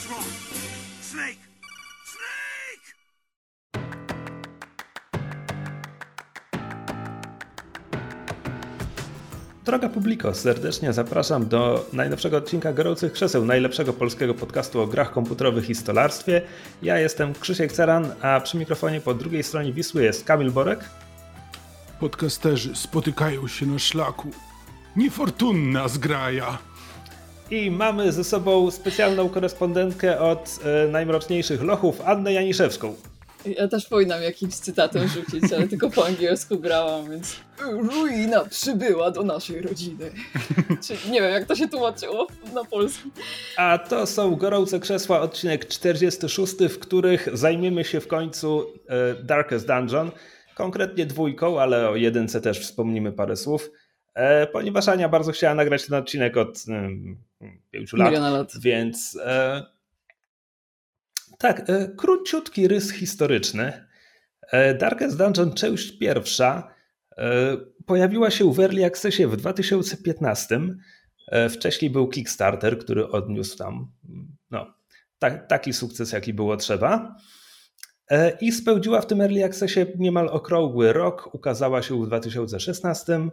What's wrong? Snake! Snake! Droga publiko, serdecznie zapraszam do najnowszego odcinka Gorących Krzeseł, najlepszego polskiego podcastu o grach komputerowych i stolarstwie. Ja jestem Krzysiek Ceran, a przy mikrofonie po drugiej stronie Wisły jest Kamil Borek. Podcasterzy spotykają się na szlaku. Niefortunna zgraja. I mamy ze sobą specjalną korespondentkę od e, najmroczniejszych lochów, Annę Janiszewską. Ja też powinnam jakimś cytatem rzucić, ale tylko po angielsku grałam, więc ruina przybyła do naszej rodziny. Nie wiem, jak to się tłumaczyło na polski. A to są Gorące Krzesła, odcinek 46, w których zajmiemy się w końcu e, Darkest Dungeon, konkretnie dwójką, ale o jedynce też wspomnimy parę słów. E, ponieważ Ania bardzo chciała nagrać ten odcinek od pięciu lat, lat, więc e, tak, e, króciutki rys historyczny. Darkest Dungeon, część pierwsza, pojawiła się w Early Accessie w 2015. E, wcześniej był Kickstarter, który odniósł tam no, ta, taki sukces, jaki było trzeba. I spełdziła w tym Early Accessie niemal okrągły rok. Ukazała się w 2016 e,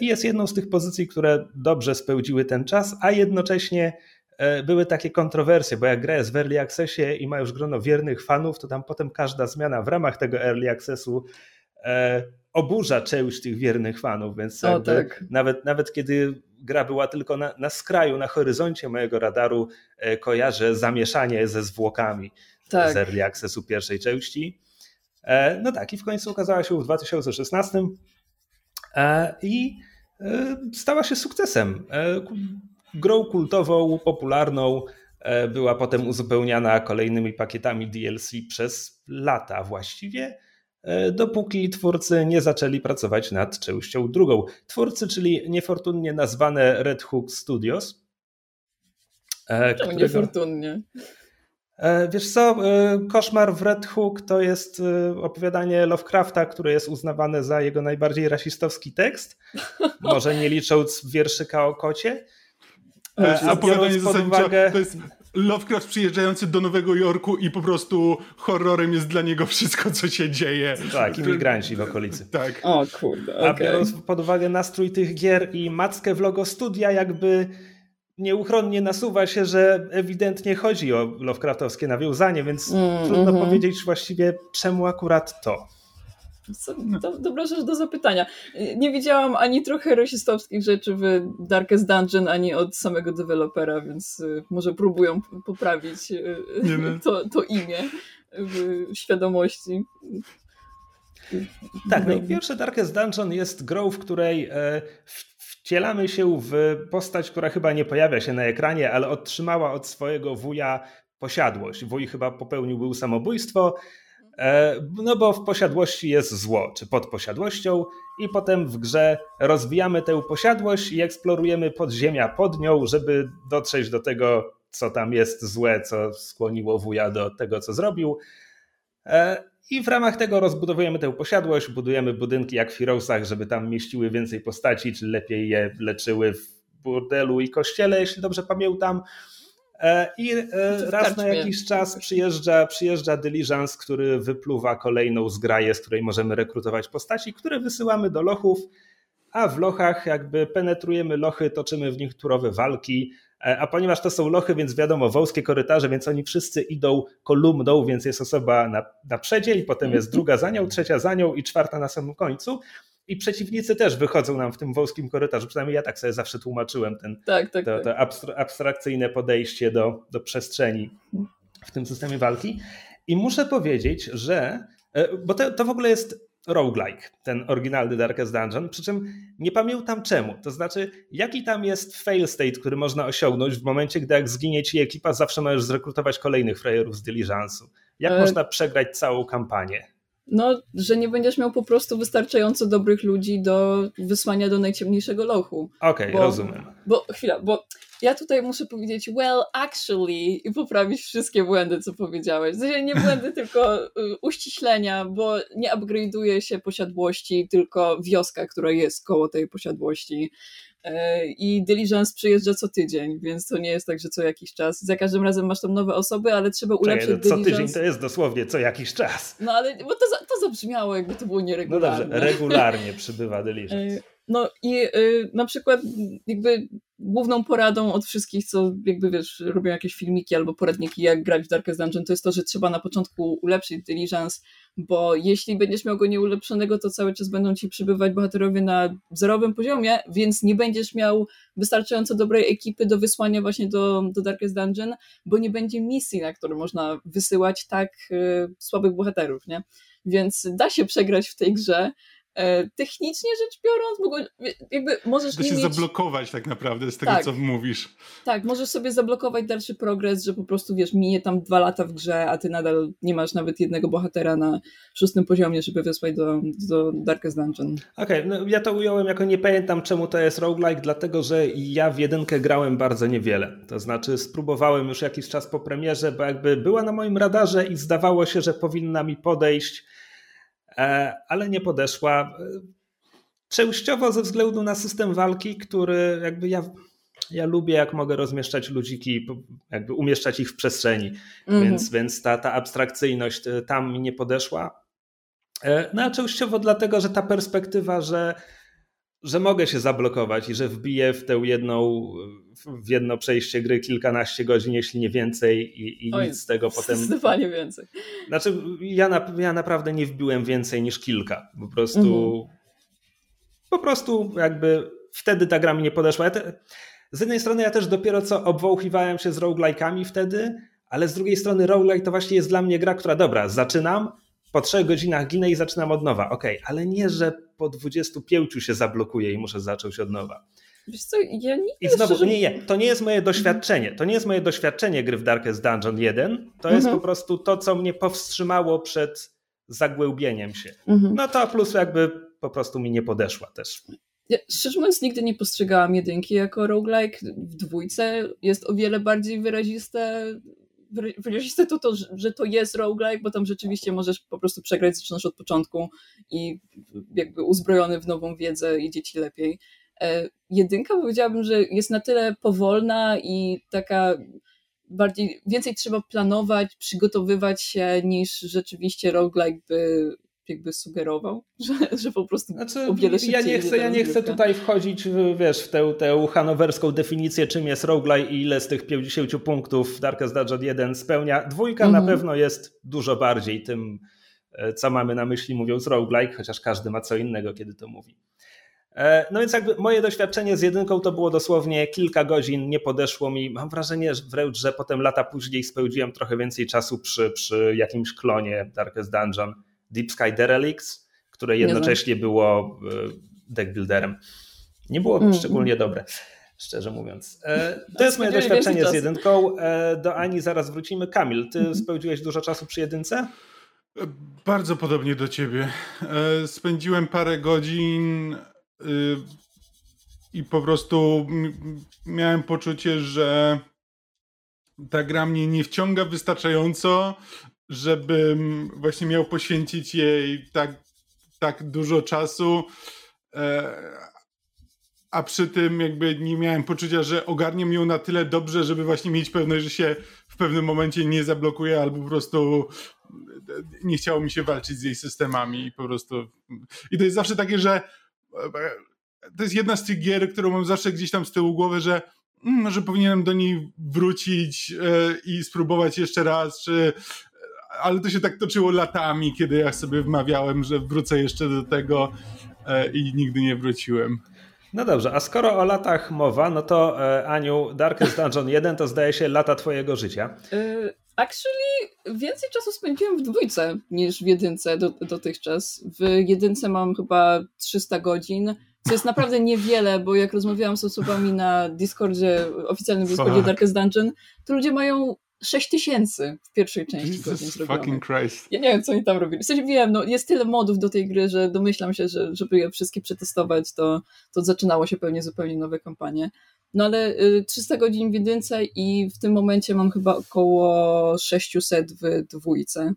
i jest jedną z tych pozycji, które dobrze spełdziły ten czas, a jednocześnie e, były takie kontrowersje, bo jak gra jest w Early Accessie i ma już grono wiernych fanów, to tam potem każda zmiana w ramach tego Early Accessu oburza część tych wiernych fanów, więc o, tak. nawet, nawet kiedy gra była tylko na, na skraju, na horyzoncie mojego radaru, kojarzę zamieszanie ze zwłokami tak. z Early Accessu pierwszej części. No tak, i w końcu ukazała się w 2016 i stała się sukcesem. Grą kultową, popularną, była potem uzupełniana kolejnymi pakietami DLC przez lata właściwie, dopóki twórcy nie zaczęli pracować nad częścią drugą. Twórcy, czyli niefortunnie nazwane Red Hook Studios. Czemu niefortunnie? Wiesz co, Koszmar w Red Hook to jest opowiadanie Lovecrafta, które jest uznawane za jego najbardziej rasistowski tekst, może nie licząc wierszyka o kocie. A opowiadanie pod uwagę... to jest Lovecraft przyjeżdżający do Nowego Jorku i po prostu horrorem jest dla niego wszystko, co się dzieje. Tak, imigranci w okolicy. Tak. O kurde, okay. A biorąc pod uwagę nastrój tych gier i mackę w logo studia, jakby nieuchronnie nasuwa się, że ewidentnie chodzi o Lovecraftowskie nawiązanie, więc mm, trudno mm -hmm. powiedzieć właściwie czemu akurat to. Do, dobra rzecz do zapytania. Nie widziałam ani trochę rasistowskich rzeczy w Darkest Dungeon, ani od samego dewelopera, więc y, może próbują poprawić y, to, to imię w świadomości. Tak, najpierwsze Darkest Dungeon jest grą, w której e, wcielamy się w postać, która chyba nie pojawia się na ekranie, ale otrzymała od swojego wuja posiadłość. Wuj chyba popełnił był samobójstwo, no bo w posiadłości jest zło, czy pod posiadłością, i potem w grze rozwijamy tę posiadłość i eksplorujemy podziemia pod nią, żeby dotrzeć do tego, co tam jest złe, co skłoniło wuja do tego, co zrobił. I w ramach tego rozbudowujemy tę posiadłość, budujemy budynki jak w Heroesach, żeby tam mieściły więcej postaci, czy lepiej je leczyły w burdelu i kościele, jeśli dobrze pamiętam. I raz na jakiś czas przyjeżdża, przyjeżdża Diligence, który wypluwa kolejną zgraję, z której możemy rekrutować postaci, które wysyłamy do lochów, a w lochach jakby penetrujemy lochy, toczymy w nich turowe walki, a ponieważ to są lochy, więc wiadomo, wąskie korytarze, więc oni wszyscy idą kolumną, więc jest osoba na, na przedzie i potem jest druga za nią, trzecia za nią i czwarta na samym końcu. I przeciwnicy też wychodzą nam w tym wąskim korytarzu. Przynajmniej ja tak sobie zawsze tłumaczyłem ten, tak, tak, to, to abstrakcyjne podejście do, do przestrzeni w tym systemie walki. I muszę powiedzieć, że. Bo to, to w ogóle jest roguelike, ten oryginalny Darkest Dungeon, przy czym nie pamiętam czemu. To znaczy, jaki tam jest fail state, który można osiągnąć w momencie, gdy jak zginie ci ekipa, zawsze możesz zrekrutować kolejnych frajerów z diligence'u. Jak e... można przegrać całą kampanię? No, że nie będziesz miał po prostu wystarczająco dobrych ludzi do wysłania do najciemniejszego lochu. Okej, okay, rozumiem. Bo chwila, bo ja tutaj muszę powiedzieć well, actually i poprawić wszystkie błędy, co powiedziałeś. W sensie nie błędy, tylko y, uściślenia, bo nie upgrade'uje się posiadłości, tylko wioska, która jest koło tej posiadłości. E, I Diligence przyjeżdża co tydzień, więc to nie jest tak, że co jakiś czas. Za każdym razem masz tam nowe osoby, ale trzeba ulepszyć Czekaj, no, Co Diligence. tydzień to jest dosłownie co jakiś czas. No ale bo to, to zabrzmiało, jakby to było nieregularne. No dobrze, regularnie przybywa Diligence. E, no i y, na przykład jakby główną poradą od wszystkich, co jakby wiesz, robią jakieś filmiki albo poradniki, jak grać w Darkest Dungeon, to jest to, że trzeba na początku ulepszyć Diligence, bo jeśli będziesz miał go nieulepszonego, to cały czas będą ci przybywać bohaterowie na zerowym poziomie, więc nie będziesz miał wystarczająco dobrej ekipy do wysłania właśnie do, do Darkest Dungeon, bo nie będzie misji, na które można wysyłać tak y, słabych bohaterów, nie? Więc da się przegrać w tej grze, technicznie rzecz biorąc, mogą, jakby możesz da się mieć... zablokować tak naprawdę z tego, tak, co mówisz. Tak, możesz sobie zablokować dalszy progres, że po prostu, wiesz, minie tam dwa lata w grze, a ty nadal nie masz nawet jednego bohatera na szóstym poziomie, żeby wysłać do, do Darkest Dungeon. Okej, okay, no ja to ująłem jako nie pamiętam, czemu to jest roguelike, dlatego, że ja w jedynkę grałem bardzo niewiele. To znaczy spróbowałem już jakiś czas po premierze, bo jakby była na moim radarze i zdawało się, że powinna mi podejść E, ale nie podeszła. Częściowo ze względu na system walki, który jakby ja, ja lubię, jak mogę rozmieszczać ludziki, jakby umieszczać ich w przestrzeni, mhm. więc, więc ta, ta abstrakcyjność e, tam mi nie podeszła. E, no a częściowo dlatego, że ta perspektywa, że że mogę się zablokować i że wbiję w tę jedną, w jedno przejście gry kilkanaście godzin, jeśli nie więcej i, i Oj, nic z tego potem... Zdecydowanie więcej. Znaczy ja, na, ja naprawdę nie wbiłem więcej niż kilka. Po prostu mhm. po prostu jakby wtedy ta gra mi nie podeszła. Ja te, z jednej strony ja też dopiero co obwąchiwałem się z roguelike'ami wtedy, ale z drugiej strony roguelike to właśnie jest dla mnie gra, która dobra, zaczynam, po trzech godzinach ginę i zaczynam od nowa. Okej, okay, ale nie, że po 25 się zablokuje i muszę zacząć od nowa. Wiesz co, ja nie I znowu, nie, nie, to nie jest moje doświadczenie. To nie jest moje doświadczenie gry w Darkest Dungeon 1. To jest mhm. po prostu to, co mnie powstrzymało przed zagłębieniem się. Mhm. No to plus jakby po prostu mi nie podeszła też. Ja, szczerze mówiąc, nigdy nie postrzegałam jedynki jako roguelike. W dwójce jest o wiele bardziej wyraziste wyraziste to, to, że to jest roguelike, bo tam rzeczywiście możesz po prostu przegrać, zaczynasz od początku i jakby uzbrojony w nową wiedzę idzie ci lepiej. E, jedynka powiedziałabym, że jest na tyle powolna i taka bardziej, więcej trzeba planować, przygotowywać się niż rzeczywiście roguelike by jakby sugerował, że, że po prostu znaczy, o wiele Ja nie chcę, ja nie chcę tutaj wchodzić w, wiesz, w tę, tę hanowerską definicję, czym jest roguelike i ile z tych 50 punktów Darkest Dungeon 1 spełnia. Dwójka mhm. na pewno jest dużo bardziej tym, e, co mamy na myśli mówiąc roguelike, chociaż każdy ma co innego, kiedy to mówi. E, no więc jakby moje doświadczenie z jedynką to było dosłownie kilka godzin, nie podeszło mi. Mam wrażenie że wręcz, że potem lata później spędziłem trochę więcej czasu przy, przy jakimś klonie Darkest Dungeon Deep Sky Derelicts, które jednocześnie było e, deckbuilderem. Nie było mm. szczególnie dobre, szczerze mówiąc. E, to jest moje doświadczenie z jedynką. E, do Ani zaraz wrócimy. Kamil, ty mm spędziłeś dużo czasu przy jedynce? Bardzo podobnie do ciebie. Spędziłem parę godzin i po prostu miałem poczucie, że ta gra mnie nie wciąga wystarczająco, żebym właśnie miał poświęcić jej tak, tak dużo czasu, e, a przy tym jakby nie miałem poczucia, że ogarniam ją na tyle dobrze, żeby właśnie mieć pewność, że się w pewnym momencie nie zablokuje albo po prostu nie chciało mi się walczyć z jej systemami i po prostu... I to jest zawsze takie, że to jest jedna z tych gier, którą mam zawsze gdzieś tam z tyłu głowy, że mm, że powinienem do niej wrócić e, i spróbować jeszcze raz, czy ale to się tak toczyło latami, kiedy ja sobie wmawiałem, że wrócę jeszcze do tego e, i nigdy nie wróciłem. No dobrze, a skoro o latach mowa, no to e, Aniu, Darkest Dungeon 1 to zdaje się lata twojego życia. E, actually więcej czasu spędziłem w dwójce niż w jedynce do, dotychczas. W jedynce mam chyba 300 godzin, co jest naprawdę niewiele, bo jak rozmawiałam z osobami na Discordzie, oficjalnym Discordzie Fuck. Darkest Dungeon, to ludzie mają 6 tysięcy w pierwszej części Jesus godzin zrobionych. fucking Christ. Ja nie wiem, co oni tam robili. W sensie wiem, no jest tyle modów do tej gry, że domyślam się, że żeby je wszystkie przetestować, to, to zaczynało się pewnie zupełnie nowe kampanie. No ale 300 y, godzin w jedynce i w tym momencie mam chyba około 600 w dwójce.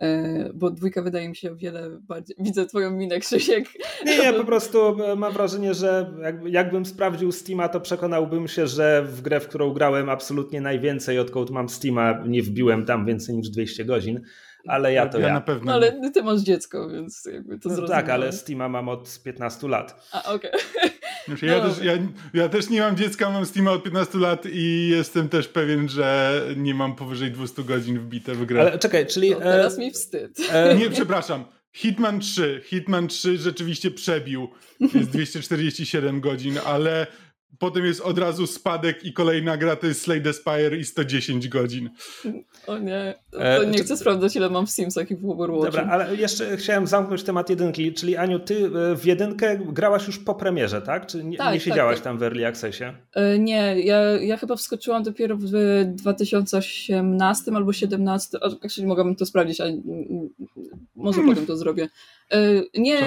E, bo dwójka wydaje mi się o wiele bardziej... Widzę twoją minę, Krzysiek. Nie, nie, po prostu mam wrażenie, że jakbym sprawdził Steama, to przekonałbym się, że w grę, w którą grałem absolutnie najwięcej, odkąd mam Steama, nie wbiłem tam więcej niż 200 godzin, ale ja to ja. ja. na pewno. No, ale ty masz dziecko, więc jakby to no, Tak, ale Steama mam od 15 lat. A, okej. Okay. Ja, no. też, ja, ja, też nie mam dziecka, mam Steama od 15 lat i jestem też pewien, że nie mam powyżej 200 godzin wbite w grę. Ale czekaj, czyli... No, teraz e, mi wstyd. E, nie, przepraszam. Hitman 3. Hitman 3 rzeczywiście przebił. Jest 247 godzin, ale Potem jest od razu spadek i kolejna gra to jest Slay the Spire i 110 godzin. O nie, to, to nie chcę sprawdzać ile mam w Simsach i w Overwatchu. Dobra, ale jeszcze chciałem zamknąć temat jedynki, czyli Aniu, ty e, w jedynkę grałaś już po premierze, tak? Czy nie, tak, nie siedziałaś tak, tak. tam w Early Accessie? E, nie, ja, ja chyba wskoczyłam dopiero w 2018 albo 2017, actually mogłabym to sprawdzić, ale może hmm. potem to zrobię. E, nie,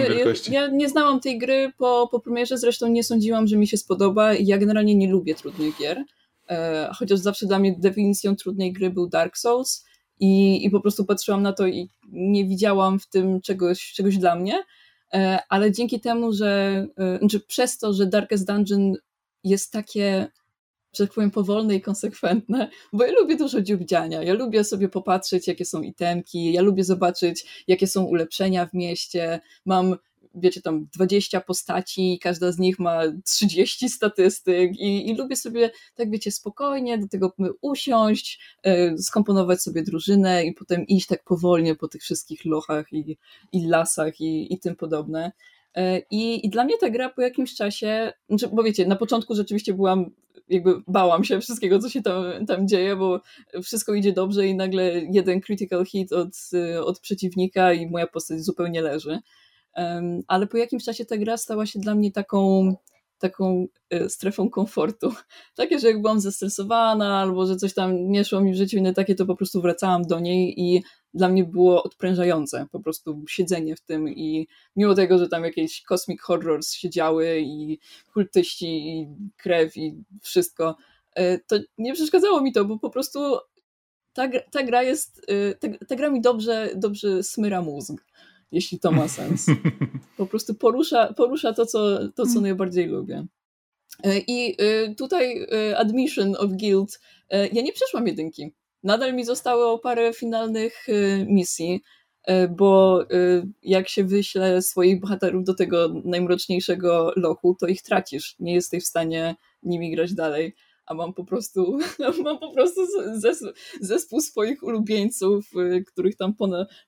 ja, nie znałam tej gry po, po premierze, zresztą nie sądziłam, że mi się spodoba. Ja generalnie nie lubię trudnych gier, e, chociaż zawsze dla mnie definicją trudnej gry był Dark Souls i, i po prostu patrzyłam na to i nie widziałam w tym czegoś, czegoś dla mnie, e, ale dzięki temu, że, znaczy przez to, że Darkest Dungeon jest takie że tak powiem, powolne i konsekwentne, bo ja lubię dużo dziubdziania, ja lubię sobie popatrzeć, jakie są itemki, ja lubię zobaczyć, jakie są ulepszenia w mieście, mam wiecie, tam 20 postaci, każda z nich ma 30 statystyk i, i lubię sobie, tak wiecie, spokojnie do tego usiąść, yy, skomponować sobie drużynę i potem iść tak powolnie po tych wszystkich lochach i, i lasach i, i tym podobne. E, I, I dla mnie ta gra po jakimś czasie, znaczy, bo wiecie, na początku rzeczywiście byłam, jakby bałam się wszystkiego, co się tam, tam dzieje, bo wszystko idzie dobrze i nagle jeden critical hit od, od przeciwnika i moja postać zupełnie leży. Ale po jakimś czasie ta gra stała się dla mnie taką taką e, strefą komfortu. Takie, że jak byłam zestresowana albo że coś tam nie szło mi w życiu inne takie, to po prostu wracałam do niej i dla mnie było odprężające po prostu siedzenie w tym i mimo tego, że tam jakieś cosmic horrors siedziały i kultyści i krew i wszystko, e, to nie przeszkadzało mi to, bo po prostu ta, ta gra jest, e, ta, ta gra mi dobrze, dobrze smyra mózg jeśli to ma sens. Po prostu porusza, porusza to, co, to, co najbardziej lubię. E, I e, tutaj e, Admission of Guild. Ja nie przeszłam jedynki. Nadal mi zostało parę finalnych misji, bo jak się wyśle swoich bohaterów do tego najmroczniejszego lochu, to ich tracisz. Nie jesteś w stanie nimi grać dalej a mam po prostu, mam po prostu zespół swoich ulubieńców, y, których tam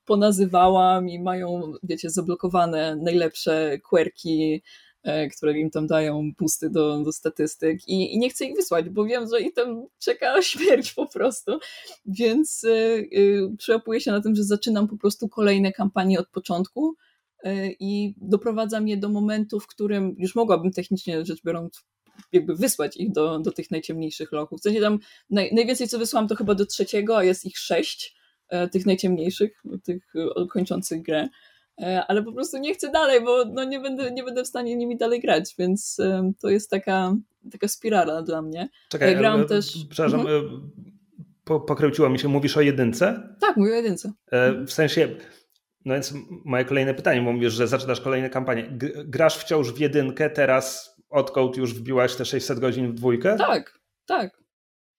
ponazywałam i mają, wiecie, zablokowane najlepsze querki, e, które im tam dają pusty do, do statystyk. I, i, nie chcę ich wysłać, bo wiem, że ich tam czeka śmierć po prostu, więc y, y, przełapuję się na tym, że zaczynam po prostu kolejne kampanie od początku y, i doprowadzam je do momentu, w którym już mogłabym technicznie rzecz biorąc jakby wysłać ich do, do tych najciemniejszych lochów. W sensie tam naj, najwięcej co wysłałam to chyba do trzeciego, a jest ich sześć, e, tych najciemniejszych, tych e, kończących grę. E, ale po prostu nie chcę dalej, bo no nie, będę, nie będę w stanie nimi dalej grać, więc to jest taka, taka spirala dla mnie. Czekaj, Gram ale, też... przepraszam, mhm. po, pokręciło mi się, mówisz o jedynce? Tak, mówię o jedynce. W sensie, no więc moje kolejne pytanie, bo mówisz, że zaczynasz kolejne kampanie. Grasz wciąż w jedynkę teraz odkąd już wbiłaś te 600 godzin w dwójkę? Tak, tak.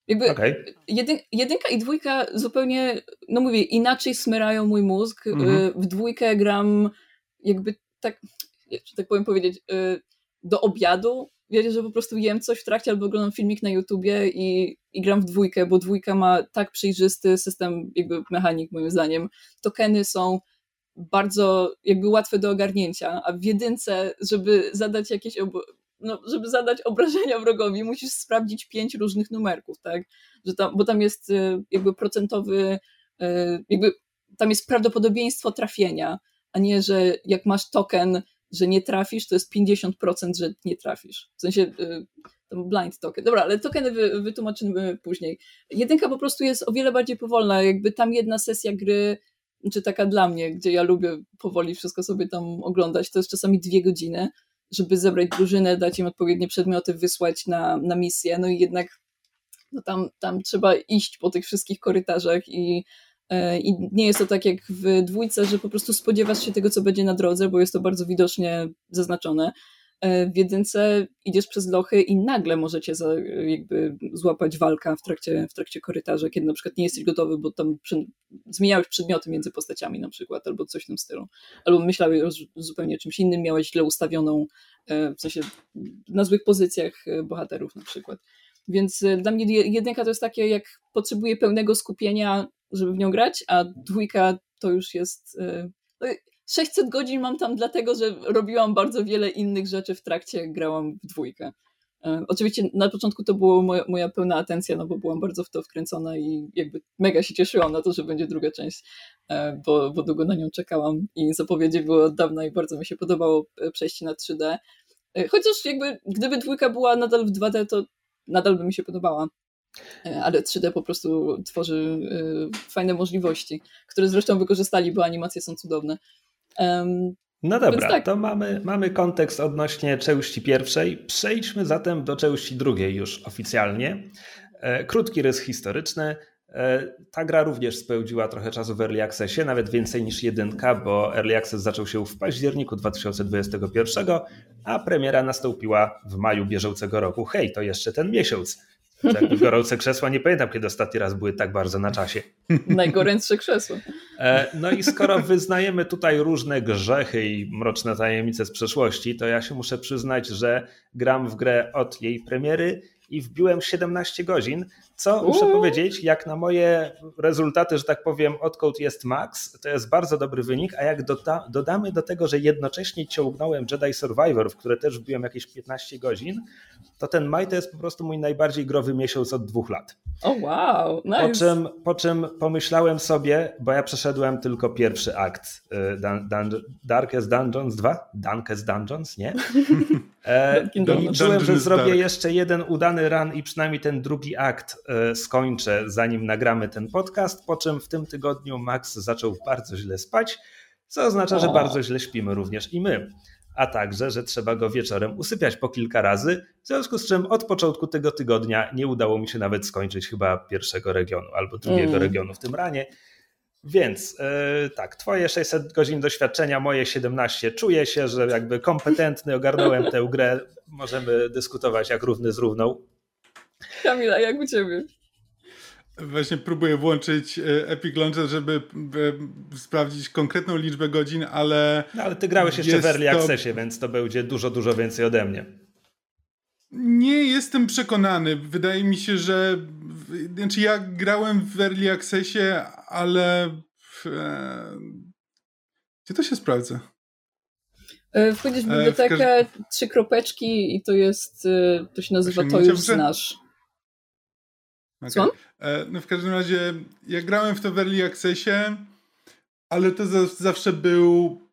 Jakby okay. jedyn, jedynka i dwójka zupełnie, no mówię, inaczej smyrają mój mózg. Mm-hmm. W dwójkę gram jakby tak, że tak powiem powiedzieć, y, do obiadu. Wiecie, że po prostu jem coś w trakcie albo oglądam filmik na YouTubie i, i gram w dwójkę, bo dwójka ma tak przejrzysty system, jakby mechanik moim zdaniem. Tokeny są bardzo jakby łatwe do ogarnięcia, a w jedynce, żeby zadać jakieś no, żeby zadać obrażenia wrogowi, musisz sprawdzić pięć różnych numerków, tak? Że tam, bo tam jest y, jakby procentowy, y, jakby tam jest prawdopodobieństwo trafienia, a nie, że jak masz token, że nie trafisz, to jest 50%, że nie trafisz. W sensie y, blind token. Dobra, ale tokeny wy, wytłumaczymy później. Jedynka po prostu jest o wiele bardziej powolna, jakby tam jedna sesja gry czy taka dla mnie, gdzie ja lubię powoli wszystko sobie tam oglądać, to jest czasami dwie godziny, żeby zebrać drużynę, dać im odpowiednie przedmioty, wysłać na, na misję, no i jednak no tam, tam trzeba iść po tych wszystkich korytarzach i I nie jest to tak jak w dwójce, że po prostu spodziewasz się tego, co będzie na drodze, bo jest to bardzo widocznie zaznaczone. E, w jedynce idziesz przez lochy i nagle możecie za, jakby złapać walka w trakcie, w trakcie korytarza, kiedy na przykład nie jesteś gotowy, bo tam przy, zmieniałeś przedmioty między postaciami na przykład, albo coś w tym stylu. Albo myślałeś o zupełnie czymś innym, miałeś źle ustawioną, e, w sensie na złych pozycjach e, bohaterów na przykład. Więc dla mnie jedynka to jest takie, jak potrzebuję pełnego skupienia, żeby w nią grać, a dwójka to już jest... No 600 godzin mam tam dlatego, że robiłam bardzo wiele innych rzeczy w trakcie, jak grałam w dwójkę. E, oczywiście na początku to była moja, moja, pełna atencja, no bo byłam bardzo w to wkręcona i jakby mega się cieszyłam na to, że będzie druga część, e, bo, bo długo na nią czekałam i zapowiedzi były od dawna i bardzo mi się podobało e, przejście na 3D. Chociaż jakby gdyby dwójka była nadal w 2D, to nadal by mi się podobała. Ale 3D po prostu tworzy fajne możliwości, które zresztą wykorzystali, bo animacje są cudowne. No dobra, tak. to mamy, mamy kontekst odnośnie części pierwszej. Przejdźmy zatem do części drugiej już oficjalnie. E, krótki rys historyczny. E, ta gra również spełdziła trochę czasu w Early Accessie, nawet więcej niż jedynka, bo Early Access zaczął się w październiku 2021, a premiera nastąpiła w maju bieżącego roku. Hej, to jeszcze ten miesiąc. Jakby gorące krzesła, nie pamiętam kiedy ostatni raz były tak bardzo na czasie. Najgorętsze krzesło. E, no i skoro wyznajemy tutaj różne grzechy i mroczne tajemnice z przeszłości, to ja się muszę przyznać, że gram w grę od jej premiery i wbiłem 17 godzin, co Uuu. muszę powiedzieć, jak na moje rezultaty, że tak powiem, odkąd jest max, to jest bardzo dobry wynik, a jak doda dodamy do tego, że jednocześnie ciągnąłem Jedi Survivor, w które też wbiłem jakieś 15 godzin, to ten maj to jest po prostu mój najbardziej growy miesiąc od dwóch lat. O oh, wow, nice. Po czym, po czym pomyślałem sobie, bo ja przeszedłem tylko pierwszy akt y, Dun Dun Darkest Dungeons 2, Darkest Dungeons, nie? E, liczyłem, że zrobię jeszcze jeden udany run i przynajmniej ten drugi akt e, skończę, zanim nagramy ten podcast, po czym w tym tygodniu Max zaczął bardzo źle spać, co oznacza, że bardzo źle śpimy również i my a także, że trzeba go wieczorem usypiać po kilka razy, w związku z czym od początku tego tygodnia nie udało mi się nawet skończyć chyba pierwszego regionu albo drugiego mm. regionu w tym ranie. Więc yy, tak, twoje 600 godzin doświadczenia, moje 17. Czuję się, że jakby kompetentny, ogarnąłem tę grę. Możemy dyskutować jak równy z równą. Kamila, jak u ciebie? Właśnie próbuję włączyć e, Epic Launcher, żeby e, sprawdzić konkretną liczbę godzin, ale. No, ale ty grałeś jeszcze w Early to... Accessie, więc to będzie dużo, dużo więcej ode mnie. Nie jestem przekonany. Wydaje mi się, że. Znaczy, ja grałem w Early Accessie, ale. E, gdzie to się sprawdza? Wchodzisz w bibliotekę, w każ... trzy kropeczki i to jest. To się nazywa To już znasz. Okay. Co? E, no w każdym razie, ja grałem w to w Early Accessie, ale to zawsze był e,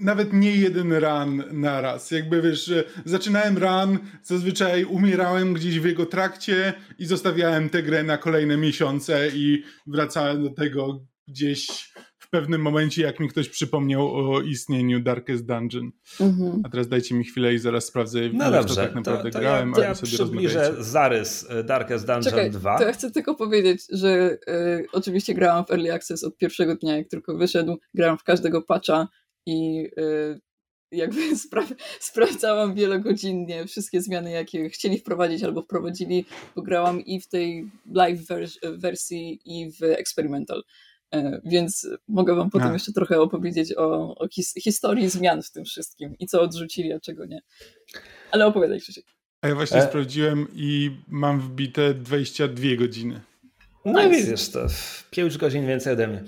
nawet nie jeden run na raz. Jakby wiesz, zaczynałem run, zazwyczaj umierałem gdzieś w jego trakcie i zostawiałem tę grę na kolejne miesiące i wracałem do tego gdzieś w pewnym momencie, jak mi ktoś przypomniał o istnieniu Darkest Dungeon. Mhm. A teraz dajcie mi chwilę i zaraz sprawdzę, no dobrze, to tak naprawdę to, to grałem, ja, to ja sobie przybliżę zarys e, Darkest Dungeon Czekaj, 2. To ja chcę tylko powiedzieć, że y, oczywiście grałam w Early Access od pierwszego dnia, jak tylko wyszedł. Grałam w każdego patcha i y, jakby spra sprawdzałam wielogodzinnie wszystkie zmiany, jakie chcieli wprowadzić albo wprowadzili, bo grałam i w tej live wersji i w experimental. E, więc mogę wam potem jeszcze trochę opowiedzieć o, o his historii zmian w tym wszystkim i co odrzucili, a czego nie. Ale opowiadaj Krzysiek. A ja właśnie e? sprawdziłem i mam wbite 22 godziny. No i widzisz, to 5 godzin więcej ode mnie.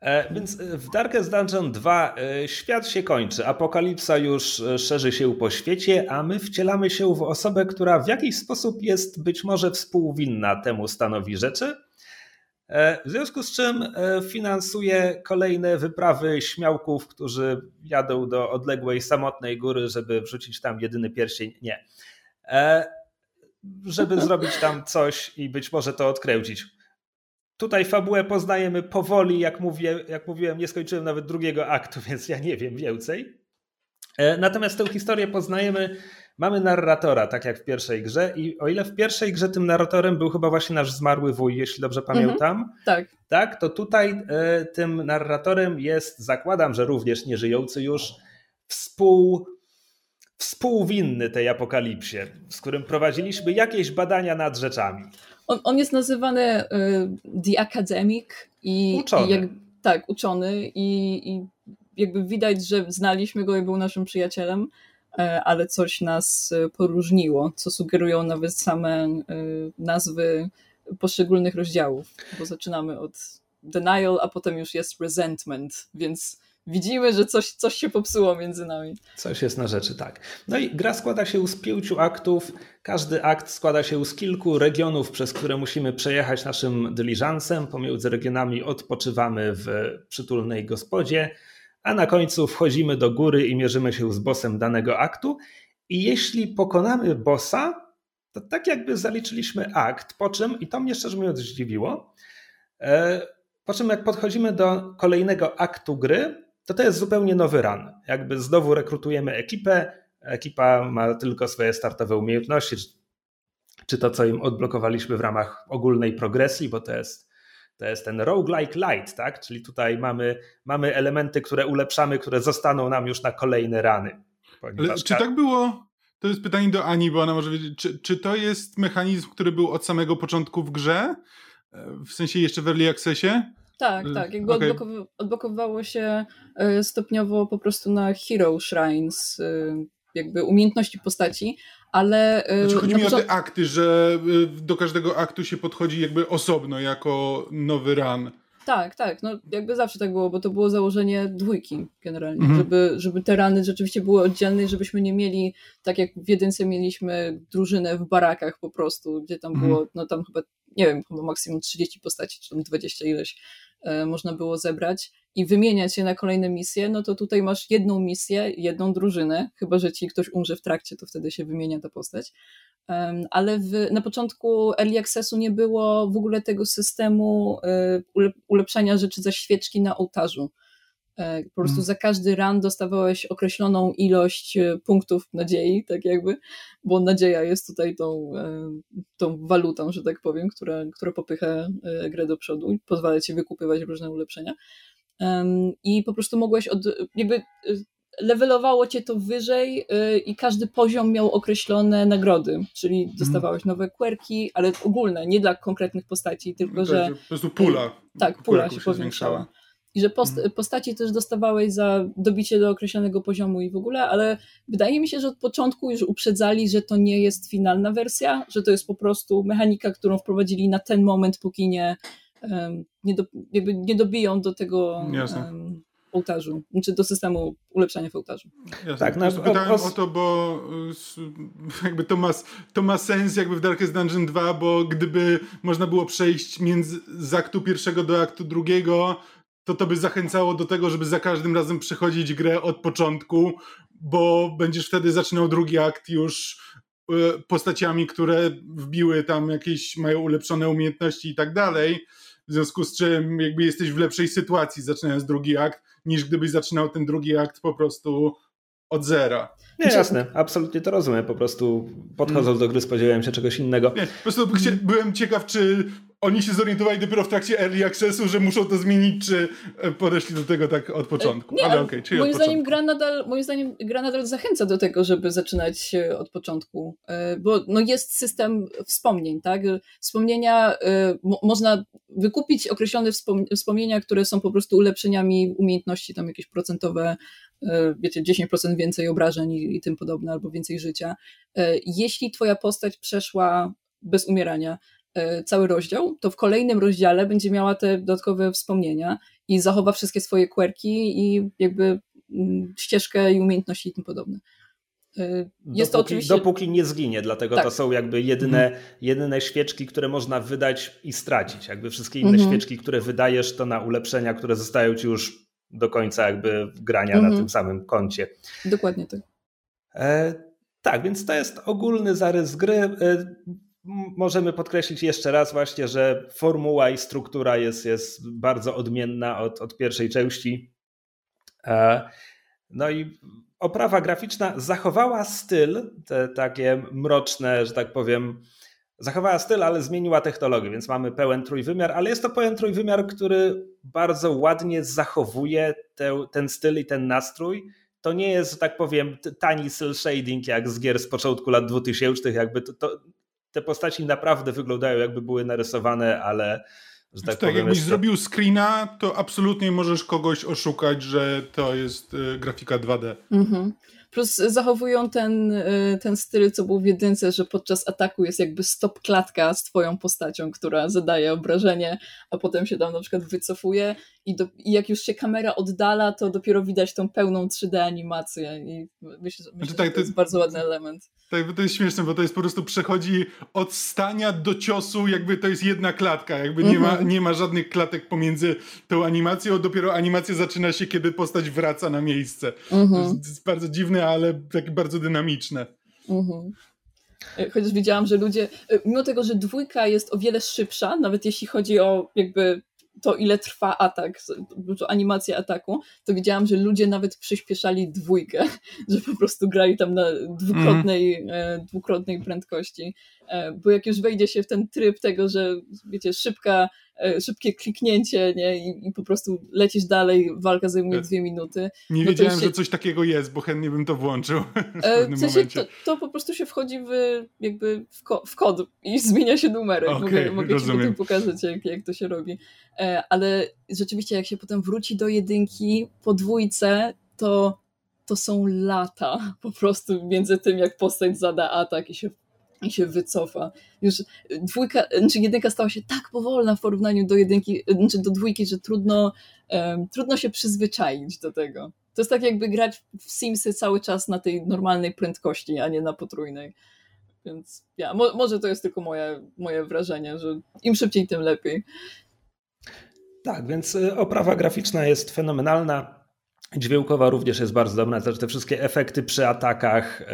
E, więc e, w Darkest Dungeon 2 e, świat się kończy, apokalipsa już szerzy się po świecie, a my wcielamy się w osobę, która w jakiś sposób jest być może współwinna temu stanowi rzeczy w związku z czym finansuje kolejne wyprawy śmiałków, którzy jadą do odległej, samotnej góry, żeby wrzucić tam jedyny pierścień. Nie. Żeby zrobić tam coś i być może to odkręcić. Tutaj fabułę poznajemy powoli, jak, mówię, jak mówiłem, nie skończyłem nawet drugiego aktu, więc ja nie wiem więcej. Natomiast tę historię poznajemy mamy narratora, tak jak w pierwszej grze i o ile w pierwszej grze tym narratorem był chyba właśnie nasz zmarły wuj, jeśli dobrze Mhm. pamiętam, Tak. tak, to tutaj e, tym narratorem jest, zakładam, że również nieżyjący już, współ, współwinny tej apokalipsie, z którym prowadziliśmy jakieś badania nad rzeczami. On, on jest nazywany y, The Academic i, Uczony. i jak, tak, uczony i, i jakby widać, że znaliśmy go i był naszym przyjacielem, e, ale coś nas e, poróżniło, co sugerują nawet same e, nazwy poszczególnych rozdziałów, bo zaczynamy od denial, a potem już jest resentment, więc widzimy, że coś, coś się popsuło między nami. Coś jest na rzeczy, tak. No i gra składa się z pięciu aktów. Każdy akt składa się z kilku regionów, przez które musimy przejechać naszym dyliżansem. Pomiędzy regionami odpoczywamy w przytulnej gospodzie, a na końcu wchodzimy do góry i mierzymy się z bossem danego aktu. I jeśli pokonamy bossa, to tak jakby zaliczyliśmy akt, po czym, i to mnie szczerze mówiąc zdziwiło, e, po czym jak podchodzimy do kolejnego aktu gry, to to jest zupełnie nowy run. Jakby znowu rekrutujemy ekipę, ekipa ma tylko swoje startowe umiejętności, czy, to, co im odblokowaliśmy w ramach ogólnej progresji, bo to jest, to jest ten roguelike light, tak? Czyli tutaj mamy, mamy elementy, które ulepszamy, które zostaną nam już na kolejne rany. Ponieważ czy tak było? To jest pytanie do Ani, bo ona może wiedzieć, czy, czy to jest mechanizm, który był od samego początku w grze? E, W sensie jeszcze w Early Accessie? Tak, Y, tak. Jakby okej. odblokowy- odblokowywało się y, stopniowo po prostu na Hero Shrines, y, jakby umiejętności postaci, ale. Znaczy, chodzi mi o te akty, że do każdego aktu się podchodzi jakby osobno, jako nowy run. Tak, tak. No jakby zawsze tak było, bo to było założenie dwójki generalnie, Mhm. żeby, żeby te rany rzeczywiście były oddzielne, i żebyśmy nie mieli, tak jak w jedynce mieliśmy drużynę w barakach po prostu, gdzie tam Mhm. było, no tam chyba, nie wiem, chyba maksimum 30 postaci, czy tam 20 ileś można było zebrać i wymieniać je na kolejne misje, no to tutaj masz jedną misję, jedną drużynę, chyba, że ci ktoś umrze w trakcie, to wtedy się wymienia ta postać. Ale w, na początku Early Accessu nie było w ogóle tego systemu e, ule- ulepszania rzeczy za świeczki na ołtarzu. E, Po prostu Mm. za każdy run dostawałeś określoną ilość e, punktów nadziei, tak jakby, bo nadzieja jest tutaj tą, e, tą walutą, że tak powiem, która, która popycha grę do przodu i pozwala ci wykupywać różne ulepszenia. I po prostu mogłeś od, jakby levelowało cię to wyżej i każdy poziom miał określone nagrody, czyli dostawałeś nowe quirki, ale ogólne, nie dla konkretnych postaci, tylko To że Po prostu pula. tak, pula quirków się powiększała. I że post, postaci też dostawałeś za dobicie do określonego poziomu i w ogóle, ale wydaje mi się, że od początku już uprzedzali, że to nie jest finalna wersja, że to jest po prostu mechanika, którą wprowadzili na ten moment, póki nie, nie, do, jakby nie dobiją do tego em, ołtarzu, czy do systemu ulepszania w ołtarzu. Jasne. Tak, prostu pytałem o- o, to, bo jakby to ma, to ma sens jakby w Darkest Dungeon 2, bo gdyby można było przejść między, z aktu pierwszego do aktu drugiego, to to by zachęcało do tego, żeby za każdym razem przechodzić grę od początku, bo będziesz wtedy zaczynał drugi akt już y, postaciami, które wbiły tam jakieś, mają ulepszone umiejętności i tak dalej. W związku z czym jakby jesteś w lepszej sytuacji zaczynając drugi akt, niż gdybyś zaczynał ten drugi akt po prostu od zera. Nie, jasne, absolutnie to rozumiem. Po prostu podchodząc do gry spodziewałem się czegoś innego. Nie, po prostu byłem ciekaw, czy oni się zorientowali dopiero w trakcie early accessu, że muszą to zmienić, czy e, podeszli do tego tak od początku. Nie, ale okej, czyli moim od zdaniem początku. gra nadal, moim zdaniem gra nadal zachęca do tego, żeby zaczynać od początku, E, bo no jest system wspomnień, tak? Wspomnienia, e, mo- można wykupić określone wspom- wspomnienia, które są po prostu ulepszeniami umiejętności, tam jakieś procentowe, wiecie, 10% więcej obrażeń i, i tym podobne, albo więcej życia. Jeśli twoja postać przeszła bez umierania cały rozdział, to w kolejnym rozdziale będzie miała te dodatkowe wspomnienia i zachowa wszystkie swoje quirki i jakby mm, ścieżkę i umiejętności i tym podobne. Y, Jest to dopóki, oczywiście. dopóki nie zginie, dlatego Tak. to są jakby jedyne, jedyne świeczki, które można wydać i stracić. Jakby wszystkie inne Mhm. świeczki, które wydajesz, to na ulepszenia, które zostają ci już do końca jakby grania na Mhm. tym samym koncie. Dokładnie tak. E, tak, więc to jest ogólny zarys gry. E, możemy podkreślić jeszcze raz właśnie, że formuła i struktura jest, jest bardzo odmienna od, od pierwszej części. E, no i oprawa graficzna zachowała styl, te takie mroczne, że tak powiem, zachowała styl, ale zmieniła technologię, więc mamy pełen trójwymiar, ale jest to pełen trójwymiar, który bardzo ładnie zachowuje te, ten styl i ten nastrój. To nie jest, że tak powiem, tani cel shading jak z gier z początku lat 2000, jakby to, to te postaci naprawdę wyglądają jakby były narysowane, ale że tak, tak powiem, jakbyś to... zrobił screena, to absolutnie możesz kogoś oszukać, że to jest y, grafika 2D. Mhm. Plus zachowują ten, y, ten styl, co był w jedynce, że podczas ataku jest jakby stop klatka z twoją postacią, która zadaje obrażenie, a potem się tam na przykład wycofuje i, do, i jak już się kamera oddala, to dopiero widać tą pełną 3D animację i myślę, myślę znaczy, tak, że to jest bardzo ładny element. Tak, to jest śmieszne, bo to jest po prostu przechodzi od stania do ciosu, jakby to jest jedna klatka, jakby nie, ma, mhm. nie ma żadnych klatek pomiędzy tą animacją, dopiero animacja zaczyna się, kiedy postać wraca na miejsce. Mhm. To jest bardzo dziwne, ale takie bardzo dynamiczne. Mhm. E, chociaż widziałam, że ludzie, e, mimo tego, że dwójka jest o wiele szybsza, nawet jeśli chodzi o jakby to, ile trwa atak, animacja ataku, to widziałam, że ludzie nawet przyspieszali dwójkę, że po prostu grali tam na dwukrotnej, mm. dwukrotnej prędkości. Bo jak już wejdzie się w ten tryb tego, że wiecie, szybka szybkie kliknięcie nie? I, i po prostu lecisz dalej, walka zajmuje e, dwie minuty. Nie no wiedziałem, się... że coś takiego jest, bo chętnie bym to włączył w e, w sensie to, to, po prostu się wchodzi w, jakby w, ko w kod i zmienia się numerek. Okay, mogę mogę ci potem pokazać, jak, jak to się robi. Ale rzeczywiście, jak się potem wróci do jedynki po dwójce, to to są lata po prostu między tym, jak postać zada atak i się i się wycofa. Już dwójka, znaczy jedynka stała się tak powolna w porównaniu do jedynki, znaczy do dwójki, że trudno, um, trudno się przyzwyczaić do tego. To jest tak jakby grać w Simsy cały czas na tej normalnej prędkości, a nie na potrójnej. Więc ja, mo, może to jest tylko moje, moje wrażenie, że im szybciej, tym lepiej. Tak, więc y, oprawa graficzna jest fenomenalna. Dźwiękowa również jest bardzo dobra, znaczy te wszystkie efekty przy atakach, e,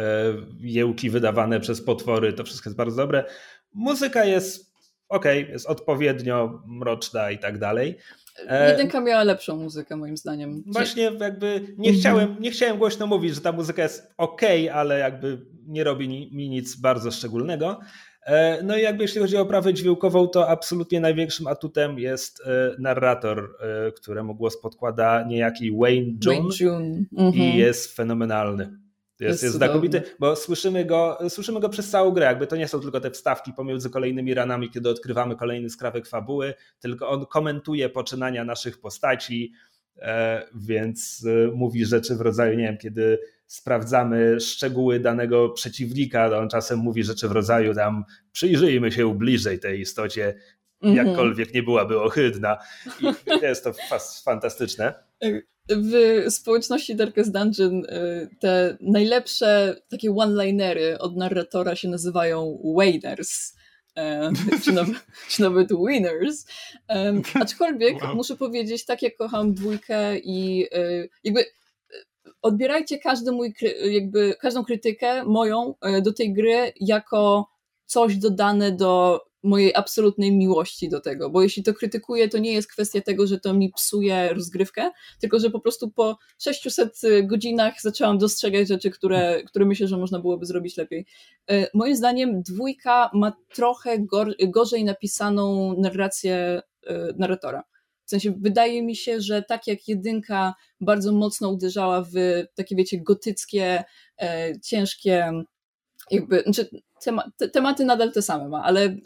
jełki wydawane przez potwory, to wszystko jest bardzo dobre. Muzyka jest ok, jest odpowiednio mroczna i tak dalej. E, Jedynka miała lepszą muzykę moim zdaniem. Właśnie jakby nie chciałem, nie chciałem głośno mówić, że ta muzyka jest ok, ale jakby nie robi mi nic bardzo szczególnego. E, no i jakby jeśli chodzi o oprawę dźwiękową, to absolutnie największym atutem jest e, narrator, e, któremu głos podkłada niejaki Wayne June, Wayne June. Mhm. i jest fenomenalny. Jest, jest, jest znakomity, bo słyszymy go, słyszymy go przez całą grę. Jakby to nie są tylko te wstawki pomiędzy kolejnymi ranami, kiedy odkrywamy kolejny skrawek fabuły, tylko on komentuje poczynania naszych postaci, więc mówi rzeczy w rodzaju, nie wiem, kiedy sprawdzamy szczegóły danego przeciwnika, to on czasem mówi rzeczy w rodzaju tam przyjrzyjmy się bliżej tej istocie, mhm. jakkolwiek nie byłaby ohydna. I jest to fantastyczne. W społeczności Darkest Dungeon y, te najlepsze takie one-linery od narratora się nazywają Wainers. E, czy, nawet, czy nawet winners. Um, aczkolwiek wow. muszę powiedzieć, tak jak kocham dwójkę i y, jakby odbierajcie każdy mój, jakby każdą krytykę moją e, do tej gry jako coś dodane do mojej absolutnej miłości do tego, bo jeśli to krytykuję, to nie jest kwestia tego, że to mi psuje rozgrywkę, tylko że po prostu po 600 godzinach zaczęłam dostrzegać rzeczy, które, które myślę, że można byłoby zrobić lepiej. E, moim zdaniem dwójka ma trochę gor gorzej napisaną narrację e, narratora. W sensie wydaje mi się, że tak jak jedynka bardzo mocno uderzała w takie, wiecie, gotyckie, e, ciężkie, jakby, znaczy tema, te, tematy nadal te same ma, ale e,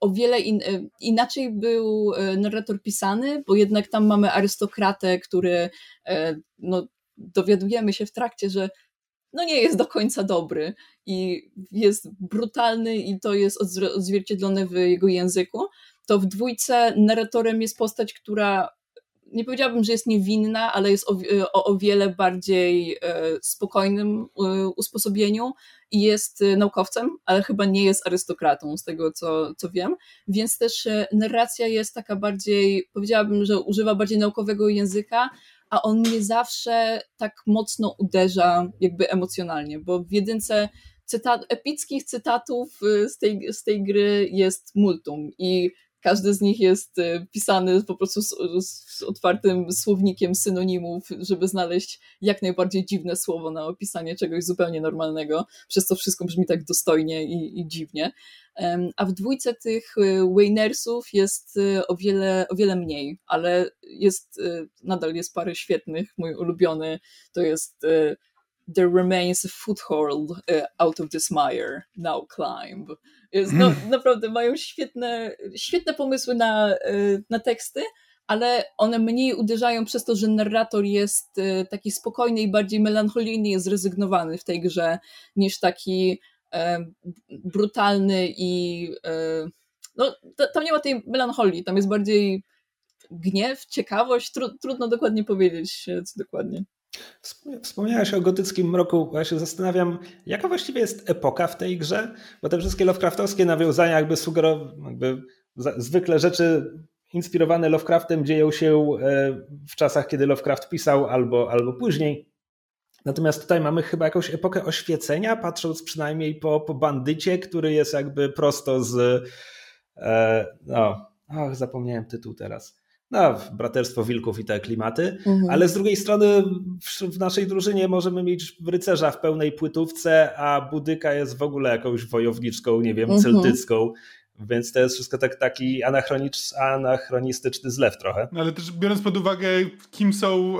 o wiele in, e, inaczej był e, narrator pisany, bo jednak tam mamy arystokratę, który, no, dowiadujemy się w trakcie, że no nie jest do końca dobry i jest brutalny i to jest odzwierciedlone w jego języku, to w dwójce narratorem jest postać, która nie powiedziałabym, że jest niewinna, ale jest o, o, o wiele bardziej e, spokojnym e, usposobieniu i jest e, naukowcem, ale chyba nie jest arystokratą, z tego co, co wiem. Więc też narracja jest taka bardziej, powiedziałabym, że używa bardziej naukowego języka, a on nie zawsze tak mocno uderza jakby emocjonalnie, bo w jedynce epickich cytatów z tej, z tej gry jest multum i każdy z nich jest e, pisany po prostu z, z, otwartym słownikiem synonimów, żeby znaleźć jak najbardziej dziwne słowo na opisanie czegoś zupełnie normalnego. Przez to wszystko brzmi tak dostojnie i, i dziwnie. A w dwójce tych e, Waynersów jest e, o wiele, o wiele mniej, ale jest, nadal jest parę świetnych. Mój ulubiony to jest There remains a foothold out of this mire, now climb. No, mm. naprawdę mają świetne, świetne pomysły na, y, na teksty, ale one mniej uderzają przez to, że narrator jest y, taki spokojny i bardziej melancholijny, jest zrezygnowany w tej grze, niż taki e, brutalny i e, no, tam nie ma tej melancholii, tam jest bardziej gniew, ciekawość, tru, trudno dokładnie powiedzieć, co dokładnie. Wspomniałeś o gotyckim mroku. Ja się zastanawiam, jaka właściwie jest epoka w tej grze? Bo te wszystkie Lovecraftowskie nawiązania jakby sugerowały, jakby zwykle rzeczy inspirowane Lovecraftem dzieją się e, w czasach, kiedy Lovecraft pisał albo, albo później. Natomiast tutaj mamy chyba jakąś epokę oświecenia, patrząc przynajmniej po, po bandycie, który jest jakby prosto z. E, no, ach, zapomniałem tytuł teraz no, braterstwo wilków i te klimaty, mhm. ale z drugiej strony w, w, naszej drużynie możemy mieć rycerza w pełnej płytówce, a budyka jest w ogóle jakąś wojowniczką, nie wiem, mhm. celtycką. Więc to jest wszystko tak, taki anachronistyczny zlew trochę. No ale też biorąc pod uwagę, kim są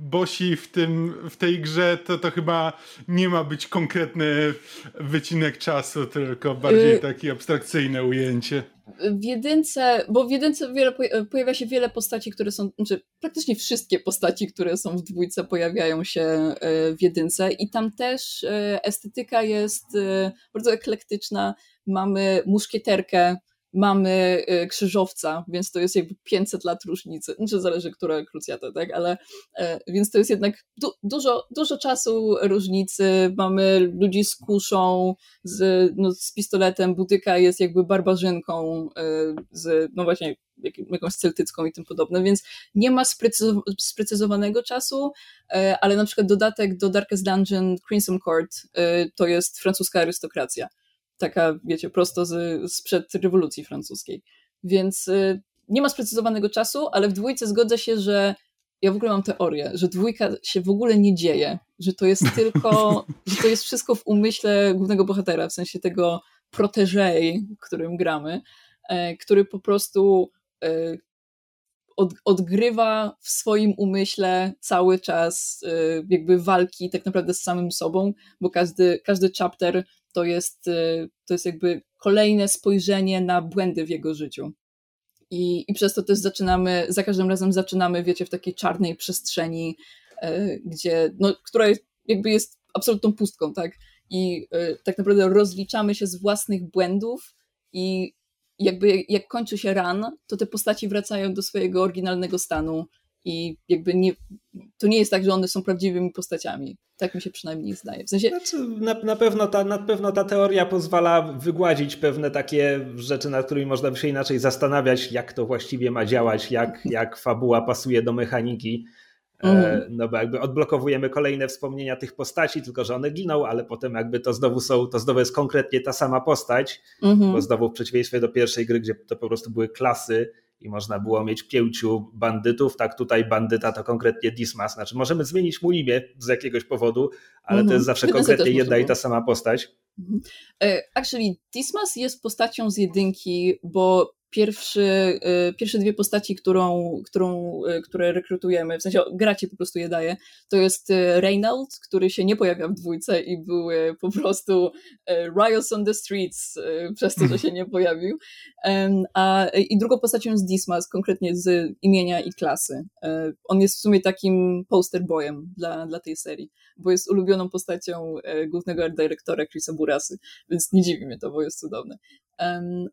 bosi w, tym, w tej grze, to to chyba nie ma być konkretny wycinek czasu, tylko bardziej y takie abstrakcyjne ujęcie w jedynce, bo w jedynce wiele, pojawia się wiele postaci, które są, znaczy praktycznie wszystkie postaci, które są w dwójce pojawiają się e, w jedynce i tam też e, estetyka jest e, bardzo eklektyczna. Mamy muszkieterkę, mamy y, krzyżowca, więc to jest jakby 500 lat różnicy, znaczy zależy, która krucjata, tak, ale e, więc to jest jednak du dużo, dużo czasu różnicy, mamy ludzi z kuszą, z, no, z pistoletem, butyka jest jakby barbarzynką, e, z, no właśnie jakąś celtycką i tym podobne, więc nie ma sprecyzowanego czasu, e, ale na przykład dodatek do Darkest Dungeon Crimson Court to jest francuska arystokracja taka, wiecie, prosto z, sprzed rewolucji francuskiej. Więc y, nie ma sprecyzowanego czasu, ale w dwójce zgodzę się, że ja w ogóle mam teorię, że dwójka się w ogóle nie dzieje, że to jest tylko, że to jest wszystko w umyśle głównego bohatera, w sensie tego protégé, którym gramy, e, który po prostu e, od, odgrywa w swoim umyśle cały czas e, jakby walki tak naprawdę z samym sobą, bo każdy, każdy chapter to jest, y, to jest jakby kolejne spojrzenie na błędy w jego życiu. I, I przez to też zaczynamy, za każdym razem zaczynamy, wiecie, w takiej czarnej przestrzeni, y, gdzie, no, która jakby jest absolutną pustką, tak? I y, tak naprawdę rozliczamy się z własnych błędów i jakby jak kończy się ran, to te postaci wracają do swojego oryginalnego stanu i jakby nie, to nie jest tak, że one są prawdziwymi postaciami. Tak mi się przynajmniej zdaje. W sensie... Znaczy, na, na, pewno ta, na pewno ta teoria pozwala wygładzić pewne takie rzeczy, nad którymi można by się inaczej zastanawiać, jak to właściwie ma działać, jak, jak fabuła pasuje do mechaniki. Mm. No bo jakby odblokowujemy kolejne wspomnienia tych postaci, tylko że one giną, ale potem jakby to znowu są, to znowu jest konkretnie ta sama postać, mm -hmm. bo znowu w przeciwieństwie do pierwszej gry, gdzie to po prostu były klasy, i można było mieć pięciu bandytów, tak tutaj bandyta to konkretnie Dismas. Znaczy możemy zmienić mu imię z jakiegoś powodu, ale mm -hmm. to jest zawsze konkretnie jedna i ta sama postać. Mhm. E, actually, Dismas jest postacią z jedynki, bo pierwszy, y, pierwsze dwie postaci, którą, którą, y, które rekrutujemy, w sensie gracie po prostu je daje, to jest y, Reynolds, który się nie pojawia w dwójce i były po prostu riots on the streets przez to, że się nie pojawił. A, I drugą postacią jest Dismas, konkretnie z imienia i klasy. On jest w sumie takim poster boyem dla, dla tej serii, bo jest ulubioną postacią głównego art dyrektora Chrisa Burasy, więc nie dziwi mnie to, bo jest cudowne.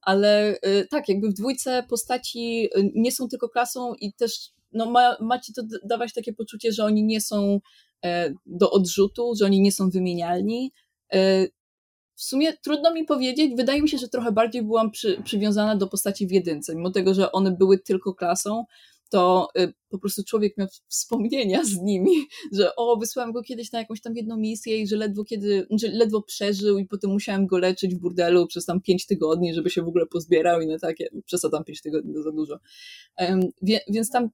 Ale y, tak, jakby w dwójce postaci y, nie są tylko klasą i też no, ma, macie to dawać takie poczucie, że oni nie są e, do odrzutu, że oni nie są wymienialni. E, w sumie trudno mi powiedzieć, wydaje mi się, że trochę bardziej byłam przy, przywiązana do postaci w jedynce, mimo tego, że one były tylko klasą, to y, po prostu człowiek miał wspomnienia z nimi, że o, wysłałem go kiedyś na jakąś tam jedną misję i że ledwo kiedy, że ledwo przeżył i potem musiałem go leczyć w burdelu przez tam pięć tygodni, żeby się w ogóle pozbierał i no takie, tam pięć tygodni to za dużo. Więc tam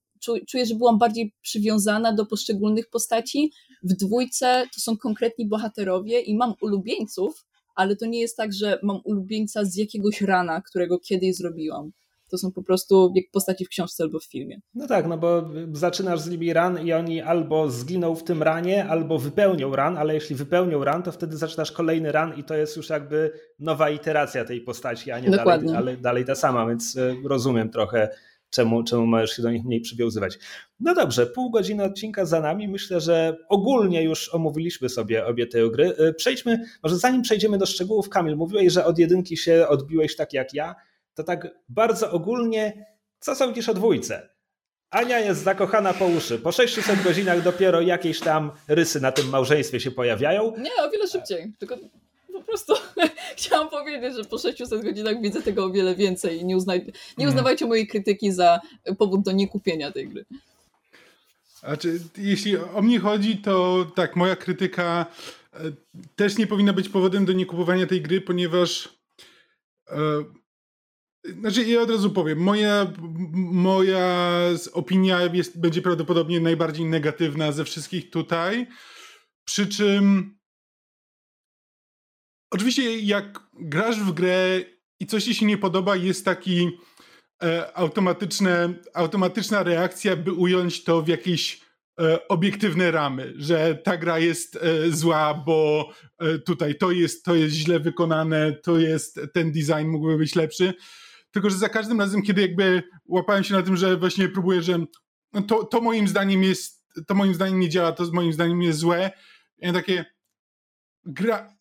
czuję, że byłam bardziej przywiązana do poszczególnych postaci. W dwójce to są konkretni bohaterowie i mam ulubieńców, ale to nie jest tak, że mam ulubieńca z jakiegoś rana, którego kiedyś zrobiłam. To są po prostu jak postaci w książce albo w filmie. No tak, no bo zaczynasz z nimi ran i oni albo zginą w tym ranie, albo wypełnią ran, ale jeśli wypełnią ran, to wtedy zaczynasz kolejny ran i to jest już jakby nowa iteracja tej postaci, a nie dalej, ale dalej ta sama, więc e, rozumiem trochę czemu, czemu możesz się do nich mniej przywiązywać. No dobrze, pół godziny odcinka za nami. Myślę, że ogólnie już omówiliśmy sobie obie te gry. E, przejdźmy, może zanim przejdziemy do szczegółów, Kamil, mówiłeś, że od jedynki się odbiłeś tak jak ja to tak bardzo ogólnie, co sądzisz o dwójce? Ania jest zakochana po uszy. Po 600 godzinach dopiero jakieś tam rysy na tym małżeństwie się pojawiają. Nie, o wiele szybciej. Tylko po prostu chciałam powiedzieć, że po 600 godzinach widzę tego o wiele więcej i nie, uznaj, nie mhm. uznawajcie mojej krytyki za powód do niekupienia tej gry. Znaczy, jeśli o mnie chodzi, to tak, moja krytyka e, też nie powinna być powodem do niekupowania tej gry, ponieważ e, znaczy, ja od razu powiem, moja, moja opinia jest, będzie prawdopodobnie najbardziej negatywna ze wszystkich tutaj. Przy czym, oczywiście, jak grasz w grę i coś ci się nie podoba, jest taki e, automatyczne, automatyczna reakcja, by ująć to w jakieś e, obiektywne ramy, że ta gra jest e, zła, bo e, tutaj to jest, to jest źle wykonane, to jest, ten design mógłby być lepszy tylko że za każdym razem, kiedy jakby łapałem się na tym, że właśnie próbuję, że no to, to moim zdaniem jest, to moim zdaniem nie działa, to moim zdaniem jest złe. I takie gra,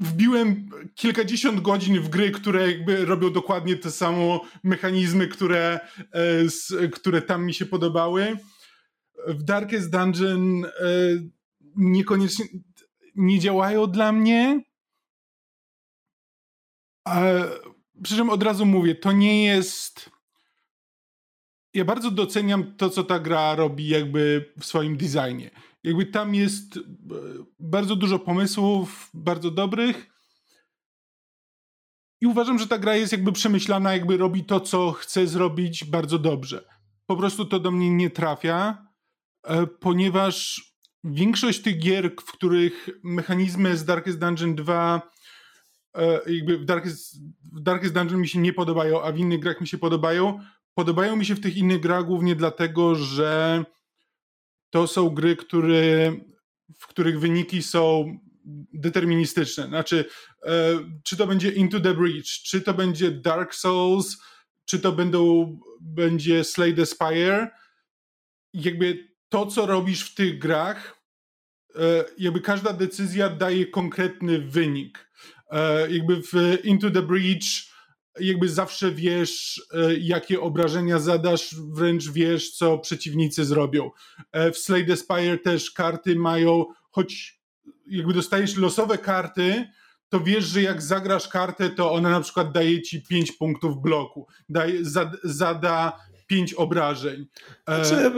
wbiłem kilkadziesiąt godzin w gry, które jakby robią dokładnie te samo mechanizmy, które, e, które tam mi się podobały. W Darkest Dungeon e, niekoniecznie nie działają dla mnie. Przy czym od razu mówię, to nie jest. Ja bardzo doceniam to, co ta gra robi, jakby w swoim designie. Jakby tam jest e, bardzo dużo pomysłów, bardzo dobrych. I uważam, że ta gra jest jakby przemyślana, jakby robi to, co chce zrobić bardzo dobrze. Po prostu to do mnie nie trafia, e, ponieważ większość tych gier, w których mechanizmy z Darkest Dungeon 2 E, jakby w Darkest, w Darkest Dungeon mi się nie podobają, a w innych grach mi się podobają. Podobają mi się w tych innych grach głównie dlatego, że to są gry, które, w których wyniki są deterministyczne. Znaczy, e, czy to będzie Into the Breach, czy to będzie Dark Souls, czy to będą, będzie Slay the Spire. Jakby to, co robisz w tych grach, e, jakby każda decyzja daje konkretny wynik. E, jakby w Into the Breach jakby zawsze wiesz, e, jakie obrażenia zadasz, wręcz wiesz, co przeciwnicy zrobią. E, w Slay the Spire też karty mają, choć jakby dostajesz losowe karty, to wiesz, że jak zagrasz kartę, to ona na przykład daje ci 5 punktów bloku, daje, zada 5 obrażeń. Znaczy,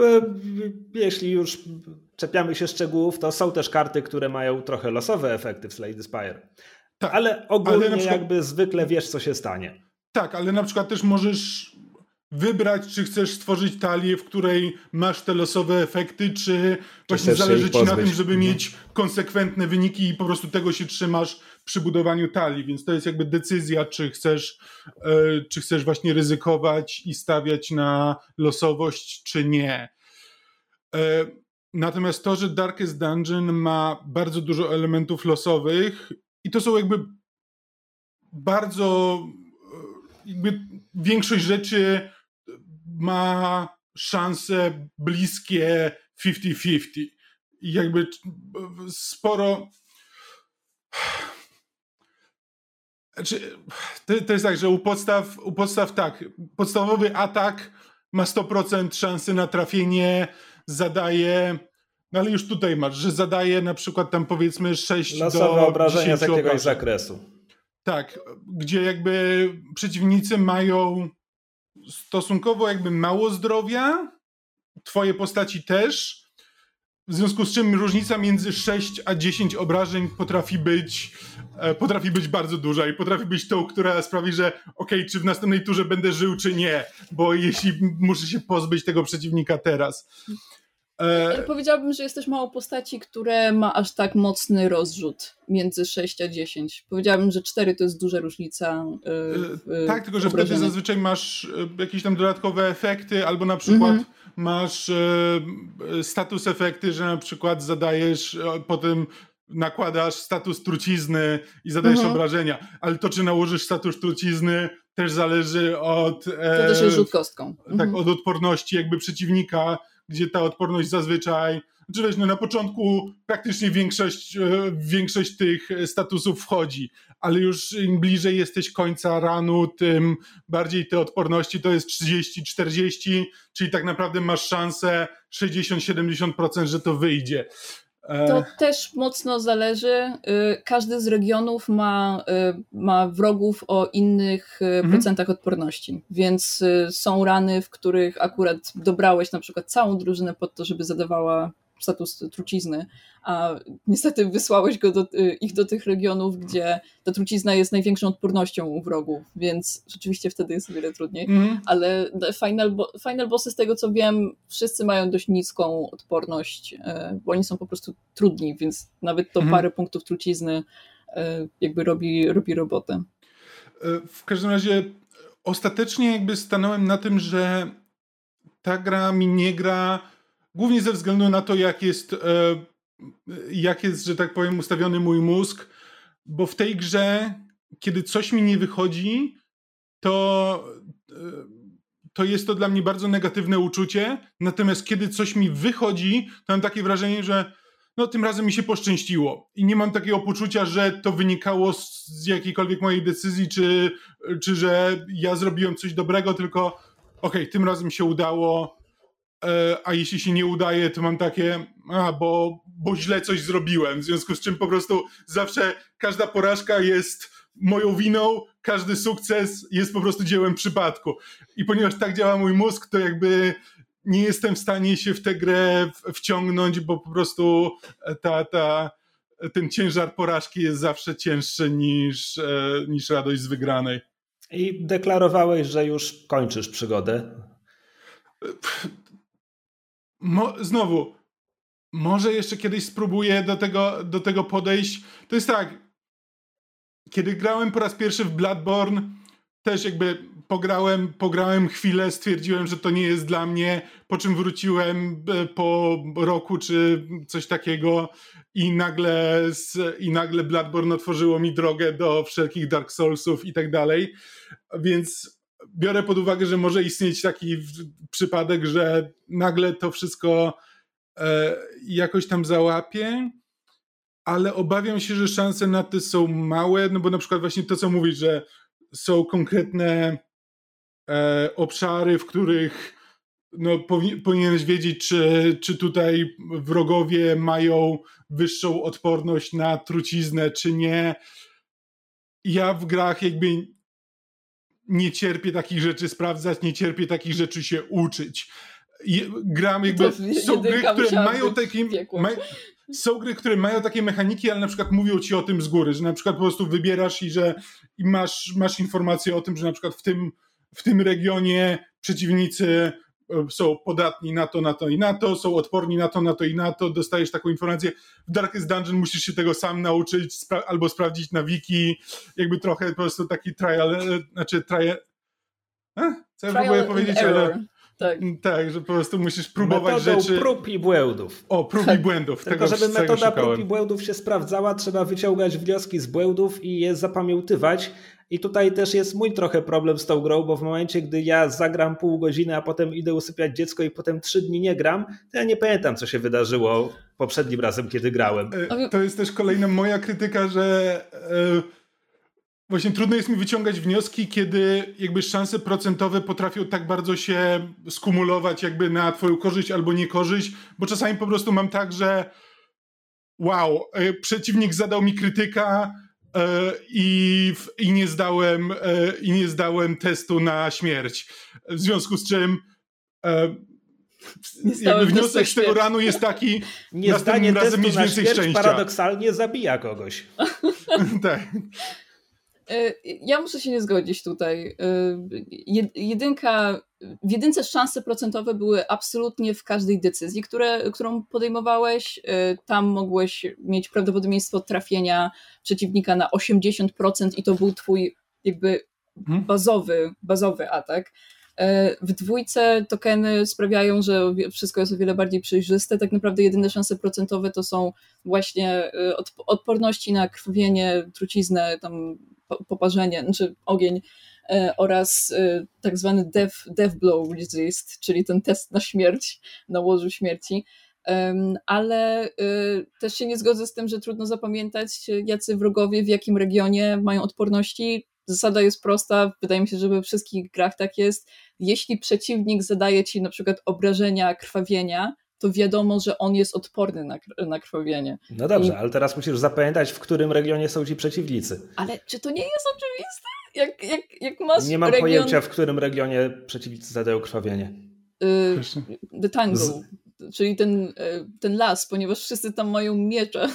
jeśli już czepiamy się szczegółów, to są też karty, które mają trochę losowe efekty w Slay the Spire. Tak, ale ogólnie ale przykład, jakby zwykle wiesz, co się stanie. Tak, ale na przykład też możesz wybrać, czy chcesz stworzyć talię, w której masz te losowe efekty, czy, czy właśnie zależy ci na tym, żeby mhm. mieć konsekwentne wyniki i po prostu tego się trzymasz przy budowaniu talii, więc to jest jakby decyzja, czy chcesz, yy, czy chcesz właśnie ryzykować i stawiać na losowość, czy nie. Yy, natomiast to, że Darkest Dungeon ma bardzo dużo elementów losowych i to są jakby bardzo, jakby większość rzeczy ma szanse bliskie 50-50. I jakby sporo. Znaczy, to, to jest tak, że u podstaw, u podstaw tak, podstawowy atak ma 100% szansy na trafienie, zadaje no ale już tutaj masz, że zadaje na przykład tam powiedzmy 6 Losowe do obrażenia z jakiegoś obrażeń. zakresu. Tak, gdzie jakby przeciwnicy mają stosunkowo jakby mało zdrowia, twoje postaci też, w związku z czym różnica między 6 a 10 obrażeń potrafi być, e, potrafi być bardzo duża i potrafi być tą, która sprawi, że ok, czy w następnej turze będę żył, czy nie, bo jeśli muszę się pozbyć tego przeciwnika teraz. E... Ja powiedziałabym, że jest też mało postaci, które ma aż tak mocny rozrzut między 6 a 10. Powiedziałabym, że 4 to jest duża różnica. Yy, tak, tylko że wtedy zazwyczaj masz jakieś tam dodatkowe efekty, albo na przykład. Mm -hmm masz e, status efekty, że na przykład zadajesz, e, potem nakładasz status trucizny i zadajesz mhm. obrażenia, ale to, czy nałożysz status trucizny, też zależy od... To też jest rzut kostką. Tak, mhm. od odporności jakby przeciwnika, gdzie ta odporność zazwyczaj czy wiesz, no na początku praktycznie większość, e, większość tych statusów wchodzi, ale już im bliżej jesteś końca ranu, tym bardziej te odporności to jest 30-40, czyli tak naprawdę masz szansę 60-70%, że to wyjdzie. E, to też mocno zależy. Y, każdy z regionów ma, y, ma wrogów o innych y, mhm. procentach odporności, więc są rany, w których akurat dobrałeś na przykład całą drużynę pod to, żeby zadawała status trucizny, a niestety wysłałeś go do, y, ich do tych regionów, gdzie ta trucizna jest największą odpornością u wrogów, więc rzeczywiście wtedy jest o wiele trudniej. Mm. Ale final, bo, final bossy, z tego co wiem, wszyscy mają dość niską odporność, y, bo oni są po prostu trudni, więc nawet to mm. parę punktów trucizny y, jakby robi, robi robotę. W każdym razie ostatecznie jakby stanąłem na tym, że ta gra mi nie gra Głównie ze względu na to, jak jest, e, jak jest, że tak powiem, ustawiony mój mózg, bo w tej grze, kiedy coś mi nie wychodzi, to, e, to jest to dla mnie bardzo negatywne uczucie. Natomiast kiedy coś mi wychodzi, to mam takie wrażenie, że no tym razem mi się poszczęściło. I nie mam takiego poczucia, że to wynikało z jakiejkolwiek mojej decyzji, czy, czy że ja zrobiłem coś dobrego, tylko okej, okay, tym razem się udało, a jeśli się nie udaje, to mam takie, a, bo, bo źle coś zrobiłem, w związku z czym po prostu zawsze każda porażka jest moją winą, każdy sukces jest po prostu dziełem przypadku. I ponieważ tak działa mój mózg, to jakby nie jestem w stanie się w tę grę wciągnąć, bo po prostu ta, ta, ten ciężar porażki jest zawsze cięższy niż, e, niż radość z wygranej. I deklarowałeś, że już kończysz przygodę. Mo, znowu, może jeszcze kiedyś spróbuję do tego, do tego podejść. To jest tak, kiedy grałem po raz pierwszy w Bloodborne, też jakby pograłem, pograłem chwilę, stwierdziłem, że to nie jest dla mnie, po czym wróciłem e, po roku czy coś takiego i nagle, i nagle Bloodborne otworzyło mi drogę do wszelkich Dark Soulsów i tak dalej. Więc biorę pod uwagę, że może istnieć taki przypadek, że nagle to wszystko e, jakoś tam załapie, ale obawiam się, że szanse na to są małe, no bo na przykład właśnie to, co mówisz, że są konkretne e, obszary, w których no, powinieneś wiedzieć, czy, czy tutaj wrogowie mają wyższą odporność na truciznę, czy nie. Ja w grach jakby nie cierpię takich rzeczy sprawdzać, nie cierpię takich rzeczy się uczyć. I gram jakby, są gry, które mają takie, ma, są gry, które mają takie mechaniki, ale na przykład mówią ci o tym z góry, że na przykład po prostu wybierasz i że i masz, masz informację o tym, że na przykład w tym, w tym regionie przeciwnicy są podatni na to, na to i na to, są odporni na to, na to i na to, dostajesz taką informację. W Darkest Dungeon musisz się tego sam nauczyć spra albo sprawdzić na wiki, jakby trochę po prostu taki trial, e, znaczy trial... E? Co ja próbuję powiedzieć, ale... Tak. tak, że po prostu musisz próbować Metodą rzeczy. prób i błędów. O, prób tak. i błędów. Tylko tego żeby metoda prób i błędów się sprawdzała, trzeba wyciągać wnioski z błędów i je zapamiętywać, i tutaj też jest mój trochę problem z tą grą, bo w momencie, gdy ja zagram pół godziny, a potem idę usypiać dziecko i potem trzy dni nie gram, to ja nie pamiętam, co się wydarzyło poprzednim razem, kiedy grałem. E, to jest też kolejna moja krytyka, że e, właśnie trudno jest mi wyciągać wnioski, kiedy jakby szanse procentowe potrafią tak bardzo się skumulować jakby na twoją korzyść albo niekorzyść, bo czasami po prostu mam tak, że wow, e, przeciwnik zadał mi krytyka, i, i, nie zdałem, e, i nie zdałem testu na śmierć. W związku z czym e, jakby wniosek z tego ranu jest taki, nie zdanie razem mieć więcej śmierć szczęścia. paradoksalnie zabija kogoś. tak. E, ja muszę się nie zgodzić tutaj. E, jedynka, w jedynce szanse procentowe były absolutnie w każdej decyzji, które, którą podejmowałeś. E, tam mogłeś mieć prawdopodobieństwo trafienia przeciwnika na 80% i to był twój jakby mhm. bazowy, bazowy atak. W dwójce tokeny sprawiają, że wszystko jest o wiele bardziej przejrzyste. Tak naprawdę jedyne szanse procentowe to są właśnie odporności na krwawienie, truciznę, tam poparzenie, znaczy ogień e, oraz e, tak zwany death, death blow resist, czyli ten test na śmierć, na łożu śmierci. Ale e, też się nie zgodzę z tym, że trudno zapamiętać, jacy wrogowie w jakim regionie mają odporności. Zasada jest prosta, wydaje mi się, że we wszystkich grach tak jest. Jeśli przeciwnik zadaje ci na przykład obrażenia, krwawienia, to wiadomo, że on jest odporny na, na krwawienie. No dobrze, I... ale teraz musisz zapamiętać, w którym regionie są ci przeciwnicy. Ale czy to nie jest oczywiste? Jak, jak, jak masz Nie mam region... pojęcia, w którym regionie przeciwnicy zadają krwawienie. Y, the Tangle, Z... czyli ten, y, ten las, ponieważ wszyscy tam mają miecze.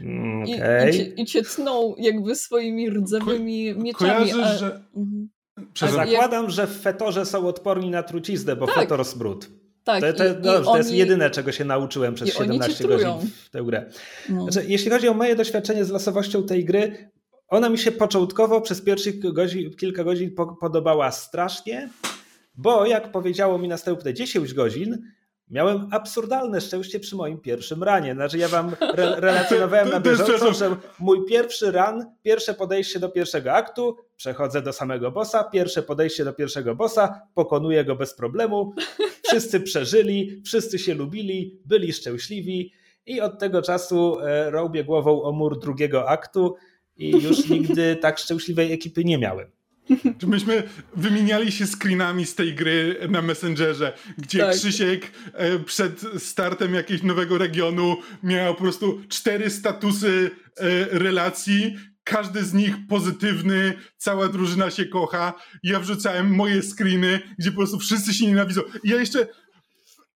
Mm, okay. I, i, cię, I cię tną jakby swoimi rdzawymi Ko mieczami. Kojarzysz, a... że... Mhm. Zakładam, że w fetorze są odporni na truciznę, bo tak. fetor smród. Tak, to, to, i, dobrze, i to jest jedyne, czego się nauczyłem przez 17 godzin w tę grę. No. Znaczy, jeśli chodzi o moje doświadczenie z losowością tej gry, ona mi się początkowo przez pierwszych godzin, kilka godzin podobała strasznie, bo jak powiedziało mi następne 10 godzin, Miałem absurdalne szczęście przy moim pierwszym ranie. Znaczy, ja wam re relacjonowałem na bieżąco, że mój pierwszy ran, pierwsze podejście do pierwszego aktu, przechodzę do samego bossa, pierwsze podejście do pierwszego bossa, pokonuję go bez problemu. Wszyscy przeżyli, wszyscy się lubili, byli szczęśliwi i od tego czasu e, robię głową o mur drugiego aktu i już nigdy tak szczęśliwej ekipy nie miałem. Myśmy wymieniali się screenami z tej gry na Messengerze, gdzie tak. Krzysiek e, przed startem jakiegoś nowego regionu miał po prostu cztery statusy e, relacji, każdy z nich pozytywny, cała drużyna się kocha. Ja wrzucałem moje screeny, gdzie po prostu wszyscy się nienawidzą. I ja jeszcze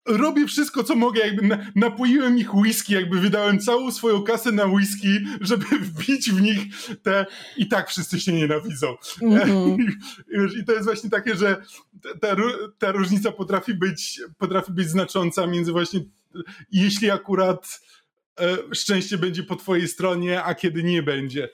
robię wszystko, co mogę, jakby na, napoiłem ich whisky, jakby wydałem całą swoją kasę na whisky, żeby wbić w nich te i tak wszyscy się nienawidzą. Mm -hmm. I, I, to jest właśnie takie, że ta, ta różnica potrafi być, potrafi być znacząca między właśnie, jeśli akurat e, szczęście będzie po twojej stronie, a kiedy nie będzie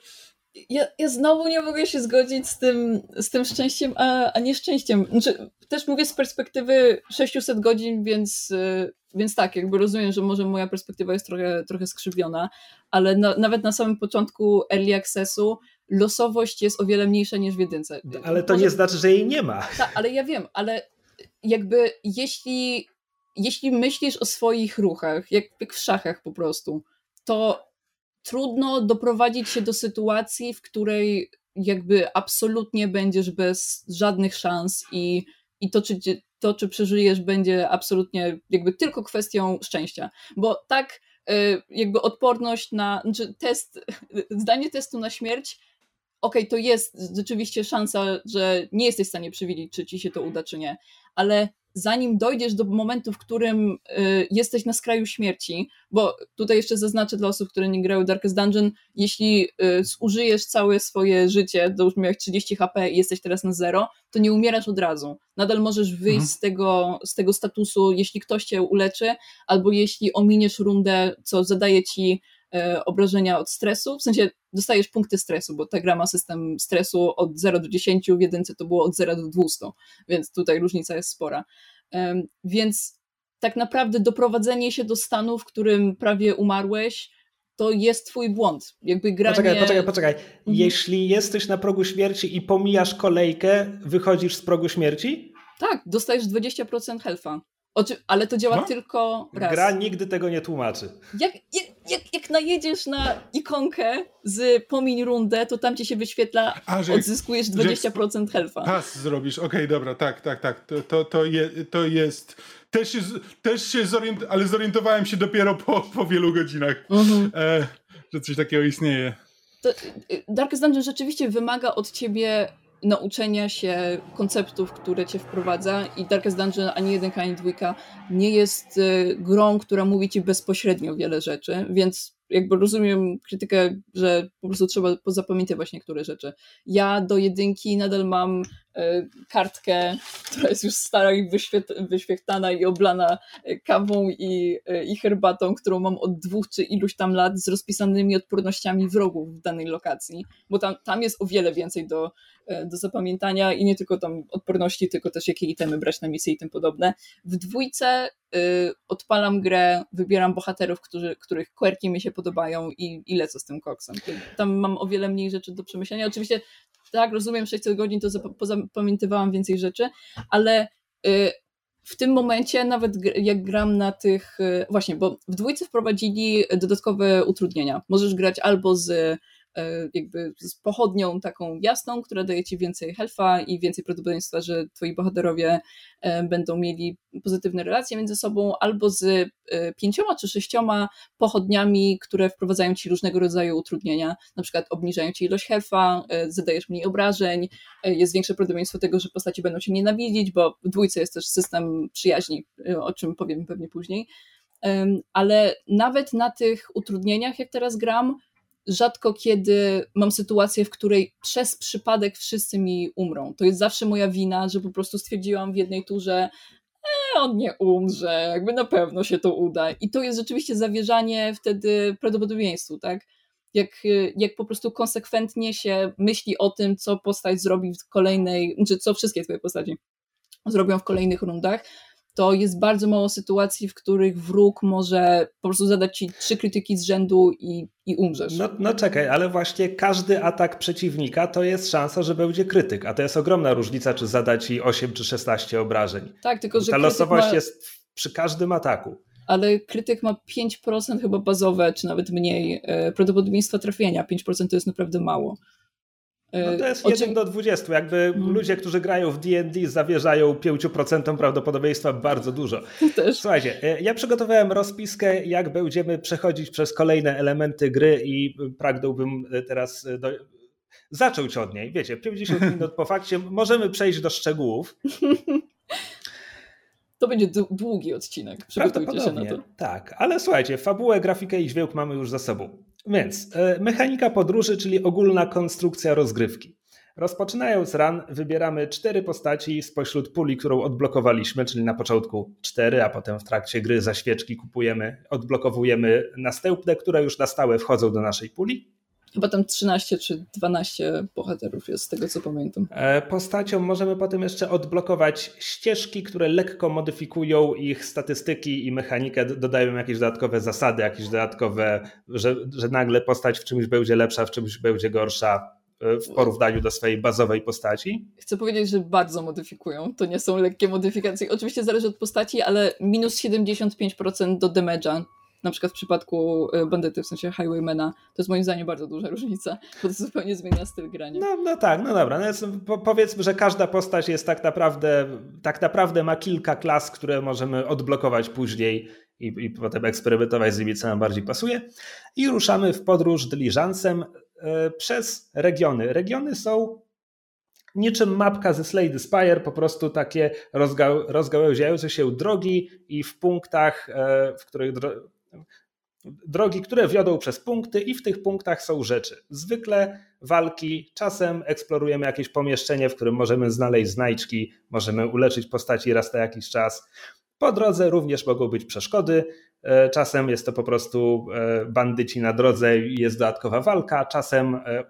ja, ja znowu nie mogę się zgodzić z tym, z tym szczęściem, a, a nieszczęściem. Znaczy, też mówię z perspektywy 600 godzin, więc, y, więc tak, jakby rozumiem, że może moja perspektywa jest trochę, trochę skrzywiona, ale na, nawet na samym początku early accessu losowość jest o wiele mniejsza niż w jedynce. Ale to może... nie znaczy, że jej nie ma. Tak, ale ja wiem, ale jakby jeśli, jeśli myślisz o swoich ruchach, jak, jak w szachach po prostu, to trudno doprowadzić się do sytuacji, w której jakby absolutnie będziesz bez żadnych szans i, i to, czy, to, czy przeżyjesz, będzie absolutnie jakby tylko kwestią szczęścia. Bo tak, y, jakby odporność na, znaczy test, zdanie testu na śmierć, okej, okay, to jest rzeczywiście szansa, że nie jesteś w stanie przewidzieć, czy ci się to uda, czy nie, ale zanim dojdziesz do momentu, w którym y, jesteś na skraju śmierci, bo tutaj jeszcze zaznaczę dla osób, które nie grały Darkest Dungeon, jeśli y, zużyjesz całe swoje życie, to już miałeś 30 HP i jesteś teraz na zero, to nie umierasz od razu. Nadal możesz wyjść mhm. z, tego, z tego statusu, jeśli ktoś cię uleczy, albo jeśli ominiesz rundę, co zadaje ci y, obrażenia od stresu, w sensie dostajesz punkty stresu, bo ta gra ma system stresu od 0 do 10, w jedynce to było od 0 do 200, więc tutaj różnica jest spora. Więc tak naprawdę doprowadzenie się do stanu, w którym prawie umarłeś, to jest twój błąd. Jakby granie... Poczekaj, poczekaj, poczekaj. Mhm. Jeśli jesteś na progu śmierci i pomijasz kolejkę, wychodzisz z progu śmierci? Tak, dostajesz 20% health'a. Ale to działa no? tylko raz. Gra nigdy tego nie tłumaczy. Jak, jak, jak, najedziesz na ikonkę z pomiń rundę, to tam ci się wyświetla, A, że, odzyskujesz 20% że health'a. Pas zrobisz, okej, okay, dobra, tak, tak, tak. To, to, to, je, to jest... Też się, też się zorient... ale zorientowałem się dopiero po, po wielu godzinach, mhm. e, że coś takiego istnieje. To, y, Darkest Dungeon rzeczywiście wymaga od ciebie nauczenia się konceptów, które cię wprowadza i Darkest Dungeon ani jedynka, ani dwójka nie jest y, grą, która mówi ci bezpośrednio wiele rzeczy, więc jakby rozumiem krytykę, że po prostu trzeba zapamiętywać niektóre rzeczy. Ja do jedynki nadal mam e, kartkę, która jest już stara i wyświetlana i oblana e, kawą i, e, i herbatą, którą mam od dwóch czy iluś tam lat z rozpisanymi odpornościami wrogów w danej lokacji, bo tam, tam jest o wiele więcej do, do zapamiętania i nie tylko tam odporności, tylko też jakie itemy brać na misję i tym podobne. W dwójce y, odpalam grę, wybieram bohaterów, którzy, których quirki mi się podobają i, i lecę z tym koksem. Tam mam o wiele mniej rzeczy do przemyślenia. Oczywiście tak, rozumiem, 600 godzin to zapamiętywałam więcej rzeczy, ale y, w tym momencie, nawet jak gram na tych, y, właśnie, bo w dwójce wprowadzili dodatkowe utrudnienia. Możesz grać albo z jakby z pochodnią taką jasną, która daje ci więcej helfa i więcej prawdopodobieństwa, że twoi bohaterowie e, będą mieli pozytywne relacje między sobą, albo z e, pięcioma czy sześcioma pochodniami, które wprowadzają ci różnego rodzaju utrudnienia, na przykład obniżają ci ilość helfa, zadajesz mniej obrażeń, jest większe prawdopodobieństwo tego, że postaci będą cię nienawidzić, bo w dwójce jest też system przyjaźni, o czym powiem pewnie później. Ale nawet na tych utrudnieniach, jak teraz gram, rzadko kiedy mam sytuację, w której przez przypadek wszyscy mi umrą. To jest zawsze moja wina, że po prostu stwierdziłam w jednej turze, e, on nie umrze, jakby na pewno się to uda. I to jest rzeczywiście zawierzanie wtedy prawdopodobieństwu, tak? Jak, jak po prostu konsekwentnie się myśli o tym, co postać zrobi w kolejnej, czy co wszystkie twoje postaci zrobią w kolejnych rundach, to jest bardzo mało sytuacji, w których wróg może po prostu zadać ci trzy krytyki z rzędu i, i umrzesz. No, no czekaj, ale właśnie każdy atak przeciwnika to jest szansa, że będzie krytyk, a to jest ogromna różnica, czy zadać ci 8 czy 16 obrażeń. Tak, tylko że Ta losowość ma... jest przy każdym ataku. Ale krytyk ma 5% chyba bazowe, czy nawet mniej e, prawdopodobieństwa trafienia. 5% to jest naprawdę mało. No to jest 1 czym... do 20. Jakby hmm. ludzie, którzy grają w D&D zawierzają 5% prawdopodobieństwa bardzo dużo. Też. Słuchajcie, e, ja przygotowałem rozpiskę, jak będziemy przechodzić przez kolejne elementy gry i pragnąłbym e, teraz e, do... zacząć od niej. Wiecie, 50 minut po fakcie możemy przejść do szczegółów. To będzie długi odcinek. Przygotujcie się na to. Tak, ale słuchajcie, fabułę, grafikę i dźwięk mamy już za sobą. Więc e, mechanika podróży, czyli ogólna konstrukcja rozgrywki. Rozpoczynając run, wybieramy cztery postaci spośród puli, którą odblokowaliśmy, czyli na początku cztery, a potem w trakcie gry za świeczki kupujemy, odblokowujemy następne, które już na stałe wchodzą do naszej puli. Chyba tam 13 czy 12 bohaterów jest, z tego co pamiętam. E, postacią możemy potem jeszcze odblokować ścieżki, które lekko modyfikują ich statystyki i mechanikę, dodają jakieś dodatkowe zasady, jakieś dodatkowe, że, że nagle postać w czymś będzie lepsza, w czymś będzie gorsza e, w porównaniu do swojej bazowej postaci. Chcę powiedzieć, że bardzo modyfikują. To nie są lekkie modyfikacje. Oczywiście zależy od postaci, ale minus 75% do damage'a na przykład w przypadku y, bandyty, w sensie Highwaymana, to jest moim zdaniem bardzo duża różnica, bo to zupełnie zmienia styl grania. No, no tak, no dobra. No powiedzmy, że każda postać jest tak naprawdę, tak naprawdę ma kilka klas, które możemy odblokować później i, i potem eksperymentować z nimi, co nam bardziej pasuje. I ruszamy w podróż dyliżansem y, przez regiony. Regiony są niczym mapka ze Slade Spire, po prostu takie rozga rozgałęziające się drogi i w punktach, y, w których drogi, które wiodą przez punkty i w tych punktach są rzeczy. Zwykle walki, czasem eksplorujemy jakieś pomieszczenie, w którym możemy znaleźć znajdźki, możemy uleczyć postaci raz na jakiś czas. Po drodze również mogą być przeszkody, czasem jest to po prostu e, bandyci na drodze i jest dodatkowa walka. Czasem e,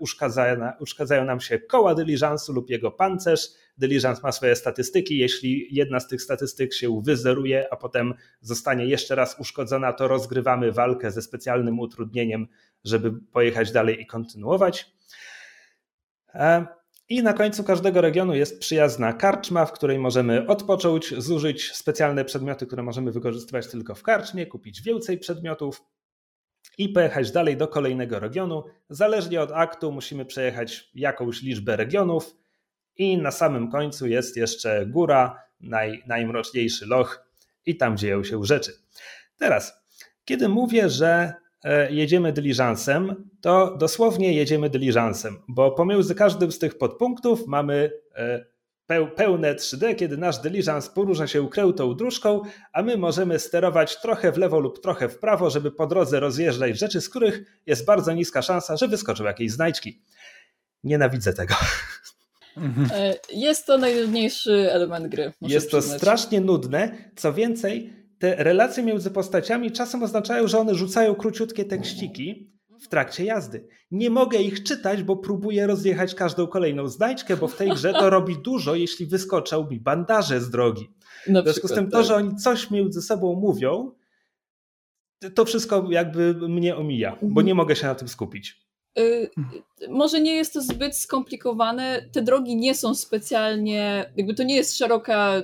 uszkadzają nam się koła dyliżansu lub jego pancerz. Dyliżans ma swoje statystyki. Jeśli jedna z tych statystyk się wyzeruje, a potem zostanie jeszcze raz uszkodzona, to rozgrywamy walkę ze specjalnym utrudnieniem, żeby pojechać dalej i kontynuować. I na końcu każdego regionu jest przyjazna karczma, w której możemy odpocząć, zużyć specjalne przedmioty, które możemy wykorzystywać tylko w karczmie, kupić więcej przedmiotów i pojechać dalej do kolejnego regionu. Zależnie od aktu musimy przejechać jakąś liczbę regionów i na samym końcu jest jeszcze góra, naj, najmroczniejszy loch i tam dzieją się rzeczy. Teraz, kiedy mówię, że jedziemy dyliżansem, to dosłownie jedziemy dyliżansem, bo pomiędzy każdym z tych podpunktów mamy e, pełne 3D, kiedy nasz dyliżans porusza się ukrytą dróżką, a my możemy sterować trochę w lewo lub trochę w prawo, żeby po drodze rozjeżdżać rzeczy, z których jest bardzo niska szansa, że wyskoczą jakieś znajdźki. Nienawidzę tego. E, jest to najnudniejszy element gry. Jest to przyznać. strasznie nudne. Co więcej, te relacje między postaciami czasem oznaczają, że one rzucają króciutkie tekściki w trakcie jazdy. Nie mogę ich czytać, bo próbuję rozjechać każdą kolejną znajdźkę, bo w tej grze to robi dużo, jeśli wyskoczą mi bandaże z drogi. Na w związku z tym to, tak. że oni coś między sobą mówią, to wszystko jakby mnie omija, bo nie mogę się na tym skupić. Y, może nie jest to zbyt skomplikowane. Te drogi nie są specjalnie, jakby to nie jest szeroka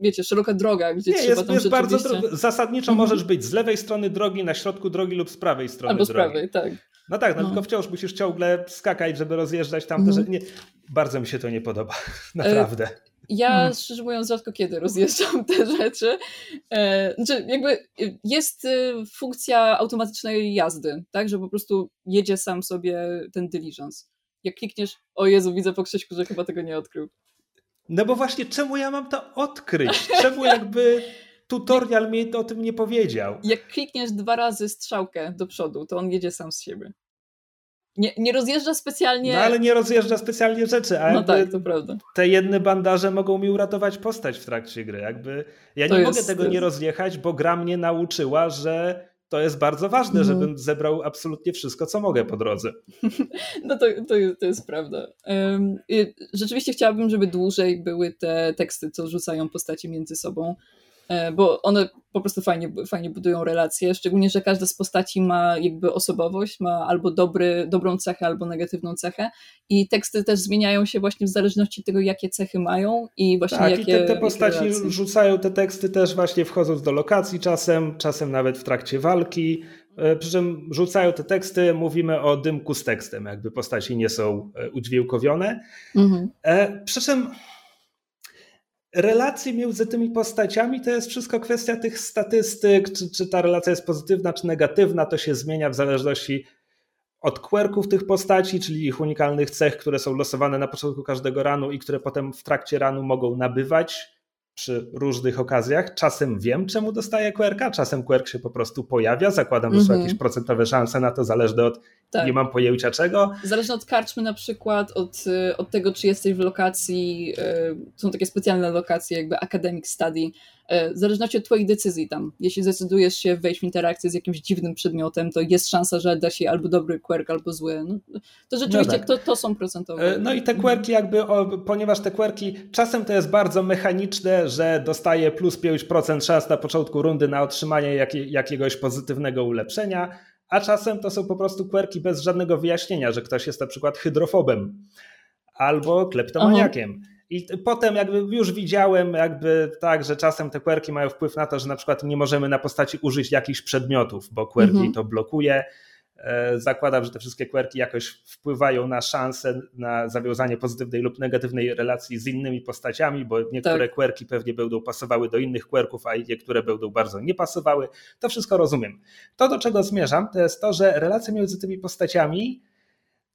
wiecie, szeroka droga, gdzie nie, trzeba jest, tam jest bardzo Zasadniczo mhm. możesz być z lewej strony drogi, na środku drogi lub z prawej strony Albo drogi. z prawej, tak. No tak, no, no. tylko wciąż musisz ciągle skakać, żeby rozjeżdżać tam mhm. Nie, bardzo mi się to nie podoba, naprawdę. E, ja hmm. szczerze mówiąc rzadko kiedy rozjeżdżam te rzeczy. E, znaczy jakby jest y, funkcja automatycznej jazdy, tak, że po prostu jedzie sam sobie ten diligence. Jak klikniesz, o Jezu, widzę po Krzyśku, że chyba tego nie odkrył. No bo właśnie czemu ja mam to odkryć? Czemu jakby tutorial mi o tym nie powiedział? Jak klikniesz dwa razy strzałkę do przodu, to on jedzie sam z siebie. Nie, nie rozjeżdża specjalnie. No ale nie rozjeżdża specjalnie rzeczy. A no tak, to prawda. Te jedne bandaże mogą mi uratować postać w trakcie gry. Jakby ja to nie jest, mogę tego nie rozjechać, bo gra mnie nauczyła, że to jest bardzo ważne, mhm. żebym zebrał absolutnie wszystko, co mogę po drodze. No to, to, to jest prawda. Rzeczywiście chciałabym, żeby dłużej były te teksty, co rzucają postaci między sobą. E, bo one po prostu fajnie, fajnie budują relacje, szczególnie, że każda z postaci ma jakby osobowość, ma albo dobry, dobrą cechę, albo negatywną cechę i teksty też zmieniają się właśnie w zależności od tego, jakie cechy mają i właśnie tak, jakie i te, te postaci rzucają te teksty też właśnie wchodząc do lokacji czasem, czasem nawet w trakcie walki, e, przy czym rzucają te teksty, mówimy o dymku z tekstem, jakby postaci nie są e, udźwiękowione. Mhm. Przy czym relacje między tymi postaciami to jest wszystko kwestia tych statystyk, czy, czy ta relacja jest pozytywna, czy negatywna, to się zmienia w zależności od quirków tych postaci, czyli ich unikalnych cech, które są losowane na początku każdego ranu i które potem w trakcie ranu mogą nabywać przy różnych okazjach. Czasem wiem, czemu dostaję quirka, czasem quirk się po prostu pojawia. Zakładam, że są mhm. jakieś procentowe szanse na to, zależne od tak. nie mam pojęcia czego. Zależne od karczmy na przykład, od, y, od tego, czy jesteś w lokacji, y, są takie specjalne lokacje, jakby academic study, y, w zależności od twojej decyzji tam. Jeśli zdecydujesz się wejść w interakcję z jakimś dziwnym przedmiotem, to jest szansa, że da się albo dobry quirk, albo zły. No, to rzeczywiście no tak. to, to są procentowe. No i te quirki jakby, o, ponieważ te quirki czasem to jest bardzo mechaniczne, że dostaje plus 5% szans na początku rundy na otrzymanie jakiegoś pozytywnego ulepszenia, a czasem to są po prostu quirki bez żadnego wyjaśnienia, że ktoś jest na przykład hydrofobem albo kleptomaniakiem. Aha. I potem jakby już widziałem jakby tak, że czasem te quirki mają wpływ na to, że na przykład nie możemy na postaci użyć jakichś przedmiotów, bo quirki mhm. to blokuje. E, zakładam, że te wszystkie quirki jakoś wpływają na szansę na zawiązanie pozytywnej lub negatywnej relacji z innymi postaciami, bo niektóre tak. quirki pewnie będą pasowały do innych quirków, a niektóre będą bardzo nie pasowały. To wszystko rozumiem. To, do czego zmierzam, to jest to, że relacje między tymi postaciami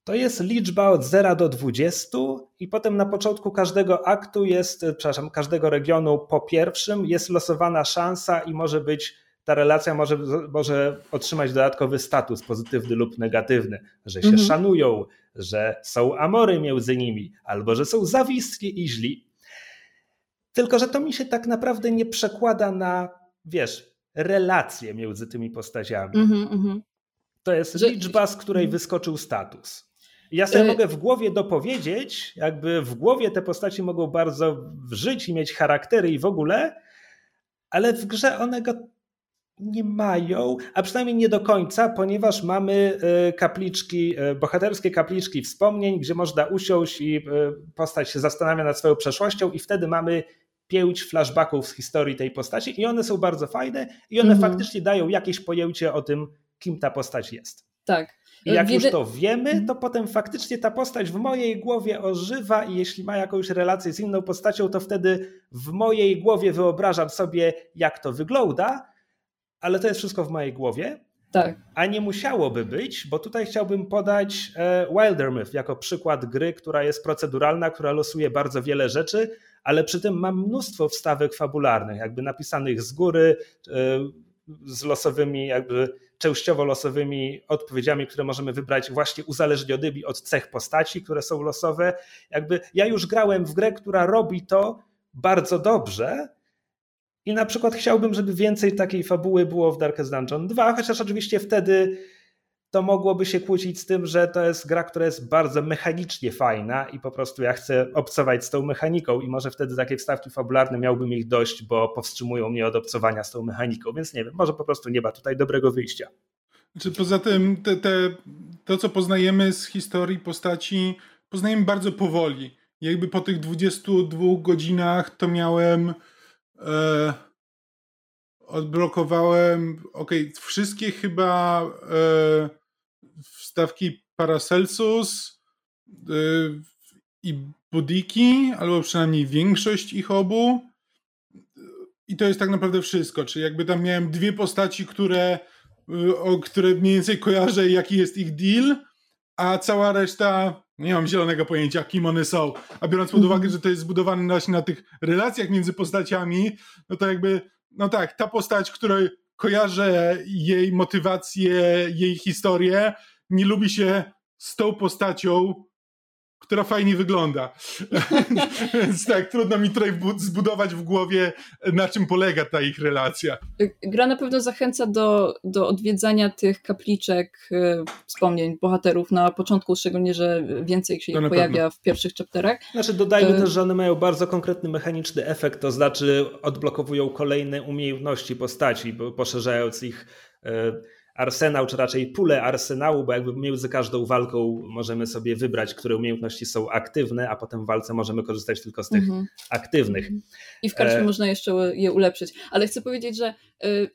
to jest liczba od 0 do 20 i potem na początku każdego aktu jest, przepraszam, każdego regionu po pierwszym jest losowana szansa i może być ta relacja może, może otrzymać dodatkowy status, pozytywny lub negatywny, że się mhm. szanują, że są amory między nimi, albo że są zawistni i źli. Tylko, że to mi się tak naprawdę nie przekłada na, wiesz, relacje między tymi postaciami. Mhm, mhm. To jest że... liczba, z której wyskoczył status. Ja sobie y mogę w głowie dopowiedzieć, jakby w głowie te postaci mogą bardzo żyć i mieć charaktery i w ogóle, ale w grze one go nie mają, a przynajmniej nie do końca, ponieważ mamy e, kapliczki, e, bohaterskie kapliczki wspomnień, gdzie można usiąść i e, postać się zastanawia nad swoją przeszłością i wtedy mamy pięć flashbacków z historii tej postaci i one są bardzo fajne i one mhm. faktycznie dają jakieś pojęcie o tym, kim ta postać jest. Tak. I jak już to wiemy, mhm. to potem faktycznie ta postać w mojej głowie ożywa i jeśli ma jakąś relację z inną postacią, to wtedy w mojej głowie wyobrażam sobie, jak to wygląda, ale to jest wszystko w mojej głowie. Tak. A nie musiałoby być, bo tutaj chciałbym podać e, Wildermyth jako przykład gry, która jest proceduralna, która losuje bardzo wiele rzeczy, ale przy tym ma mnóstwo wstawek fabularnych, jakby napisanych z góry, e, z losowymi, jakby częściowo losowymi odpowiedziami, które możemy wybrać właśnie uzależnionymi od cech postaci, które są losowe. Jakby ja już grałem w grę, która robi to bardzo dobrze, i na przykład chciałbym, żeby więcej takiej fabuły było w Darkest Dungeon 2, chociaż oczywiście wtedy to mogłoby się kłócić z tym, że to jest gra, która jest bardzo mechanicznie fajna i po prostu ja chcę obcować z tą mechaniką i może wtedy takie wstawki fabularne miałbym ich dość, bo powstrzymują mnie od obcowania z tą mechaniką, więc nie wiem, może po prostu nie ma tutaj dobrego wyjścia. Znaczy, poza tym te, te, to, co poznajemy z historii postaci, poznajemy bardzo powoli. Jakby po tych 22 godzinach to miałem e, odblokowałem ok, wszystkie chyba e, wstawki Paracelsus e, i Budiki, albo przynajmniej większość ich obu. I to jest tak naprawdę wszystko. Czyli jakby tam miałem dwie postaci, które, e, o które mniej więcej kojarzę, jaki jest ich deal, a cała reszta nie mam zielonego pojęcia, kim one są. A biorąc pod uwagę, że to jest zbudowane właśnie na tych relacjach między postaciami, no to jakby, no tak, ta postać, której kojarzę jej motywację, jej historię, nie lubi się z tą postacią, która fajnie wygląda. Więc tak, trudno mi tutaj zbudować w głowie, na czym polega ta ich relacja. Gra na pewno zachęca do, do odwiedzania tych kapliczek e, wspomnień bohaterów na początku, szczególnie, że więcej się ich pojawia pewno. w pierwszych chapterach. Znaczy dodajmy e... też, że one mają bardzo konkretny mechaniczny efekt, to znaczy odblokowują kolejne umiejętności postaci, poszerzając ich e, arsenał, czy raczej pulę arsenału, bo jakby między każdą walką możemy sobie wybrać, które umiejętności są aktywne, a potem w walce możemy korzystać tylko z tych mhm. aktywnych. I w każdym e... można jeszcze je ulepszyć. Ale chcę powiedzieć, że y,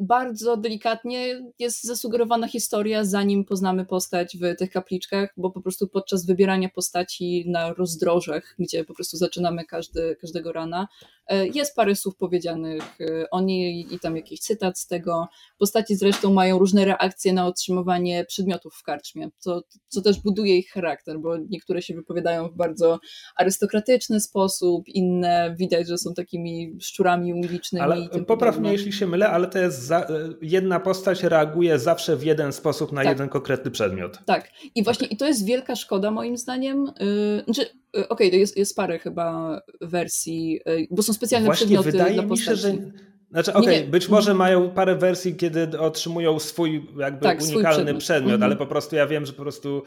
bardzo delikatnie jest zasugerowana historia, zanim poznamy postać w tych kapliczkach, bo po prostu podczas wybierania postaci na rozdrożach, gdzie po prostu zaczynamy każdy, każdego rana, e, jest parę słów powiedzianych e, o niej i tam jakiś cytat z tego. Postaci zresztą mają różne reakcje na otrzymywanie przedmiotów w karczmie, co, co też buduje ich charakter, bo niektóre się wypowiadają w bardzo arystokratyczny sposób, inne widać, że są takimi szczurami ulicznymi. Ale popraw mnie, jeśli się mylę, ale to jest za, jedna postać reaguje zawsze w jeden sposób na tak. jeden konkretny przedmiot. Tak. I właśnie okay. i to jest wielka szkoda moim zdaniem. Yy, znaczy, yy, okej, okay, jest, jest parę chyba wersji, yy, bo są specjalne właśnie przedmioty wydaje dla postaci. Mi się, że... Znaczy, okej, okay, być może mają parę wersji, kiedy otrzymują swój jakby tak, unikalny swój przedmiot, przedmiot -hmm. ale po prostu ja wiem, że po prostu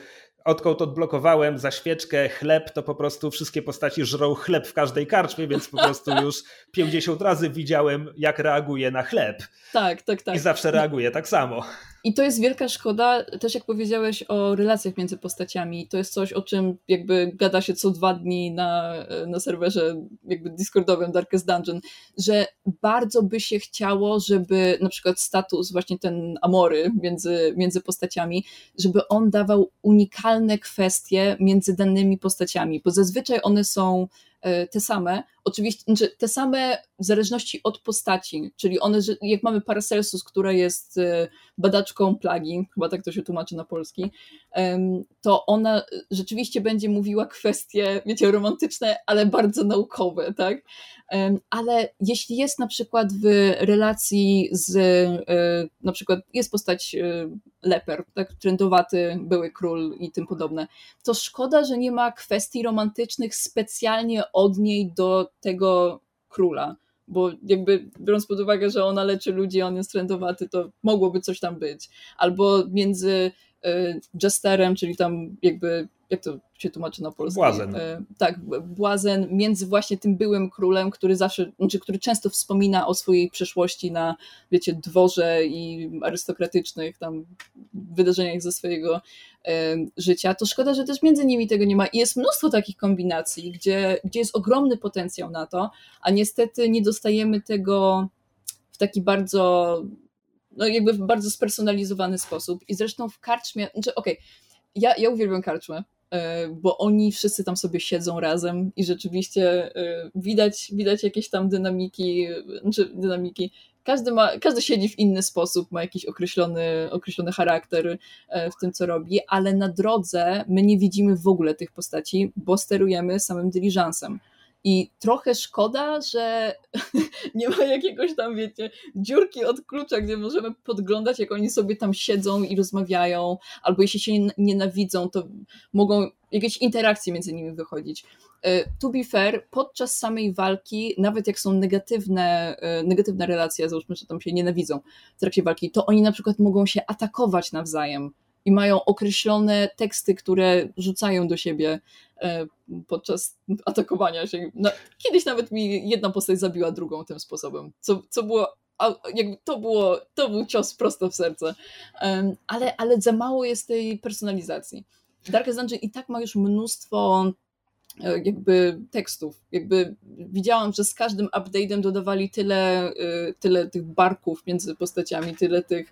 odkąd odblokowałem za świeczkę chleb, to po prostu wszystkie postaci żrą chleb w każdej karczmie, więc po prostu już 50 razy widziałem, jak reaguje na chleb. Tak, tak, tak. I zawsze reaguje tak samo. I to jest wielka szkoda, też jak powiedziałeś o relacjach między postaciami, to jest coś, o czym jakby gada się co dwa dni na, na serwerze jakby Discordowym Darkest Dungeon, że bardzo by się chciało, żeby na przykład status, właśnie ten amory między, między postaciami, żeby on dawał unikalne kwestie między danymi postaciami, bo zazwyczaj one są E, te same, oczywiście znaczy te same w zależności od postaci, czyli one, jak mamy Paracelsus, która jest e, badaczką plagi, chyba tak to się tłumaczy na polski, to ona rzeczywiście będzie mówiła kwestie, wiecie, romantyczne, ale bardzo naukowe, tak? Ale jeśli jest na przykład w relacji z, e, na przykład jest postać leper, tak, trendowaty były król i tym podobne, to szkoda, że nie ma kwestii romantycznych specjalnie od niej do tego króla bo jakby biorąc pod uwagę, że ona leczy ludzi, on jest trendowaty, to mogłoby coś tam być. Albo między Jesterem, czyli tam jakby jak to się tłumaczy na polski? Błazen. E, tak, błazen między właśnie tym byłym królem, który zawsze, znaczy, który często wspomina o swojej przeszłości na, wiecie, dworze i arystokratycznych tam wydarzeniach ze swojego życia, to szkoda, że też między nimi tego nie ma. I jest mnóstwo takich kombinacji, gdzie, gdzie jest ogromny potencjał na to, a niestety nie dostajemy tego w taki bardzo no jakby w bardzo spersonalizowany sposób i zresztą w karczmie, znaczy okej, okay, ja, ja uwielbiam karczmę, bo oni wszyscy tam sobie siedzą razem i rzeczywiście widać, widać jakieś tam dynamiki, znaczy dynamiki, każdy, ma, każdy siedzi w inny sposób, ma jakiś określony, określony charakter w tym, co robi, ale na drodze my nie widzimy w ogóle tych postaci, bo sterujemy samym dyliżansem. I trochę szkoda, że nie ma jakiegoś tam, wiecie, dziurki od klucza, gdzie możemy podglądać, jak oni sobie tam siedzą i rozmawiają, albo jeśli się nienawidzą, to mogą jakieś interakcje między nimi wychodzić. E, to be fair, podczas samej walki, nawet jak są negatywne, e, negatywne relacje, załóżmy, że tam się nienawidzą w trakcie walki, to oni na przykład mogą się atakować nawzajem i mają określone teksty, które rzucają do siebie e, podczas atakowania się. No, kiedyś nawet mi jedna postać zabiła drugą tym sposobem, co, co było jakby to było, to był cios prosto w serce. Ale, ale za mało jest tej personalizacji. Darkest Dungeon i tak ma już mnóstwo e, jakby tekstów. Jakby widziałam, że z każdym update'em dodawali tyle, e, tyle tych barków między postaciami, tyle tych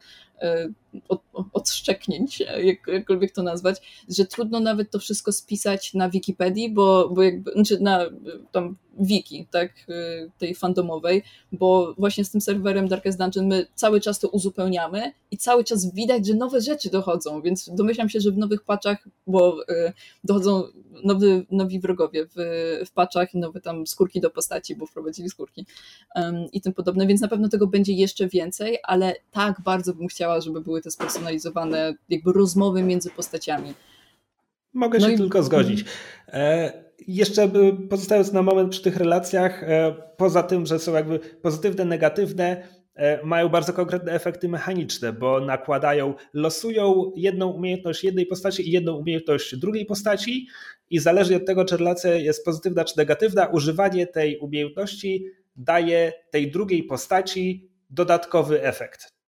od, odszczeknięć, jak, jakkolwiek to nazwać, że trudno nawet to wszystko spisać na Wikipedii, bo, bo jakby, znaczy na tam wiki, tak, e, tej fandomowej, bo właśnie z tym serwerem Darkest Dungeon my cały czas to uzupełniamy i cały czas widać, że nowe rzeczy dochodzą, więc domyślam się, że w nowych patchach, bo e, dochodzą nowy, nowi wrogowie w, w patchach i nowe tam skórki do postaci, bo wprowadzili skórki i tym podobne, więc na pewno tego będzie jeszcze więcej, ale tak bardzo bym chciała, żeby były te spersonalizowane jakby rozmowy między postaciami. Mogę no się i... tylko zgodzić. E, jeszcze pozostając na moment przy tych relacjach, e, poza tym, że są jakby pozytywne, negatywne, e, mają bardzo konkretne efekty mechaniczne, bo nakładają, losują jedną umiejętność jednej postaci i jedną umiejętność drugiej postaci i zależnie od tego, czy relacja jest pozytywna czy negatywna, używanie tej umiejętności daje tej drugiej postaci dodatkowy efekt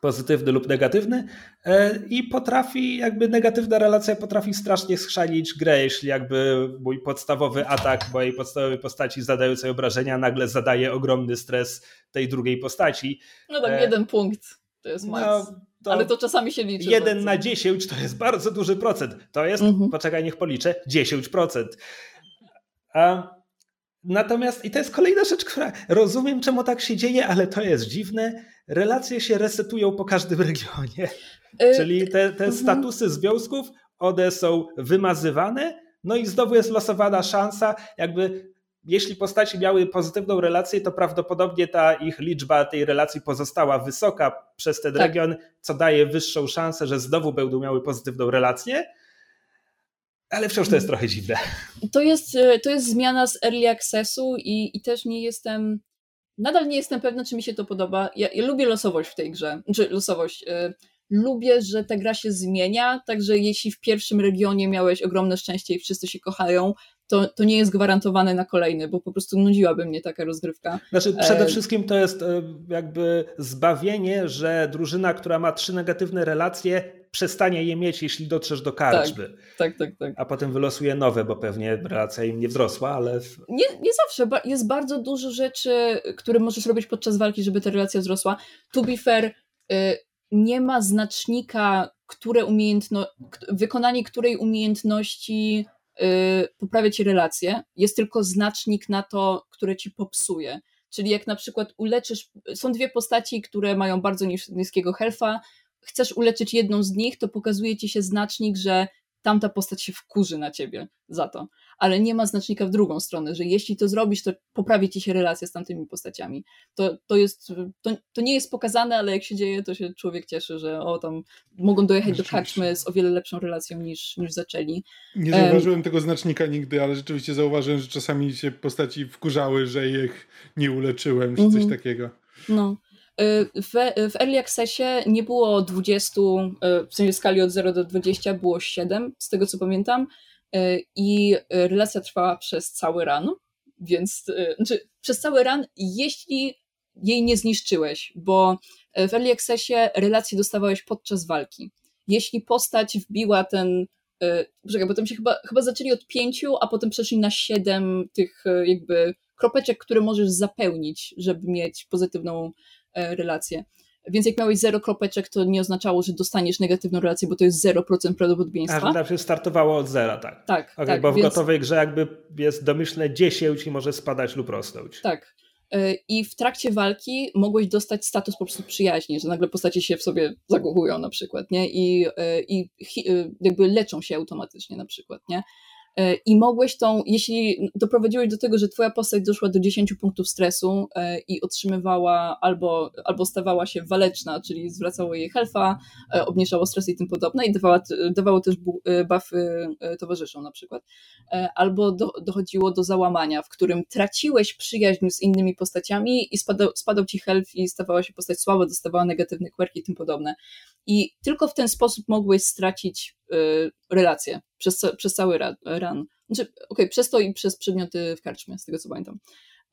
pozytywny lub negatywny e, i potrafi, jakby negatywna relacja potrafi strasznie schrzanić grę, jeśli jakby mój podstawowy atak mojej podstawowej postaci zadającej obrażenia nagle zadaje ogromny stres tej drugiej postaci. No tak, jeden punkt to jest max. No, to Ale to czasami się liczy. 1 bardzo. na 10 to jest bardzo duży procent. To jest, mhm. poczekaj, niech policzę, 10%. A, natomiast, i to jest kolejna rzecz, która rozumiem, czemu tak się dzieje, ale to jest dziwne relacje się resetują po każdym regionie. Y, Czyli te, te mhm. statusy związków, one są wymazywane, no i znowu jest losowana szansa, jakby jeśli postaci miały pozytywną relację, to prawdopodobnie ta ich liczba tej relacji pozostała wysoka przez ten tak. region, co daje wyższą szansę, że znowu będą miały pozytywną relację. Ale wciąż to jest trochę dziwne. To jest, y, to jest zmiana z early accessu i, i też nie jestem nadal nie jestem pewna, czy mi się to podoba. Ja, ja lubię losowość w tej grze. Znaczy, losowość. Y, lubię, że ta gra się zmienia, także jeśli w pierwszym regionie miałeś ogromne szczęście i wszyscy się kochają, to, to nie jest gwarantowane na kolejny, bo po prostu nudziłaby mnie taka rozgrywka. Znaczy, przede e... wszystkim to jest e, jakby zbawienie, że drużyna, która ma trzy negatywne relacje, przestanie je mieć, jeśli dotrzesz do karczmy. Tak, tak, tak, tak. A potem wylosuje nowe, bo pewnie relacja im nie wzrosła, ale... Nie, nie zawsze. Jest bardzo dużo rzeczy, które możesz robić podczas walki, żeby ta relacja wzrosła. To be fair, y, nie ma znacznika, które umiejętno... wykonanie której umiejętności poprawia ci relację. Jest tylko znacznik na to, które ci popsuje. Czyli jak na przykład uleczysz, są dwie postaci, które mają bardzo niskiego health'a, chcesz uleczyć jedną z nich, to pokazuje ci się znacznik, że tamta postać się wkurzy na ciebie za to. Ale nie ma znacznika w drugą stronę, że jeśli to zrobisz, to poprawi ci się relacja z tamtymi postaciami. To, to, jest, to, to nie jest pokazane, ale jak się dzieje, to się człowiek cieszy, że o tam mogą dojechać do karczmy z o wiele lepszą relacją niż, niż zaczęli. Nie zauważyłem um, tego znacznika nigdy, ale rzeczywiście zauważyłem, że czasami się postaci wkurzały, że ich nie uleczyłem, czy coś mhm. takiego. No. Y, w, w Early Accessie nie było 20, y, w sensie skali od 0 do 20 było 7, z tego co pamiętam, y, i relacja trwała przez cały run, więc znaczy przez cały run, jeśli jej nie zniszczyłeś, bo w Early Accessie relacje dostawałeś podczas walki. Jeśli postać wbiła ten Poczekaj, potem się chyba, chyba zaczęli od pięciu, a potem przeszli na siedem tych jakby kropeczek, które możesz zapełnić, żeby mieć pozytywną relacje. Więc jak miałeś zero kropeczek, to nie oznaczało, że dostaniesz negatywną relację, bo to jest 0% prawdopodobieństwa. A, się startowało od zera, tak. Tak, okay, tak Bo w więc... gotowej grze jakby jest domyślne 10 i może spadać lub rosnąć. Tak. E, I w trakcie walki mogłeś dostać status po prostu przyjaźni, że nagle postacie się w sobie zakochują na przykład, nie? I, e, i jakby leczą się automatycznie na przykład, nie? E, i mogłeś tą, jeśli doprowadziłeś do tego, że twoja postać doszła do 10 punktów stresu e, i otrzymywała albo, albo stawała się waleczna, czyli zwracało jej health'a, e, obniżało stres i tym podobne i dawała, dawało też buffy towarzyszom na przykład, albo do, dochodziło do załamania, w którym traciłeś przyjaźń z innymi postaciami i spadał, spadał ci health i stawała się postać słaba, dostawała negatywne quirki i tym podobne. I tylko w ten sposób mogłeś stracić relacje przez, przez cały run. Znaczy, okay, przez to i przez przedmioty w karczmie, z tego co pamiętam.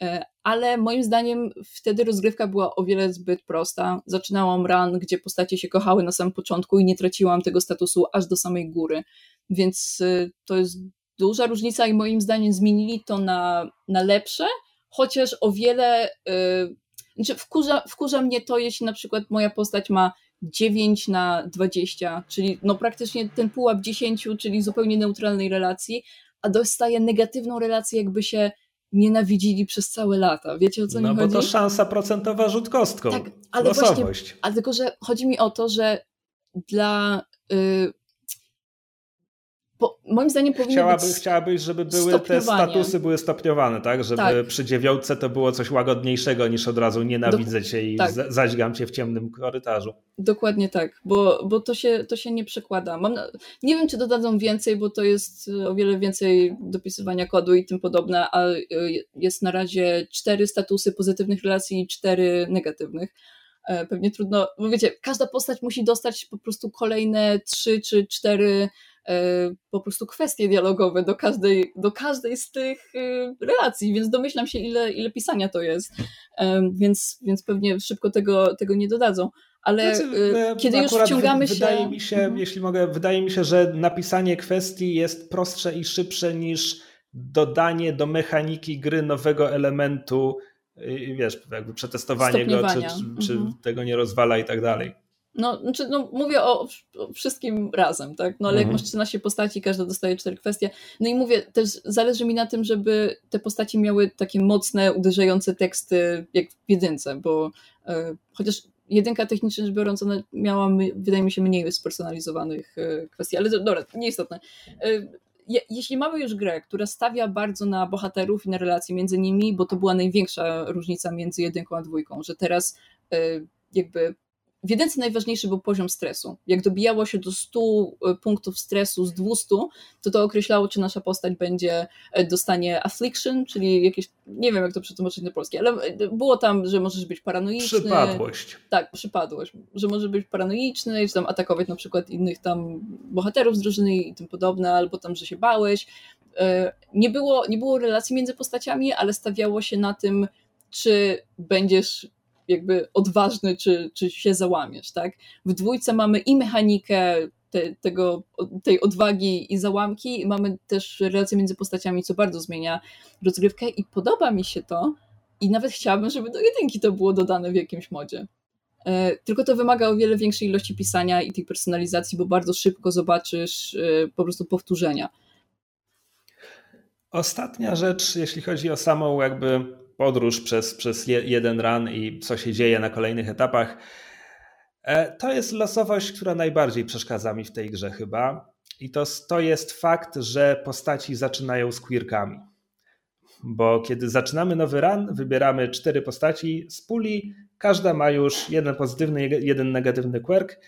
E, ale moim zdaniem wtedy rozgrywka była o wiele zbyt prosta. Zaczynałam run, gdzie postacie się kochały na samym początku i nie traciłam tego statusu aż do samej góry. Więc y, to jest duża różnica i moim zdaniem zmienili to na, na lepsze, chociaż o wiele. Yy, znaczy wkurza, wkurza mnie to, jeśli na przykład moja postać ma 9 na 20, czyli no praktycznie ten pułap 10, czyli zupełnie neutralnej relacji, a dostaje negatywną relację, jakby się nienawidzili przez całe lata. Wiecie o co no, mi chodzi? No bo to szansa procentowa rzut kostką. Tak, ale Losowość. właśnie, ale tylko, że chodzi mi o to, że dla y, po, moim zdaniem powinny Chciałaby, być Chciałabyś, żeby były te statusy były stopniowane, tak? Żeby tak. przy dziewiątce to było coś łagodniejszego niż od razu nienawidzę cię i tak. zaźgam cię w ciemnym korytarzu. Dokładnie tak, bo, bo to, się, to się nie przekłada. Mam nie wiem, czy dodadzą więcej, bo to jest o wiele więcej dopisywania kodu i tym podobne, a y, jest na razie cztery statusy pozytywnych relacji i cztery negatywnych e, pewnie trudno, bo wiecie, każda postać musi dostać po prostu kolejne trzy czy cztery E, po prostu kwestie dialogowe do każdej, do każdej z tych e, relacji, więc domyślam się, ile, ile pisania to jest, e, więc, więc pewnie szybko tego, tego nie dodadzą. Ale znaczy, kiedy już wciągamy się. Wydaje mi się, mhm. jeśli mogę, wydaje mi się, że napisanie kwestii jest prostsze i szybsze niż dodanie do mechaniki gry nowego elementu, wiesz, jakby przetestowanie go, czy, czy, czy mhm. tego nie rozwala i tak dalej. No, znaczy, no mówię o, o, wszystkim razem, tak? No ale mhm. jak masz 13 postaci, każda dostaje cztery kwestie. No i mówię, też zależy mi na tym, żeby te postaci miały takie mocne, uderzające teksty jak w jedynce, bo e, chociaż jedynka technicznie rzecz biorąc, ona miała, wydaje mi się, mniej spersonalizowanych e, kwestii, ale dobra, nieistotne. E, je, jeśli mamy już grę, która stawia bardzo na bohaterów i na relacje między nimi, bo to była największa różnica między jedynką a dwójką, że teraz jakby w jedynce najważniejszy był poziom stresu. Jak dobijało się do 100 e, punktów stresu z 200, to to określało, czy nasza postać będzie, e, dostanie affliction, czyli jakieś, nie wiem jak to przetłumaczyć na polskie, ale e, było tam, że możesz być paranoiczny. Przypadłość. Tak, przypadłość. Że może być paranoiczny, czy tam atakować na przykład innych tam bohaterów z drużyny i tym podobne, albo tam, że się bałeś. Nie było, nie było relacji między postaciami, ale stawiało się na tym, czy będziesz jakby odważny, czy, czy się załamiesz, tak? W dwójce mamy i mechanikę te, tego, tej odwagi i załamki, mamy też relacje między postaciami, co bardzo zmienia rozgrywkę i podoba mi się to i nawet chciałabym, żeby do jedynki to było dodane w jakimś modzie. E, tylko to wymaga o wiele większej ilości pisania i tej personalizacji, bo bardzo szybko zobaczysz e, po prostu powtórzenia. Ostatnia rzecz, jeśli chodzi o samą jakby podróż przez, przez jeden run i co się dzieje na kolejnych etapach. E, to jest losowość, która najbardziej przeszkadza mi w tej grze chyba. I to, to jest fakt, że postaci zaczynają z queerkami. Bo kiedy zaczynamy nowy run, wybieramy cztery postaci z puli, każda ma już jeden pozytywny, jeden negatywny quirk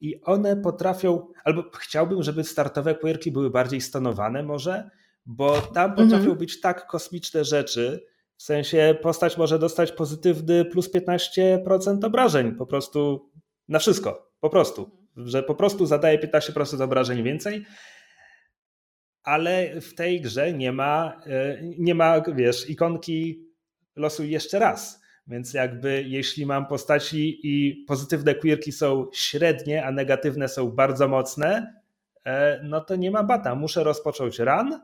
i one potrafią, albo chciałbym, żeby startowe quirki były bardziej stonowane może, bo tam potrafią mhm. być tak kosmiczne rzeczy, w sensie postać może dostać pozytywny plus 15% obrażeń po prostu na wszystko. Po prostu. Że po prostu zadaje 15% obrażeń więcej. Ale w tej grze nie ma, e, nie ma, wiesz, ikonki losuj jeszcze raz. Więc jakby jeśli mam postaci i pozytywne queerki są średnie, a negatywne są bardzo mocne, e, no to nie ma bata. Muszę rozpocząć run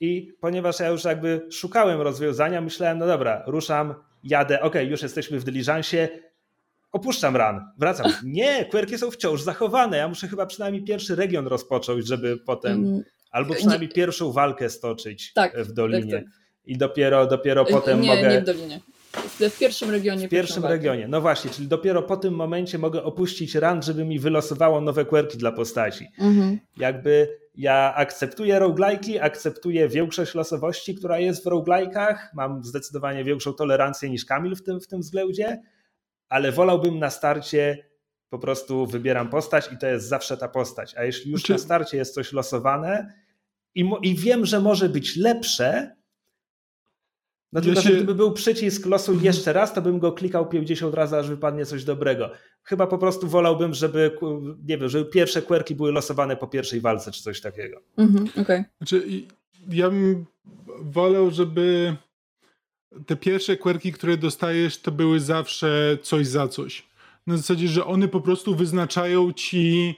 i ponieważ ja już jakby szukałem rozwiązania, myślałem, no dobra, ruszam, jadę, ok, już jesteśmy w dyliżansie, opuszczam ran, wracam. Nie, quirki są wciąż zachowane. Ja muszę chyba przynajmniej pierwszy region rozpocząć, żeby potem, mm, albo przynajmniej nie. pierwszą walkę stoczyć tak, w dolinie. Tak, tak. I dopiero, dopiero potem nie, mogę. Nie, w dolinie. W pierwszym regionie. W pierwszym regionie, no właśnie, czyli dopiero po tym momencie mogę opuścić run, żeby mi wylosowało nowe quirki dla postaci. Mhm. Jakby ja akceptuję roguelike'i, akceptuję większość losowości, która jest w roguelike'ach, mam zdecydowanie większą tolerancję niż Kamil w tym, w tym względzie, ale wolałbym na starcie po prostu wybieram postać i to jest zawsze ta postać. A jeśli już Czy... Znaczy- na starcie jest coś losowane i, i wiem, że może być lepsze, no tylko, ja się... że gdyby był przycisk losuj mhm. jeszcze raz, to bym go klikał 50 razy, aż wypadnie coś dobrego. Chyba po prostu wolałbym, żeby, nie wiem, żeby pierwsze querki były losowane po pierwszej walce, czy coś takiego. Mhm, okay. Znaczy, ja bym wolał, żeby te pierwsze querki, które dostajesz, to były zawsze coś za coś. Na zasadzie, że one po prostu wyznaczają ci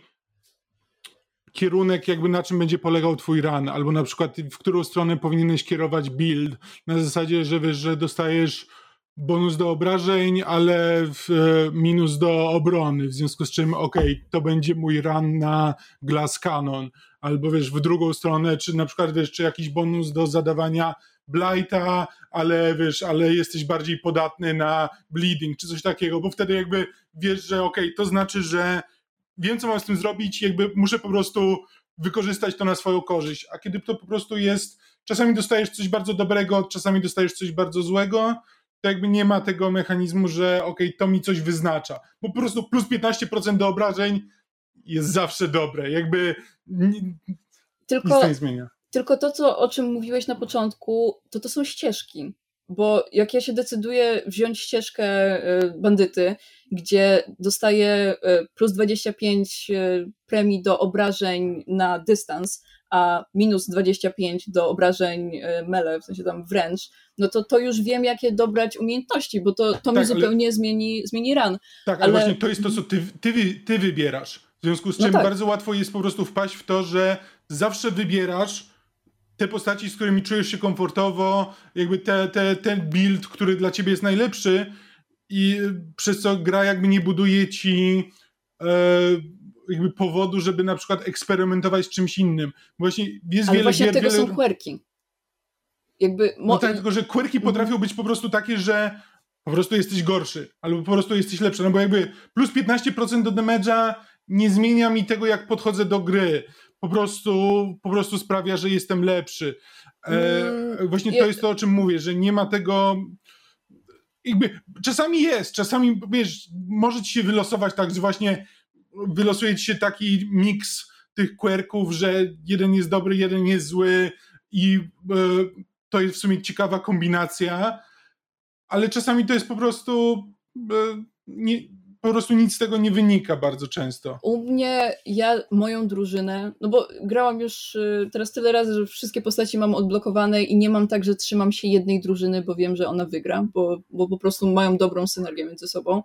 kierunek, jakby na czym będzie polegał twój run, albo na przykład w którą stronę powinieneś kierować build, na zasadzie, że wiesz, że dostajesz bonus do obrażeń, ale minus do obrony, w związku z czym okay, to będzie mój run na glass cannon, albo wiesz, w drugą stronę, czy na przykład wiesz, czy jakiś bonus do zadawania blighta, ale wiesz, ale jesteś bardziej podatny na bleeding, czy coś takiego, bo wtedy jakby wiesz, że okay, to znaczy, że wiem, co mam z tym zrobić, jakby muszę po prostu wykorzystać to na swoją korzyść. A kiedy to po prostu jest, czasami dostajesz coś bardzo dobrego, czasami dostajesz coś bardzo złego, to jakby nie ma tego mechanizmu, że ok, to mi coś wyznacza. Bo po prostu plus 15% do obrażeń jest zawsze dobre. Jakby tylko, nic nie zmienia. Tylko to, co, o czym mówiłeś na początku, to to są ścieżki. Bo jak ja się decyduję wziąć ścieżkę y, bandyty, gdzie dostaję y, plus 25 y, premii do obrażeń na dystans, a minus 25 do obrażeń mele, w sensie tam wręcz, no to to już wiem, jakie dobrać umiejętności, bo to, to tak, mi zupełnie ale... zmieni, zmieni ran. Tak, ale, ale, właśnie to jest to, co ty, ty, ty wybierasz. W związku z no czym no tak. bardzo łatwo jest po prostu wpaść w to, że zawsze wybierasz te postaci, z którymi czujesz się komfortowo, jakby te, te, ten build, który dla ciebie jest najlepszy i przez co gra jakby nie buduje ci e, jakby powodu, żeby na przykład eksperymentować z czymś innym. Właśnie jest Ale wiele właśnie gier, tego wiele... są quirki. Jakby mo... No tak, tylko że quirki mhm. potrafią być po prostu takie, że po prostu jesteś gorszy, albo po prostu jesteś lepszy, no bo jakby plus 15% do damage'a nie zmienia mi tego, jak podchodzę do gry po prostu, po prostu sprawia, że jestem lepszy. E, mm, właśnie to jest to, o czym mówię, że nie ma tego. Jakby, czasami jest, czasami wiesz, może ci się wylosować tak, że właśnie wylosuje ci się taki miks tych quirków, że jeden jest dobry, jeden jest zły i e, to jest w sumie ciekawa kombinacja, ale czasami to jest po prostu e, nie, po prostu nic z tego nie wynika bardzo często. U mnie, ja moją drużynę, no bo grałam już y, teraz tyle razy, że wszystkie postaci mam odblokowane i nie mam tak, że trzymam się jednej drużyny, bo wiem, że ona wygra, bo, bo po prostu mają dobrą synergię między sobą.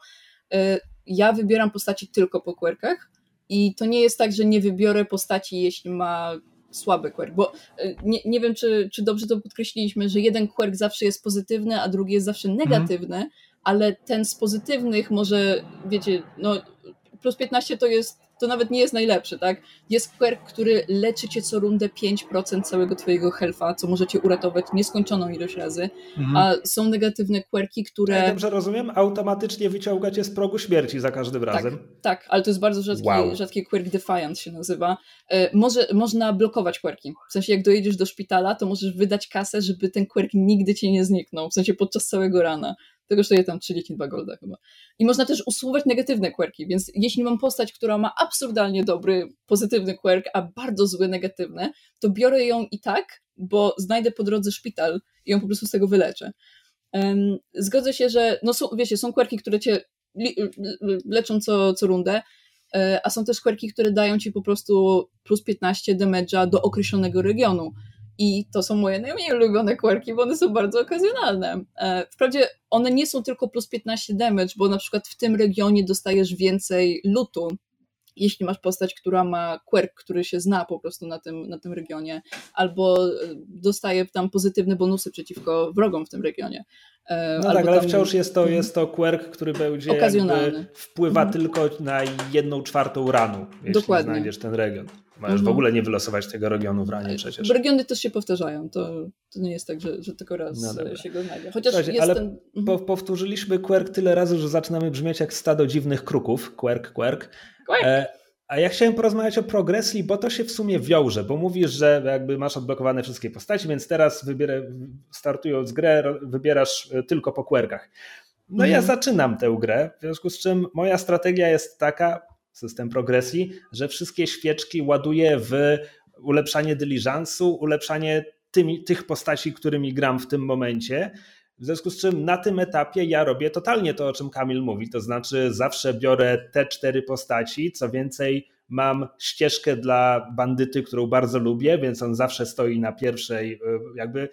Y, ja wybieram postaci tylko po quirkach i to nie jest tak, że nie wybiorę postaci, jeśli ma słaby quirk, bo y, nie, nie wiem, czy, czy dobrze to podkreśliliśmy, że jeden quirk zawsze jest pozytywny, a drugi jest zawsze mhm. negatywny, mhm ale ten z pozytywnych może, wiecie, no plus 15 to jest, to nawet nie jest najlepszy, tak? Jest quirk, który leczy cię co rundę 5% całego twojego health'a, co możecie uratować nieskończoną ilość razy, mhm. a są negatywne quirki, które... Ja dobrze rozumiem, automatycznie wyciąga cię z progu śmierci za każdym tak, razem. Tak, ale to jest bardzo rzadki, wow. rzadki quirk Defiant się nazywa. E, może, można blokować quirki, w sensie jak dojedziesz do szpitala, to możesz wydać kasę, żeby ten quirk nigdy cię nie zniknął, w sensie podczas całego rana to kosztuje tam 3 liki 2 golda chyba. I można też usuwać negatywne quirki, więc jeśli mam postać, która ma absurdalnie dobry, pozytywny quirk, a bardzo zły negatywny, to biorę ją i tak, bo znajdę po drodze szpital i ją po prostu z tego wyleczę. Um, zgodzę się, że no są, wiecie, są quirki, które cię leczą co, co rundę, e, a są też quirki, które dają ci po prostu plus 15 damage'a do określonego regionu. I to są moje najmniej ulubione quirki, bo one są bardzo okazjonalne. E, wprawdzie one nie są tylko plus 15 damage, bo na przykład w tym regionie dostajesz więcej lutu jeśli masz postać, która ma quirk, który się zna po prostu na tym, na tym regionie, albo e, dostaje tam pozytywne bonusy przeciwko wrogom w tym regionie. E, no tak, ale wciąż jest to, jest to quirk, który będzie wpływa mhm. tylko na jedną czwartą ranu, jeśli Dokładnie. znajdziesz ten region. Możesz mhm. w ogóle nie wylosować tego regionu w ranie przecież. Regiony też się powtarzają, to, to nie jest tak, że, że tylko raz no się go znajdzie. Chociaż Słuchajcie, jest ale ten... mhm. powtórzyliśmy quirk tyle razy, że zaczynamy brzmieć jak stado dziwnych kruków. Quirk, quirk. E, a ja chciałem porozmawiać o progresji, bo to się w sumie wiąże, bo mówisz, że jakby masz odblokowane wszystkie postaci, więc teraz wybierę, startując grę, wybierasz e, tylko po quirkach. No mhm. ja zaczynam tę grę, w związku z czym moja strategia jest taka, system progresji, że wszystkie świeczki ładuję w ulepszanie dyliżansu, ulepszanie tymi, tych postaci, którymi gram w tym momencie. W związku z czym na tym etapie ja robię totalnie to, o czym Kamil mówi, to znaczy zawsze biorę te cztery postaci, co więcej mam ścieżkę dla bandyty, którą bardzo lubię, więc on zawsze stoi na pierwszej, y, jakby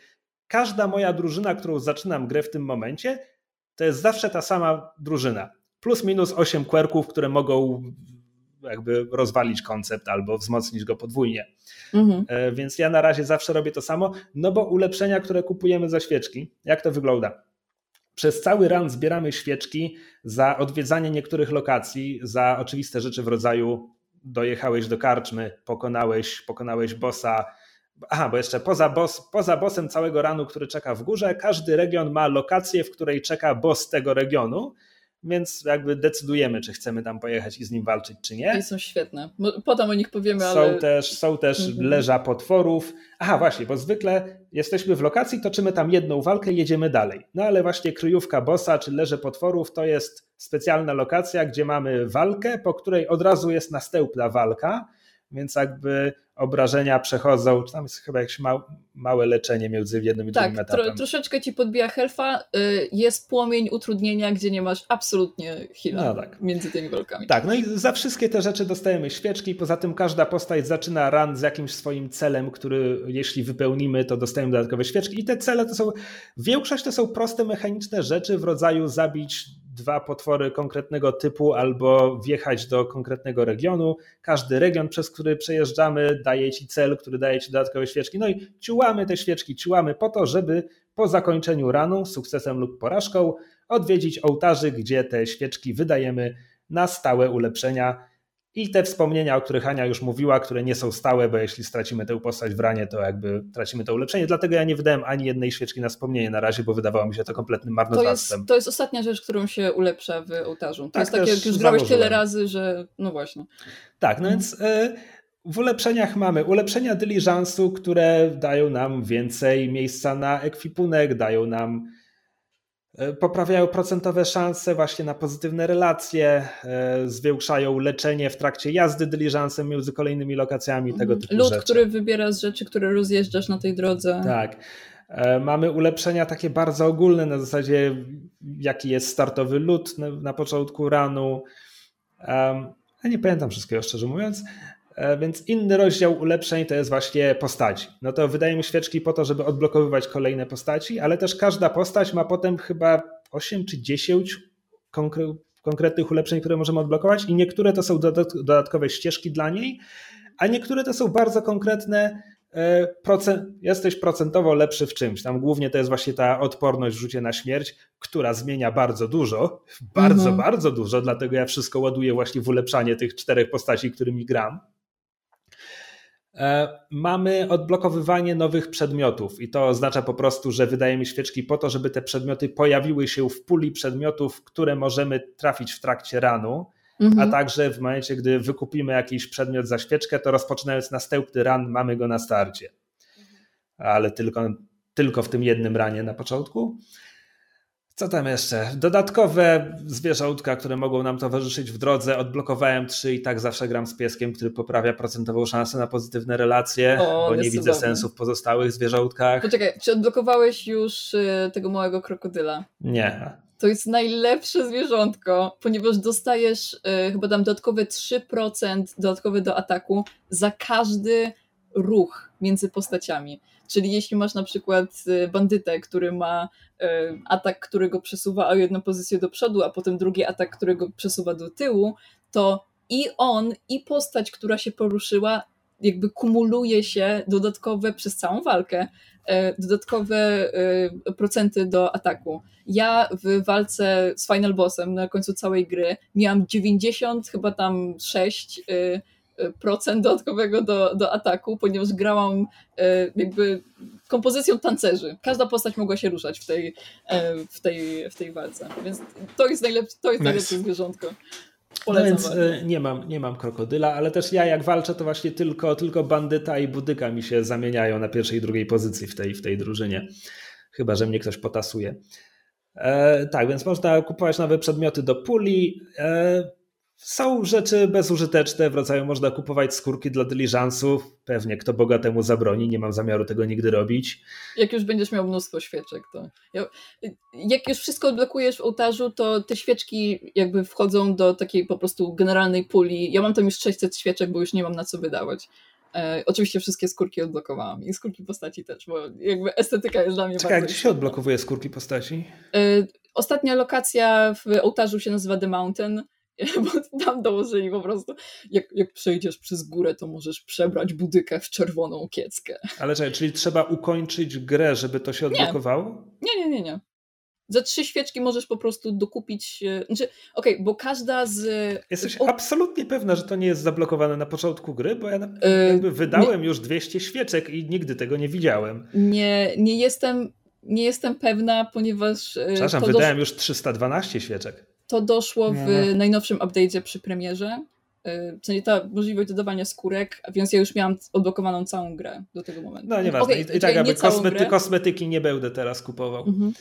każda moja drużyna, którą zaczynam grę w tym momencie, to jest zawsze ta sama drużyna. Plus minus 8 kwerków, które mogą jakby rozwalić koncept albo wzmocnić go podwójnie. Mhm. E, więc ja na razie zawsze robię to samo, no bo ulepszenia, które kupujemy za świeczki, jak to wygląda? Przez cały run zbieramy świeczki za odwiedzanie niektórych lokacji, za oczywiste rzeczy w rodzaju dojechałeś do karczmy, pokonałeś, pokonałeś bossa. Aha, bo jeszcze poza, boss, poza bossem całego ranu, który czeka w górze, każdy region ma lokację, w której czeka boss tego regionu więc jakby decydujemy, czy chcemy tam pojechać i z nim walczyć, czy nie. I są świetne. Potem o nich powiemy, są ale... Też, są też mhm. leża potworów. Aha, właśnie, bo zwykle jesteśmy w lokacji, toczymy tam jedną walkę i jedziemy dalej. No ale właśnie kryjówka bossa, czy leże potworów to jest specjalna lokacja, gdzie mamy walkę, po której od razu jest następna walka, więc jakby obrażenia przechodzą, czy tam jest chyba jakieś małe leczenie między jednym i tak, drugim etapem. Tak, troszeczkę ci podbija helfa, y, jest płomień utrudnienia, gdzie nie masz absolutnie heala no tak. między tymi walkami. Tak, no i za wszystkie te rzeczy dostajemy świeczki, poza tym każda postać zaczyna run z jakimś swoim celem, który jeśli wypełnimy, to dostajemy dodatkowe świeczki i te cele to są, większość to są proste mechaniczne rzeczy w rodzaju zabić dwa potwory konkretnego typu albo wjechać do konkretnego regionu. Każdy region, przez który przejeżdżamy, daje ci cel, który daje ci dodatkowe świeczki. No i ciułamy te świeczki, ciułamy po to, żeby po zakończeniu ranu, sukcesem lub porażką, odwiedzić ołtarzy, gdzie te świeczki wydajemy na stałe ulepszenia i te wspomnienia, o których Ania już mówiła, które nie są stałe, bo jeśli stracimy tę postać w ranie, to jakby tracimy to ulepszenie. Dlatego ja nie wydałem ani jednej świeczki na wspomnienie na razie, bo wydawało mi się to kompletnym marnotrawstwem. To jest, to jest ostatnia rzecz, którą się ulepsza w ołtarzu. To tak, jest takie, jak już grałeś tyle razy, że no właśnie. Tak, no więc y, w ulepszeniach mamy ulepszenia dyliżansu, które dają nam więcej miejsca na ekwipunek, dają nam E, poprawiają procentowe szanse właśnie na pozytywne relacje, e, zwiększają leczenie w trakcie jazdy dyliżansem między kolejnymi lokacjami, tego mhm. typu Lud, rzeczy. który wybiera z rzeczy, które rozjeżdżasz na tej drodze. Tak. E, mamy ulepszenia takie bardzo ogólne na zasadzie jaki jest startowy lód na, początku ranu. Ja nie pamiętam wszystkiego szczerze mówiąc, E, więc inny rozdział ulepszeń to jest właśnie postaci. No to wydajemy świeczki po to, żeby odblokowywać kolejne postaci, ale też każda postać ma potem chyba 8 czy 10 konkre konkretnych ulepszeń, które możemy odblokować i niektóre to są dodatkowe ścieżki dla niej, a niektóre to są bardzo konkretne e, procent, jesteś procentowo lepszy w czymś. Tam głównie to jest właśnie ta odporność w rzucie na śmierć, która zmienia bardzo dużo, bardzo, mhm. bardzo dużo, dlatego ja wszystko ładuję właśnie w ulepszanie tych czterech postaci, którymi gram. E, mamy odblokowywanie nowych przedmiotów i to oznacza po prostu, że wydajemy świeczki po to, żeby te przedmioty pojawiły się w puli przedmiotów, które możemy trafić w trakcie ranu, mhm. a także w momencie, gdy wykupimy jakiś przedmiot za świeczkę, to rozpoczynając następny ran mamy go na starcie. Ale tylko, tylko w tym jednym ranie na początku. Co tam jeszcze? Dodatkowe zwierzątka, które mogą nam towarzyszyć w drodze. Odblokowałem trzy i tak zawsze gram z pieskiem, który poprawia procentową szansę na pozytywne relacje, o, bo nie widzę cudowny. sensu w pozostałych zwierzątkach. Poczekaj, czy odblokowałeś już y, tego małego krokodyla? Nie. To jest najlepsze zwierzątko, ponieważ dostajesz y, chyba tam dodatkowe 3% dodatkowe do ataku za każdy ruch między postaciami. Czyli jeśli masz na przykład y, bandytę, który ma y, atak, który go przesuwa o jedną pozycję do przodu, a potem drugi atak, który go przesuwa do tyłu, to i on, i postać, która się poruszyła, jakby kumuluje się dodatkowe przez całą walkę, e, dodatkowe procenty do ataku. Ja w walce z Final Bossem na końcu całej gry miałam 90, chyba tam 6 procent dodatkowego do, do ataku, ponieważ grałam jakby kompozycją tancerzy. Każda postać mogła się ruszać w tej, w tej, w tej walce. Więc to jest najlepsze, to jest nice. najlepsze zwierzątko. No więc e, nie mam, nie mam krokodyla, ale też ja jak walczę, to właśnie tylko, tylko bandyta i budyka mi się zamieniają na pierwszej i drugiej pozycji w tej, w tej drużynie. Chyba, że mnie ktoś potasuje. E, tak, więc można kupować nowe przedmioty do puli. E, są rzeczy bezużyteczne, w rodzaju można kupować skórki dla dyliżansów. Pewnie kto bogatemu zabroni, nie mam zamiaru tego nigdy robić. Jak już będziesz miał mnóstwo świeczek, to. Jak już wszystko odblokujesz w ołtarzu, to te świeczki jakby wchodzą do takiej po prostu generalnej puli. Ja mam tam już 600 świeczek, bo już nie mam na co wydawać. E, oczywiście wszystkie skórki odblokowałam i skórki postaci też, bo jakby estetyka jest dla mnie Czekaj, bardzo. Gdzie się odblokowuje skórki postaci? E, ostatnia lokacja w ołtarzu się nazywa The Mountain bo tam dołożyli po prostu, jak, jak przejdziesz przez górę, to możesz przebrać budykę w czerwoną kieckę. Ale czekaj, czyli trzeba ukończyć grę, żeby to się odblokowało? Nie, nie, nie, nie. Za trzy świeczki możesz po prostu dokupić. Znaczy, okej, okay, bo każda z. Jesteś o... absolutnie pewna, że to nie jest zablokowane na początku gry, bo ja e, jakby wydałem nie... już 200 świeczek i nigdy tego nie widziałem. Nie, nie jestem, nie jestem pewna, ponieważ. E, Przepraszam, wydałem już 312 świeczek to doszło w najnowszym update'cie przy premierze. Y, czyli ta możliwość dodawania skórek, więc ja już miałam odblokowaną całą grę do tego momentu. No nieważne. Okay, I, i tak jakby kosmety, kosmetyki nie będę teraz kupował. Mhm.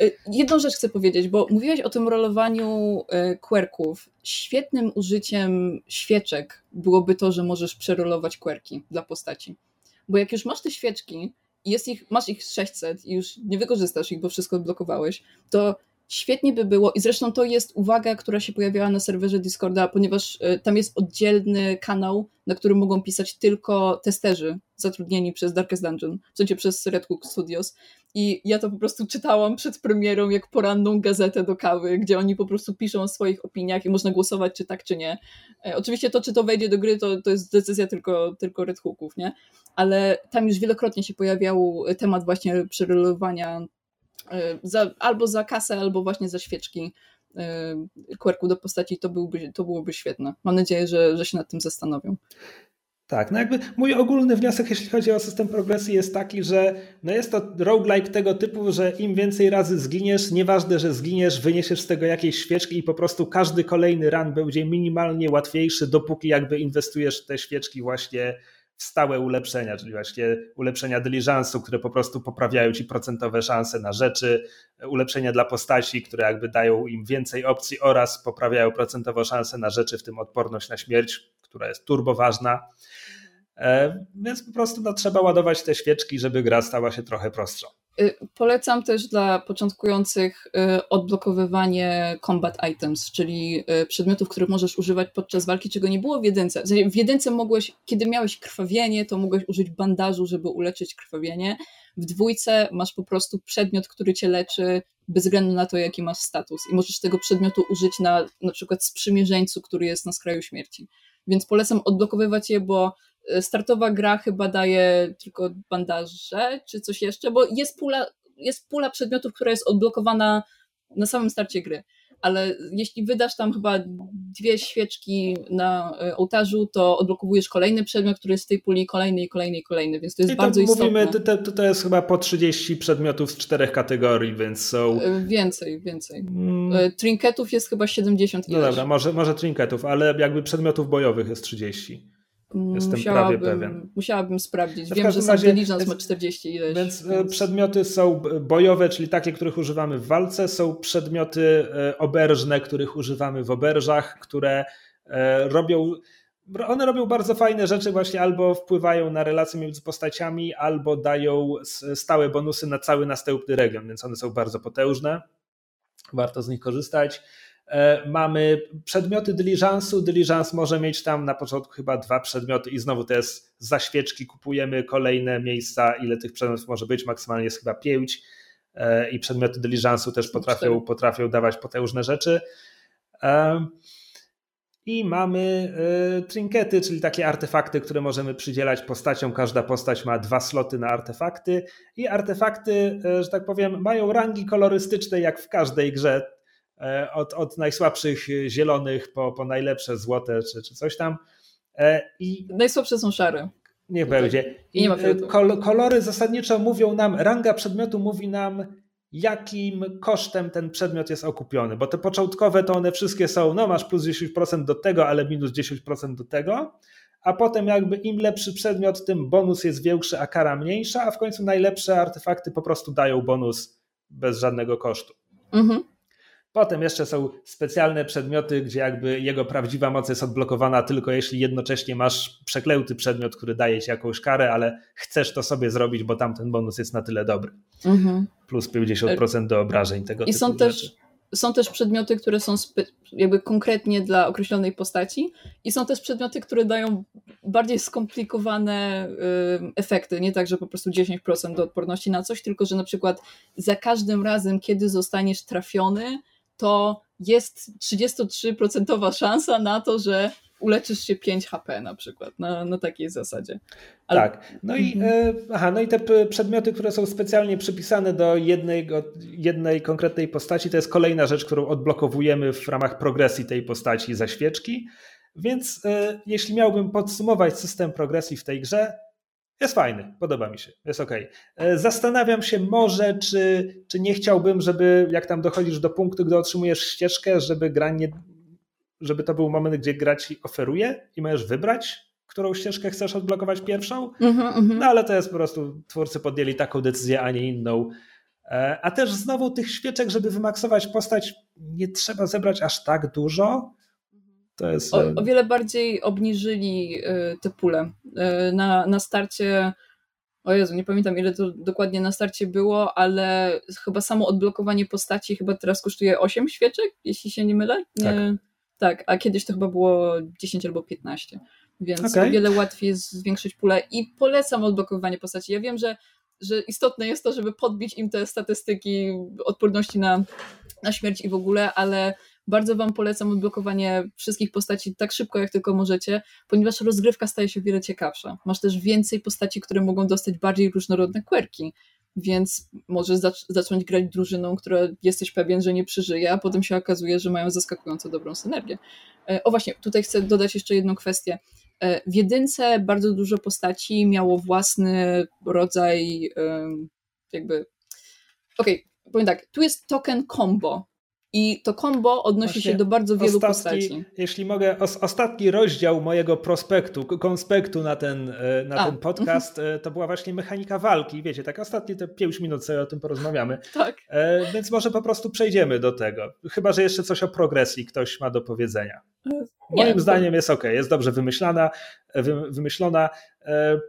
Y, jedną rzecz chcę powiedzieć, bo mówiłeś o tym rolowaniu y, querków. Świetnym użyciem świeczek byłoby to, że możesz przerolować querki dla postaci. Bo jak już masz te świeczki i jest ich, masz ich 600 i już nie wykorzystasz ich, bo wszystko odblokowałeś, to Świetnie by było, i zresztą to jest uwaga, która się pojawiała na serwerze Discorda, ponieważ e, tam jest oddzielny kanał, na którym mogą pisać tylko testerzy zatrudnieni przez Darkest Dungeon, w sensie przez Red Hook Studios. I ja to po prostu czytałam przed premierą jak poranną gazetę do kawy, gdzie oni po prostu piszą o swoich opiniach i można głosować, czy tak, czy nie. E, oczywiście to, czy to wejdzie do gry, to, to jest decyzja tylko, tylko Red Hooków, nie? Ale tam już wielokrotnie się pojawiał temat właśnie przerelowania za, albo za kasę, albo właśnie za świeczki kwerku e, do postaci, to, byłby, to byłoby świetne. Mam nadzieję, że, że się nad tym zastanowią. Tak, no jakby mój ogólny wniosek, jeśli chodzi o system progresji, jest taki, że no jest to roguelike tego typu, że im więcej razy zginiesz, nieważne, że zginiesz, wyniesiesz z tego jakieś świeczki i po prostu każdy kolejny run będzie minimalnie łatwiejszy, dopóki jakby inwestujesz te świeczki właśnie stałe ulepszenia, czyli właśnie ulepszenia dyliżansu, które po prostu poprawiają ci procentowe szanse na rzeczy, ulepszenia dla postaci, które jakby dają im więcej opcji oraz poprawiają procentowo szanse na rzeczy, w tym odporność na śmierć, która jest turbo ważna. E, więc po prostu no, trzeba ładować te świeczki, żeby gra stała się trochę prostsza. Y, polecam też dla początkujących y, odblokowywanie combat items, czyli y, przedmiotów, których możesz używać podczas walki, czego nie było w jedynce. W jedynce mogłeś, kiedy miałeś krwawienie, to mogłeś użyć bandażu, żeby uleczyć krwawienie. W dwójce masz po prostu przedmiot, który cię leczy bez względu na to, jaki masz status. I możesz tego przedmiotu użyć na na przykład sprzymierzeńcu, który jest na skraju śmierci. Więc polecam odblokowywać je, bo startowa gra chyba daje tylko bandaże czy coś jeszcze, bo jest pula, jest pula przedmiotów, która jest odblokowana na samym starcie gry. Ale jeśli wydasz tam chyba dwie świeczki na e, ołtarzu, to odblokowujesz kolejny przedmiot, który jest w tej puli, kolejny i kolejny i kolejny, więc to jest I bardzo mówimy, istotne. To, to jest chyba po 30 przedmiotów z czterech kategorii, więc są... E, więcej, więcej. Hmm. Trinketów jest chyba 70 No dobra, może, może trinketów, ale jakby przedmiotów bojowych jest 30. Jestem prawie pewien. Musiałabym sprawdzić. No Wiem, że sam Diligence ma 40 ileś. Więc, e, więc, przedmioty są bojowe, czyli takie, których używamy w walce. Są przedmioty e, oberżne, których używamy w oberżach, które e, robią one robią bardzo fajne rzeczy, właśnie albo wpływają na relacje między postaciami, albo dają stałe bonusy na cały następny region, więc one są bardzo potężne. Warto z nich korzystać. E, mamy przedmioty dyliżansu. Dyliżans może mieć tam na początku chyba dwa przedmioty i znowu to jest za świeczki kupujemy kolejne miejsca, ile tych przedmiotów może być, maksymalnie jest chyba pięć e, i przedmioty dyliżansu też potrafią, potrafią dawać potężne rzeczy. E, I mamy trinkety, czyli takie artefakty, które możemy przydzielać postaciom. Każda postać ma dwa sloty na artefakty. I artefakty, że tak powiem, mają rangi kolorystyczne, jak w każdej grze. Y, od, od najsłabszych zielonych po, po najlepsze złote czy, czy coś tam. I Najsłabsze są szare. Nie będzie. I, nie ma kol, kolory zasadniczo mówią nam, ranga przedmiotu mówi nam, jakim kosztem ten przedmiot jest okupiony, bo te początkowe to one wszystkie są, no masz plus 10% do tego, ale minus 10% do tego, a potem jakby im lepszy przedmiot, tym bonus jest większy, a kara mniejsza, a w końcu najlepsze artefakty po prostu dają bonus bez żadnego kosztu. Mhm. Potem jeszcze są specjalne przedmioty, gdzie jakby jego prawdziwa moc jest odblokowana tylko jeśli jednocześnie masz przeklęty przedmiot, który daje ci jakąś karę, ale chcesz to sobie zrobić, bo tamten bonus jest na tyle dobry. Mhm. Plus 50% do obrażeń tego I typu są też są też przedmioty, które są jakby konkretnie dla określonej postaci i są też przedmioty, które dają bardziej skomplikowane y, efekty. Nie tak, że po prostu 10% do odporności na coś, tylko że na przykład za każdym razem, kiedy zostaniesz trafiony, to jest 33% szansa na to, że uleczysz się 5 HP na przykład, na, na takiej zasadzie. Ale... Tak. No i, mhm. e, aha, no i te przedmioty, które są specjalnie przypisane do jednej, jednej konkretnej postaci, to jest kolejna rzecz, którą odblokowujemy w ramach progresji tej postaci za świeczki. Więc e, jeśli miałbym podsumować system progresji w tej grze, jest fajny, podoba mi się, jest ok. E, zastanawiam się może, czy, czy nie chciałbym, żeby jak tam dochodzisz do punktu, gdy otrzymujesz ścieżkę, żeby gra nie, żeby to był moment, gdzie gra ci oferuje i możesz wybrać, którą ścieżkę chcesz odblokować pierwszą. Mm -hmm. No ale to jest po prostu, twórcy podjęli taką decyzję, a nie inną. E, a też znowu tych świeczek, żeby wymaksować postać, nie trzeba zebrać aż tak dużo. To jest... o, o wiele bardziej obniżyli y, te pule. Y, na, na starcie, o Jezu, nie pamiętam ile to dokładnie na starcie było, ale chyba samo odblokowanie postaci chyba teraz kosztuje 8 świeczek, jeśli się nie mylę. Tak, tak a kiedyś to chyba było 10 albo 15. Więc okay. o wiele łatwiej jest zwiększyć pulę i polecam odblokowanie postaci. Ja wiem, że, że istotne jest to, żeby podbić im te statystyki odporności na, na śmierć i w ogóle, ale bardzo Wam polecam odblokowanie wszystkich postaci tak szybko, jak tylko możecie, ponieważ rozgrywka staje się wiele ciekawsza. Masz też więcej postaci, które mogą dostać bardziej różnorodne querki, więc możesz zac zacząć grać drużyną, która jesteś pewien, że nie przeżyje, a potem się okazuje, że mają zaskakująco dobrą synergię. E, o właśnie, tutaj chcę dodać jeszcze jedną kwestię. E, w jedynce bardzo dużo postaci miało własny rodzaj jakby... Okej, okay, powiem tak, tu jest token combo, i to combo odnosi Właśnie się do bardzo wielu ostatni, postaci. Jeśli mogę, os, ostatni rozdział mojego prospektu, konspektu na ten, e, na ten podcast, e, to była właśnie mechanika walki. Wiecie, tak ostatnie te 5 minut sobie o tym porozmawiamy. Tak. E, więc może po prostu przejdziemy do tego. Chyba, że jeszcze coś o progresji ktoś ma do powiedzenia. Moim zdaniem jest ok, jest dobrze wymyślana, wymyślona.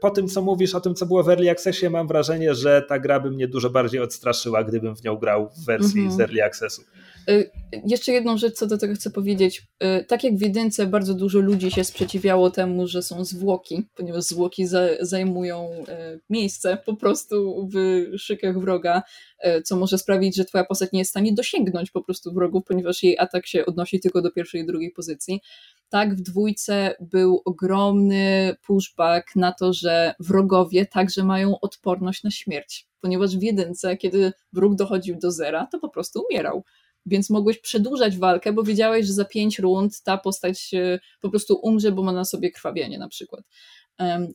Po tym, co mówisz o tym, co było w Early Accessie, mam wrażenie, że ta gra by mnie dużo bardziej odstraszyła, gdybym w nią grał w wersji -hmm. z Early Accessu. Y, jeszcze jedną rzecz co do tego chcę powiedzieć. Y, tak jak w jedynce bardzo dużo ludzi się sprzeciwiało temu, że są zwłoki, ponieważ zwłoki zajmują miejsce po prostu w szykach wroga, co może sprawić, że twoja postać nie jest w stanie dosięgnąć po prostu wrogów, ponieważ jej atak się odnosi tylko do pierwszej i drugiej pozycji. Tak, w dwójce był ogromny pushback na to, że wrogowie także mają odporność na śmierć, ponieważ w jedynce, kiedy wróg dochodził do zera, to po prostu umierał więc mogłeś przedłużać walkę, bo wiedziałeś, że za pięć rund ta postać po prostu umrze, bo ma na sobie krwawienie na przykład.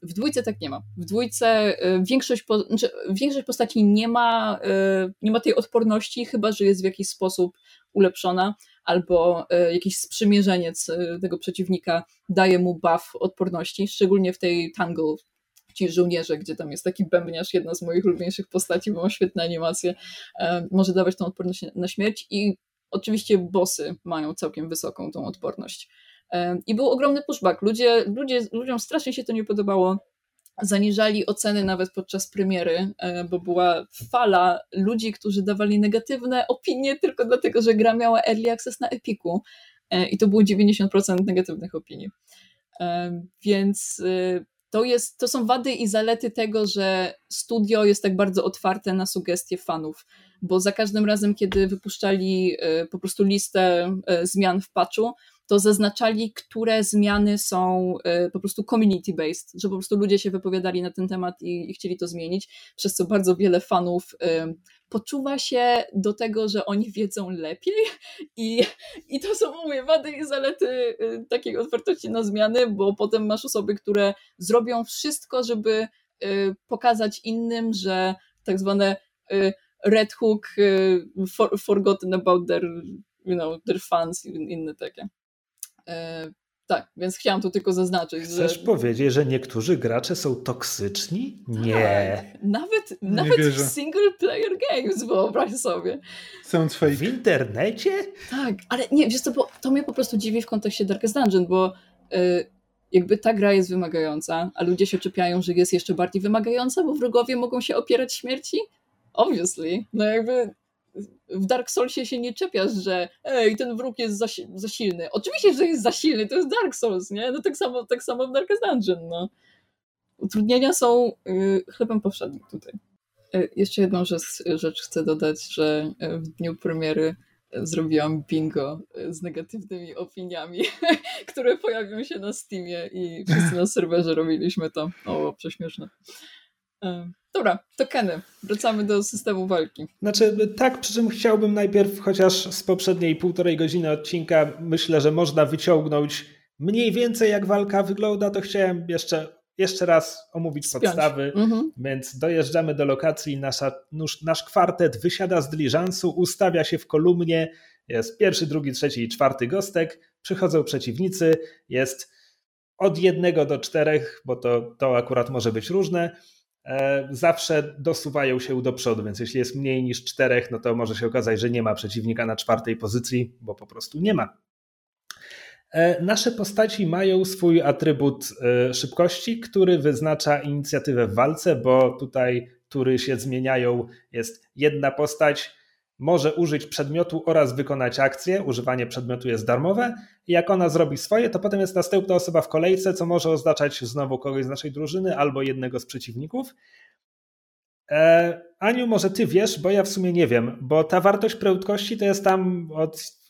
W dwójce tak nie ma. W dwójce e, większość, po, znaczy większość postaci nie ma, e, nie ma tej odporności, chyba że jest w jakiś sposób ulepszona, albo e, jakiś sprzymierzeniec tego przeciwnika daje mu buff odporności, szczególnie w tej Tangle ci żołnierze, gdzie tam jest taki bębniarz, jedna z moich ulubieńszych postaci, bo ma świetne animacje, może dawać tą odporność na śmierć i oczywiście bossy mają całkiem wysoką tą odporność. E, I był ogromny pushback. Ludzie, ludzie, ludziom strasznie się to nie podobało. Zaniżali oceny nawet podczas premiery, e, bo była fala ludzi, którzy dawali negatywne opinie tylko dlatego, że gra miała early access na Epiku. I to było 90% negatywnych opinii. Więc to, jest, to są wady i zalety tego, że studio jest tak bardzo otwarte na sugestie fanów, bo za każdym razem, kiedy wypuszczali e, po prostu listę e, zmian w patchu, to zaznaczali, które zmiany są y, po prostu community-based, że po prostu ludzie się wypowiadali na ten temat i, i chcieli to zmienić, przez co bardzo wiele fanów y, poczuwa się do tego, że oni wiedzą lepiej i, i to są moje wady i zalety y, takiej otwartości na zmiany, bo potem masz osoby, które zrobią wszystko, żeby pokazać innym, że tak zwane Red Hook for, forgotten about their, you know, their fans i inne takie. E, tak, więc chciałam tu tylko zaznaczyć. Chcesz że... powiedzieć, że niektórzy gracze są toksyczni? Nie. Tak, nawet nawet w single player games, wyobraź sobie. Sounds fake. W internecie? Tak, ale nie, wiesz co, bo to mnie po prostu dziwi w kontekście Darkest Dungeon, bo y, jakby ta gra jest wymagająca, a ludzie się czepiają, że jest jeszcze bardziej wymagająca, bo wrogowie mogą się opierać śmierci? Obviously. No jakby w Dark Soulsie się nie czepiasz, że ej, ten wróg jest za, za, silny. Oczywiście, że jest za silny, to jest Dark Souls, nie? No tak samo, tak samo w Darkest Dungeon, no. Utrudnienia są yy, chlebem powszednim tutaj. Yy, jeszcze jedną rzecz, rzecz chcę dodać, że y, w dniu premiery y, zrobiłam bingo z negatywnymi opiniami, które pojawią się na Steamie i wszyscy na serwerze robiliśmy to. O, prześmieszne. Dobra, to Kenny. Wracamy do systemu walki. Znaczy, tak, przy czym chciałbym najpierw, chociaż z poprzedniej półtorej godziny odcinka, myślę, że można wyciągnąć mniej więcej jak walka wygląda, to chciałem jeszcze, jeszcze raz omówić Spiąć. podstawy. Mhm. Więc dojeżdżamy do lokacji, nasza, nasz kwartet wysiada z dyliżansu, ustawia się w kolumnie, jest pierwszy, drugi, trzeci i czwarty gostek, przychodzą przeciwnicy, jest od jednego do czterech, bo to, to akurat może być różne zawsze dosuwają się do przodu, więc jeśli jest mniej niż czterech, no to może się okazać, że nie ma przeciwnika na czwartej pozycji, bo po prostu nie ma. E, nasze postaci mają swój atrybut e, szybkości, który wyznacza inicjatywę w walce, bo tutaj tury się zmieniają. Jest jedna postać, może użyć przedmiotu oraz wykonać akcję. Używanie przedmiotu jest darmowe. Jak ona zrobi swoje, to potem jest następna osoba w kolejce, co może oznaczać znowu kogoś z naszej drużyny albo jednego z przeciwników. E, Aniu, może ty wiesz, bo ja w sumie nie wiem, bo ta wartość prędkości to jest tam od.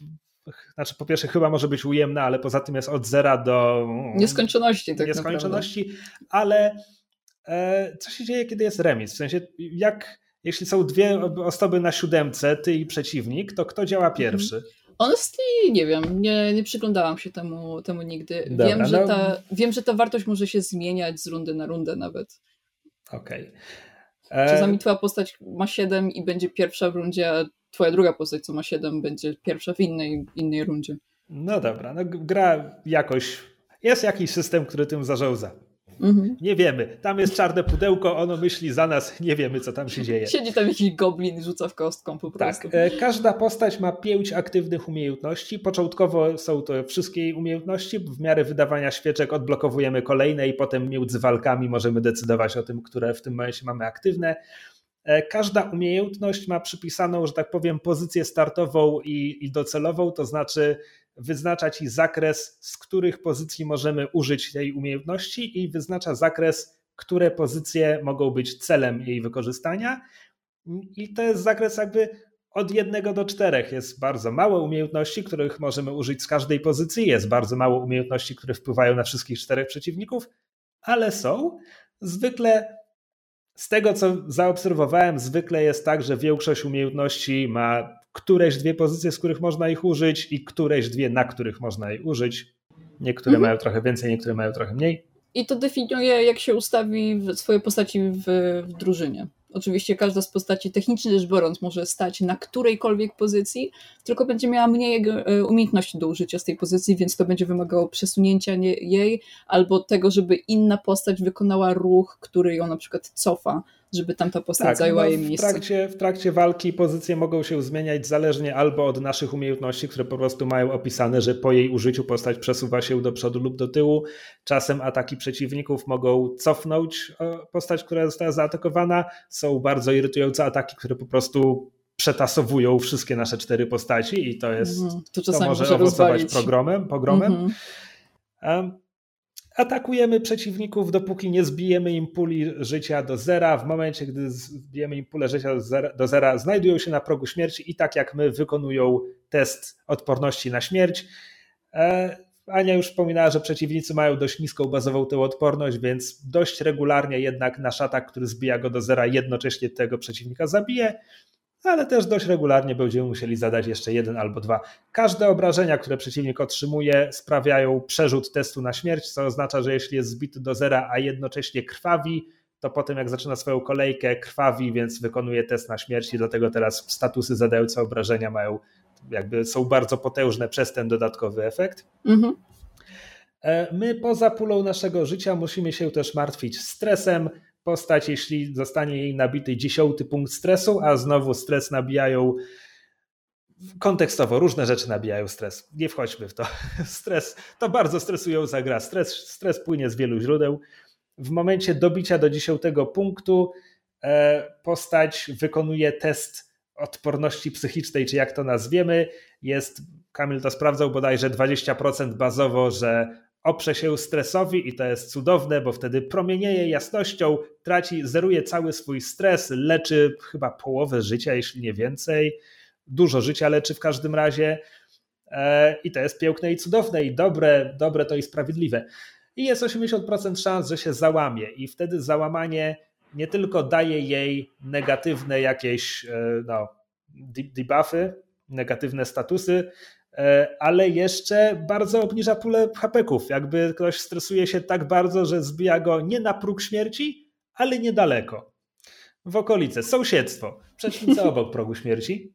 Znaczy, po pierwsze, chyba może być ujemna, ale poza tym jest od zera do. Nieskończoności, tak Nieskończoności, naprawdę. ale e, co się dzieje, kiedy jest remis? W sensie, jak jeśli są dwie osoby na siódemce, ty i przeciwnik, to kto działa mhm. pierwszy? Honestly, nie wiem, nie, nie przyglądałam się temu, temu nigdy. Dobra, wiem, że no... ta, wiem, że ta wartość może się zmieniać z rundy na rundę nawet. Okej. Okay. Czasami twoja postać ma 7 i będzie pierwsza w rundzie, a twoja druga postać, co ma 7, będzie pierwsza w innej, innej rundzie. No dobra, no gra jakoś, jest jakiś system, który tym zarządza. Mhm. Nie wiemy. Tam jest czarne pudełko, ono myśli za nas, nie wiemy, co tam się dzieje. Siedzi tam jakiś goblin i rzuca w kostką po tak, prostu. Tak. Każda postać ma pięć aktywnych umiejętności. Początkowo są to wszystkie umiejętności. W miarę wydawania świeczek odblokowujemy kolejne i potem między walkami możemy decydować o tym, które w tym momencie mamy aktywne. E, każda umiejętność ma przypisaną, że tak powiem, pozycję startową i, i docelową, to znaczy wyznacza ci zakres, z których pozycji możemy użyć tej umiejętności i wyznacza zakres, które pozycje mogą być celem jej wykorzystania. I to jest zakres jakby od jednego do czterech. Jest bardzo mało umiejętności, których możemy użyć z każdej pozycji, jest bardzo mało umiejętności, które wpływają na wszystkich czterech przeciwników, ale są. Zwykle z tego, co zaobserwowałem, zwykle jest tak, że większość umiejętności ma któreś dwie pozycje, z których można ich użyć i któreś dwie, na których można ich użyć. Niektóre mhm. mają trochę więcej, niektóre mają trochę mniej. I to definiuje, jak się ustawi swoje postaci w, w drużynie. Oczywiście każda z postaci, technicznie rzecz biorąc, może stać na którejkolwiek pozycji, tylko będzie miała mniej e, umiejętności do użycia z tej pozycji, więc to będzie wymagało przesunięcia jej albo tego, żeby inna postać wykonała ruch, który ją na przykład cofa żeby tamta postać tak, zajęła no, jej miejsce. W trakcie, w trakcie walki pozycje mogą się zmieniać zależnie albo od naszych umiejętności, które po prostu mają opisane, że po jej użyciu postać przesuwa się do przodu lub do tyłu. Czasem ataki przeciwników mogą cofnąć postać, która została zaatakowana. Są bardzo irytujące ataki, które po prostu przetasowują wszystkie nasze cztery postaci i to jest mm, to, to może, może owocować pogromem. pogromem. Mm -hmm. Atakujemy przeciwników, dopóki nie zbijemy im puli życia do zera. W momencie, gdy zbijemy im pulę życia do zera, do zera, znajdują się na progu śmierci i tak jak my wykonują test odporności na śmierć. Ania już wspominała, że przeciwnicy mają dość niską bazową tę odporność, więc dość regularnie jednak nasz atak, który zbija go do zera, jednocześnie tego przeciwnika zabije, ale też dość regularnie będziemy musieli zadać jeszcze jeden albo dwa. Każde obrażenia, które przeciwnik otrzymuje, sprawiają przerzut testu na śmierć, co oznacza, że jeśli jest zbity do zera, a jednocześnie krwawi, to potem jak zaczyna swoją kolejkę, krwawi, więc wykonuje test na śmierć i dlatego teraz statusy zadające obrażenia mają jakby są bardzo potężne przez ten dodatkowy efekt. Mhm. E, my poza pulą naszego życia musimy się też martwić stresem. Postać, jeśli zostanie jej nabity dziesiąty punkt stresu, a znowu stres nabijają kontekstowo, różne rzeczy nabijają stres. Nie wchodźmy w to. Stres to bardzo stresująca gra. Stres, stres płynie z wielu źródeł. W momencie dobicia do dziesiątego punktu e, postać wykonuje test odporności psychicznej, czy jak to nazwiemy, jest, Kamil to sprawdzał bodajże 20% bazowo, że oprze się stresowi i to jest cudowne, bo wtedy promienieje jasnością, traci, zeruje cały swój stres, leczy chyba połowę życia, jeśli nie więcej. Dużo życia leczy w każdym razie. E, I to jest piękne i cudowne i dobre, dobre to i sprawiedliwe. I jest 80% szans, że się załamie, i wtedy załamanie nie tylko daje jej negatywne jakieś e, no, debuffy, negatywne statusy, ale jeszcze bardzo obniża pulę hapeków. Jakby ktoś stresuje się tak bardzo, że zbija go nie na próg śmierci, ale niedaleko. W okolice, sąsiedztwo, przeciwnica obok progu śmierci.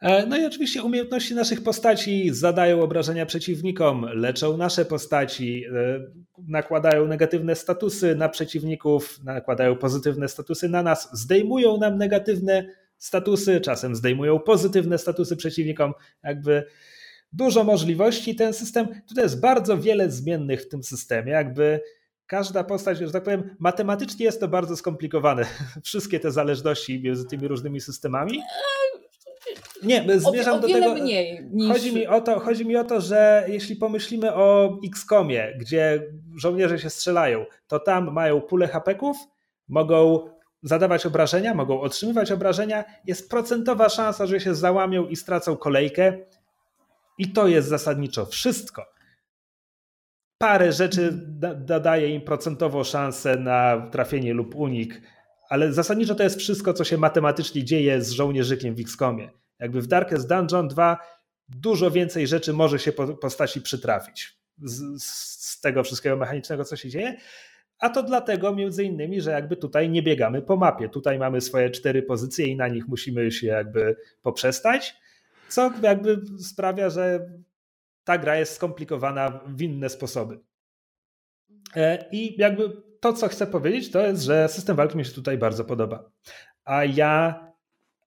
E, no i oczywiście umiejętności naszych postaci zadają obrażenia przeciwnikom, leczą nasze postaci, e, nakładają negatywne statusy na przeciwników, nakładają pozytywne statusy na nas, zdejmują nam negatywne statusy, czasem zdejmują pozytywne statusy przeciwnikom, jakby dużo możliwości ten system. Tutaj jest bardzo wiele zmiennych w tym systemie, jakby każda postać, że tak powiem, matematycznie jest to bardzo skomplikowane. Wszystkie te zależności między tymi różnymi systemami. Nie, zmierzam o, o do tego. Niż... chodzi, mi o to, chodzi mi o to, że jeśli pomyślimy o X-Komie, gdzie żołnierze się strzelają, to tam mają pulę hapeków, mogą zadawać obrażenia, mogą otrzymywać obrażenia. Jest procentowa szansa, że się załamią i stracą kolejkę. I to jest zasadniczo wszystko. Parę rzeczy dodaje im procentowo szansę na trafienie lub unik, ale zasadniczo to jest wszystko, co się matematycznie dzieje z żołnierzykiem w XCOMie. Jakby w Darkest Dungeon 2 dużo więcej rzeczy może się postaci przytrafić z, z tego wszystkiego mechanicznego, co się dzieje. A to dlatego między innymi, że jakby tutaj nie biegamy po mapie. Tutaj mamy swoje cztery pozycje i na nich musimy się jakby poprzestać, co jakby sprawia, że ta gra jest skomplikowana w inne sposoby. E, I jakby to, co chcę powiedzieć, to jest, że system walki mi się tutaj bardzo podoba. A ja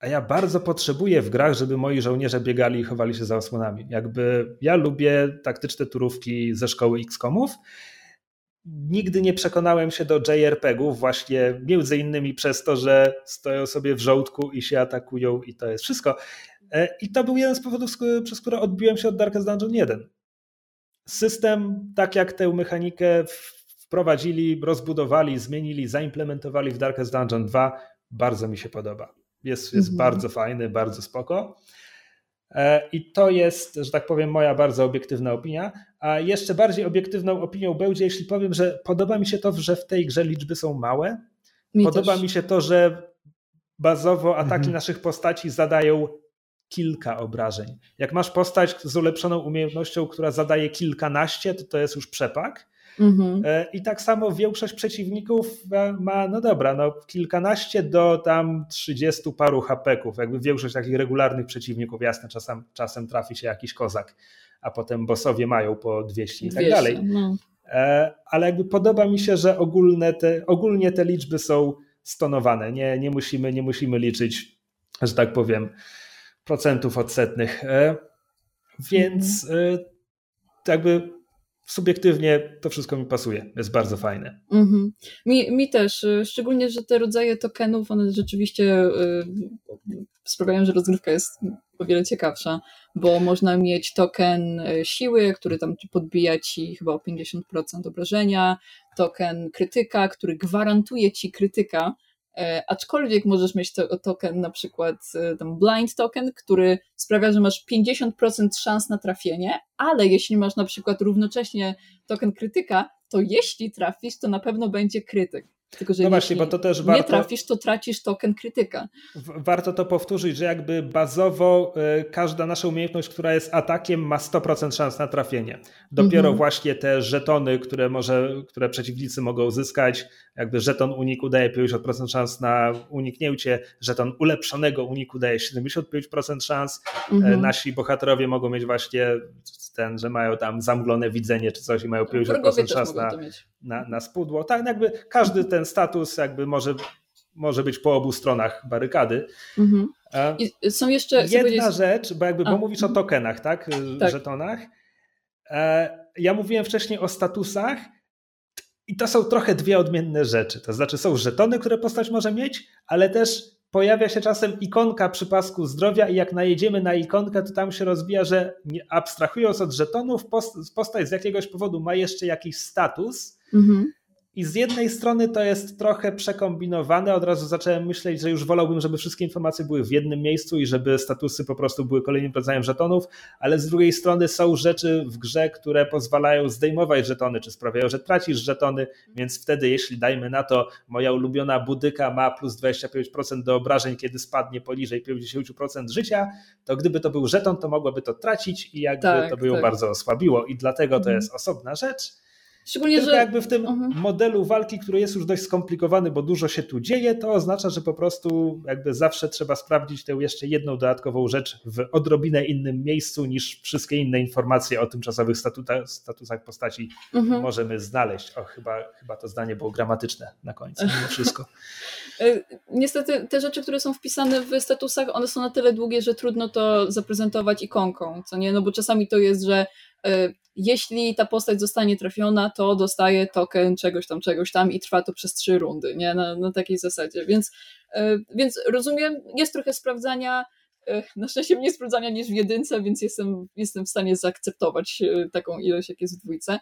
a ja bardzo potrzebuję w grach, żeby moi żołnierze biegali i chowali się za osłonami. Jakby ja lubię taktyczne turówki ze szkoły X-komów. Nigdy nie przekonałem się do JRPG-ów właśnie między innymi przez to, że stoją sobie w żołdku i się atakują i to jest wszystko. E, I to był jeden z powodów, przez które odbiłem się od Darkest Dungeon 1. System, tak jak tę mechanikę wprowadzili, rozbudowali, zmienili, zaimplementowali w Darkest Dungeon 2, bardzo mi się podoba. Jest, jest mhm. bardzo fajny, bardzo spoko. E, I to jest, że tak powiem, moja bardzo obiektywna opinia. A jeszcze bardziej obiektywną opinią będzie, jeśli powiem, że podoba mi się to, że w tej grze liczby są małe. Mi podoba też. mi się to, że bazowo ataki mhm. naszych postaci zadają kilka obrażeń. Jak masz postać z ulepszoną umiejętnością, która zadaje kilkanaście, to to jest już przepak. Mhm. E, I tak samo większość przeciwników ma, no dobra, no kilkanaście do tam trzydziestu paru hapeków, jakby większość takich regularnych przeciwników, jasne, czasem, czasem trafi się jakiś kozak, a potem bossowie mają po 200 i tak 200, dalej. No. E, ale jakby podoba mi się, że ogólne te, ogólnie te liczby są stonowane, nie, nie, musimy, nie musimy liczyć, że tak powiem, procentów odsetnych. E, więc mhm. jakby subiektywnie to wszystko mi pasuje. Jest bardzo fajne. Mhm. Mi, mi też, y, szczególnie, że te rodzaje tokenów, one rzeczywiście y, sprawiają, że rozgrywka jest o wiele ciekawsza, bo można mieć token y, siły, który tam podbija ci chyba o 50% obrażenia, token krytyka, który gwarantuje ci krytyka, aczkolwiek możesz mieć to, token, na przykład e, tam blind token, który sprawia, że masz 50% szans na trafienie, ale jeśli masz na przykład równocześnie token krytyka, to jeśli trafisz, to na pewno będzie krytyk. Tylko, że no właśnie, bo to też warto, nie trafisz, to tracisz token krytyka. Warto to powtórzyć, że jakby bazowo y, każda nasza umiejętność, która jest atakiem, ma 100% szans na trafienie. Dopiero mhm. właśnie te żetony, które, może, które przeciwnicy mogą uzyskać, jakby żeton uniku daje 50% szans na uniknięcie, żeton ulepszonego uniku daje 75% szans. E, mhm. Nasi bohaterowie mogą mieć właśnie ten, że mają tam zamglone widzenie czy coś i mają 50% szans na, na, na spudło. Tak, jakby każdy ten status jakby może, może być po obu stronach barykady. Mhm. I są jeszcze... Jedna rzecz, bo jakby, bo mówisz o tokenach, tak? tak? Żetonach. E, ja mówiłem wcześniej o statusach i to są trochę dwie odmienne rzeczy. To znaczy są żetony, które postać może mieć, ale też pojawia się czasem ikonka przy pasku zdrowia i jak najedziemy na ikonkę, to tam się rozwija, że abstrahując od żetonów, postać z jakiegoś powodu ma jeszcze jakiś status. Mhm. I z jednej strony to jest trochę przekombinowane. Od razu zacząłem myśleć, że już wolałbym, żeby wszystkie informacje były w jednym miejscu i żeby statusy po prostu były kolejnym rodzajem żetonów, ale z drugiej strony są rzeczy w grze, które pozwalają zdejmować żetony, czy sprawiają, że tracisz żetony, więc wtedy, jeśli dajmy na to, moja ulubiona budyka ma plus 25% do obrażeń, kiedy spadnie poniżej 50% życia, to gdyby to był żeton, to mogłaby to tracić i jakby tak, to by ją tak. bardzo osłabiło. I dlatego to mhm. jest osobna rzecz. Szczególnie, Tylko że jakby w tym uh-huh. modelu walki, który jest już dość skomplikowany, bo dużo się tu dzieje, to oznacza, że po prostu jakby zawsze trzeba sprawdzić tę jeszcze jedną dodatkową rzecz w odrobinę innym miejscu niż wszystkie inne informacje o tymczasowych statuta, statusach postaci uh-huh. możemy znaleźć. O, chyba, chyba to zdanie było gramatyczne na końcu, mimo wszystko. E, niestety te rzeczy, które są wpisane w statusach, one są na tyle długie, że trudno to zaprezentować ikonką, co nie? No bo czasami to jest, że jeśli ta postać zostanie trafiona, to dostaje token czegoś tam, czegoś tam i trwa to przez trzy rundy, nie? Na, na takiej zasadzie. Więc, e, więc rozumiem, jest trochę sprawdzania, e, na szczęście mniej sprawdzania niż w jedynce, więc jestem, jestem w stanie zaakceptować taką ilość, jak jest w dwójce.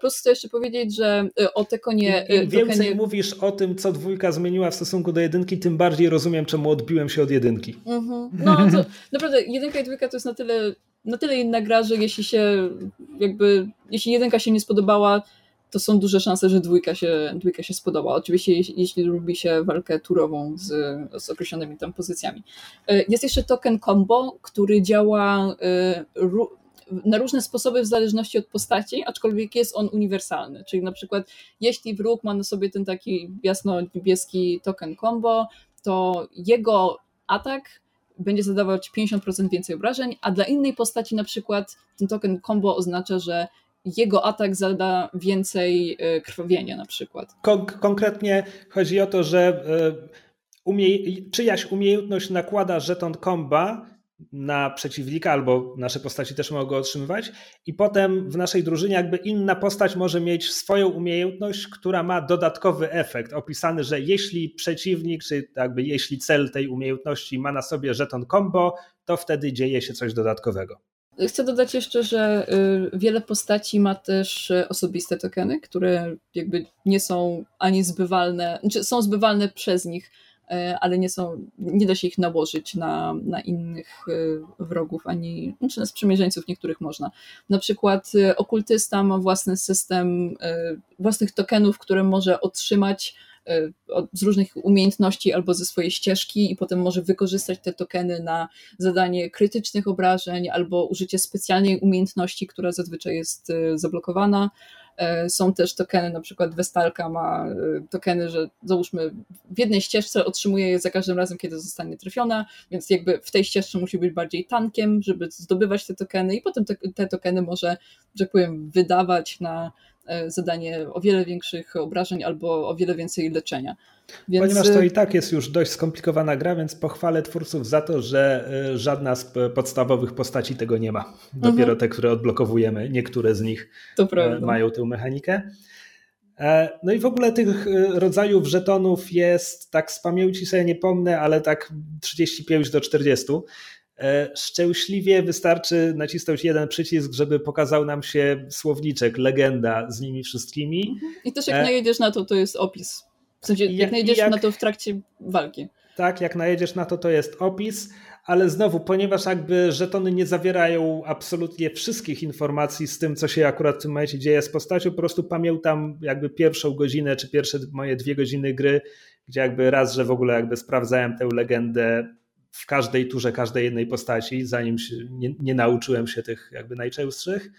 Plus chcę jeszcze powiedzieć, że o Tekonie... Im więcej mówisz o tym, co dwójka zmieniła w stosunku do jedynki, tym bardziej rozumiem, czemu odbiłem się od jedynki. Mhm. No, to, naprawdę, jedynka i dwójka to jest na tyle na tyle inna gra, że jeśli się jakby, jeśli jedynka się nie spodobała, to są duże szanse, że dwójka się, dwójka się spodoba. Oczywiście jeśli, jeśli lubi się walkę turową z, z określonymi tam pozycjami. E, jest jeszcze token combo, który działa e, na różne sposoby w zależności od postaci, aczkolwiek jest on uniwersalny. Czyli na przykład jeśli wróg ma na sobie ten taki jasno-niebieski token combo, to jego atak będzie zadawać 50% więcej obrażeń, a dla innej postaci na przykład ten token combo oznacza, że jego atak zada więcej e, krwawienia na przykład. Kon konkretnie chodzi o to, że e, umie czyjaś umiejętność nakłada żeton komba na przeciwnika, albo nasze postaci też mogą go otrzymywać, i potem w naszej drużynie jakby inna postać może mieć swoją umiejętność, która ma dodatkowy efekt, opisany, że jeśli przeciwnik, czy jakby jeśli cel tej umiejętności ma na sobie żeton combo, to wtedy dzieje się coś dodatkowego. Chcę dodać jeszcze, że y, wiele postaci ma też osobiste tokeny, które jakby nie są ani zbywalne, znaczy są zbywalne przez nich, ale nie są, nie da się ich nałożyć na, na innych e, wrogów, ani znaczy na sprzymierzeńców niektórych można. Na przykład e, okultysta ma własny system własnych tokenów, które może otrzymać z różnych umiejętności albo ze swojej ścieżki i potem może wykorzystać te tokeny na zadanie krytycznych obrażeń albo użycie specjalnej umiejętności, która zazwyczaj jest zablokowana. E, są też tokeny, na przykład Westalka ma e, tokeny, że załóżmy w jednej ścieżce otrzymuje je za każdym razem, kiedy zostanie trafiona, więc jakby w tej ścieżce musi być bardziej tankiem, żeby zdobywać te tokeny i potem te, te tokeny może, że tak powiem, wydawać na zadanie o wiele większych obrażeń albo o wiele więcej leczenia. Więc... Ponieważ to i tak jest już dość skomplikowana gra, więc pochwalę twórców za to, że e, żadna z podstawowych postaci tego nie ma. Dopiero mhm. te, które odblokowujemy, niektóre z nich e, mają tę mechanikę. E, no i w ogóle tych rodzajów żetonów jest, tak z pamięci sobie nie pomnę, ale tak 35 do 40. Szczęśliwie wystarczy nacisnąć jeden przycisk, żeby pokazał nam się słowniczek, legenda z nimi wszystkimi. I też jak najedziesz na to, to jest opis W sensie, jak, jak najedziesz jak, na to w trakcie walki. Tak, jak najedziesz na to, to jest opis, ale znowu, ponieważ jakby żetony nie zawierają absolutnie wszystkich informacji z tym, co się akurat w tym momencie dzieje z postacią, po prostu pamiętam jakby pierwszą godzinę, czy pierwsze moje dwie godziny gry, gdzie jakby raz, że w ogóle jakby sprawdzałem tę legendę w każdej turze każdej jednej postaci, zanim nie, nie nauczyłem się tych jakby najczęstszych,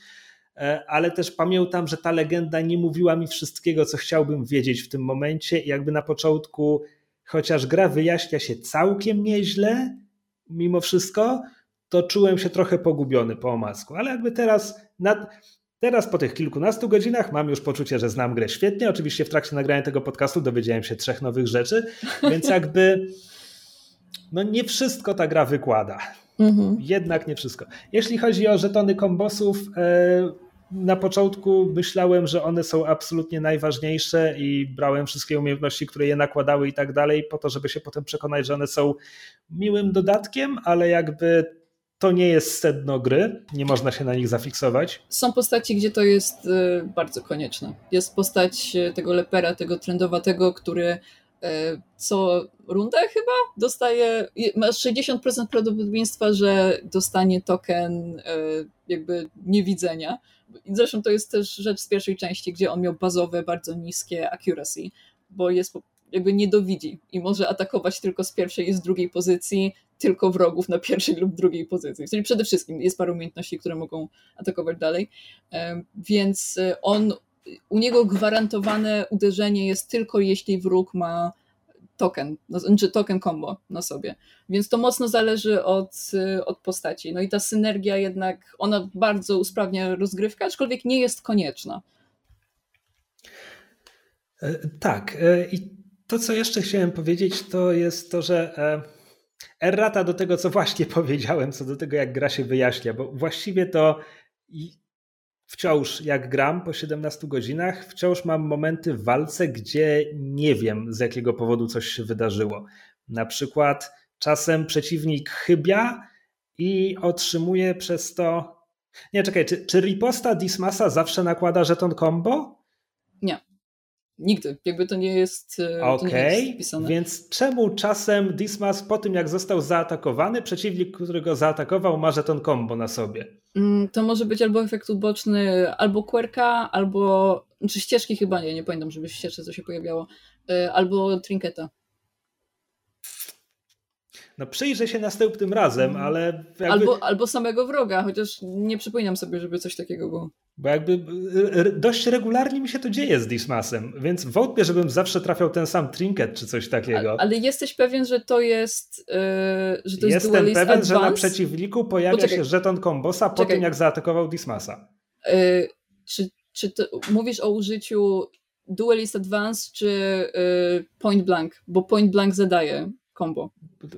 e, ale też pamiętam, że ta legenda nie mówiła mi wszystkiego, co chciałbym wiedzieć w tym momencie. I jakby na początku, chociaż gra wyjaśnia się całkiem nieźle, mimo wszystko, to czułem się trochę pogubiony po omacku, ale jakby teraz nad, Teraz po tych kilkunastu godzinach mam już poczucie, że znam grę świetnie. Oczywiście w trakcie nagrania tego podcastu dowiedziałem się trzech nowych rzeczy, więc jakby no nie wszystko ta gra wykłada. Mhm. Jednak nie wszystko. Jeśli chodzi o żetony kombosów, e, na początku myślałem, że one są absolutnie najważniejsze i brałem wszystkie umiejętności, które je nakładały i tak dalej, po to, żeby się potem przekonać, że one są miłym dodatkiem, ale jakby to nie jest sedno gry, nie można się na nich zafiksować. Są postaci, gdzie to jest y, bardzo konieczne. Jest postać y, tego lepera, tego trendowatego, który E, co rundę chyba dostaje, masz 60% prawdopodobieństwa, że dostanie token e, jakby niewidzenia. Zresztą to jest też rzecz z pierwszej części, gdzie on miał bazowe, bardzo niskie accuracy, bo jest jakby nie dowidzi i może atakować tylko z pierwszej i z drugiej pozycji, tylko wrogów na pierwszej lub drugiej pozycji. Czyli przede wszystkim jest parę umiejętności, które mogą atakować dalej. E, więc on u niego gwarantowane uderzenie jest tylko jeśli wróg ma token, no, znaczy token combo na sobie. Więc to mocno zależy od, od postaci. No i ta synergia jednak, ona bardzo usprawnia rozgrywkę, aczkolwiek nie jest konieczna. E, tak. E, I to, co jeszcze chciałem powiedzieć, to jest to, że e, errata do tego, co właśnie powiedziałem, co do tego, jak gra się wyjaśnia, bo właściwie to wciąż jak gram po 17 godzinach, wciąż mam momenty w walce, gdzie nie wiem z jakiego powodu coś się wydarzyło. Na przykład czasem przeciwnik chybia i otrzymuje przez to. Nie, czekaj, czy, czy riposta Dismasa zawsze nakłada żeton combo? Nigdy. Jakby to nie jest. E, Okej, okay. więc czemu czasem Dismas po tym, jak został zaatakowany, przeciwnik, który go zaatakował, ma żeton combo na sobie? Mm, to może być albo efekt uboczny, albo querka, albo. Czy znaczy ścieżki chyba nie, nie pamiętam, żeby w ścieżce co się pojawiało. E, albo trinketa. No przyjrzę się następnym razem, mhm. ale... Jakby... Albo, albo samego wroga, chociaż nie przypominam sobie, żeby coś takiego było. Bo jakby dość regularnie mi się to dzieje z Dismasem, więc wątpię, żebym zawsze trafiał ten sam trinket czy coś takiego. Ale, ale jesteś pewien, że to jest yy, że to jest Jestem pewien, advance? że na przeciwniku pojawia Poczekaj. się żeton kombosa po Czekaj. tym, jak zaatakował Dismasa. Yy, czy czy mówisz o użyciu Duelist Advance czy yy, Point Blank? Bo Point Blank zadaje combo.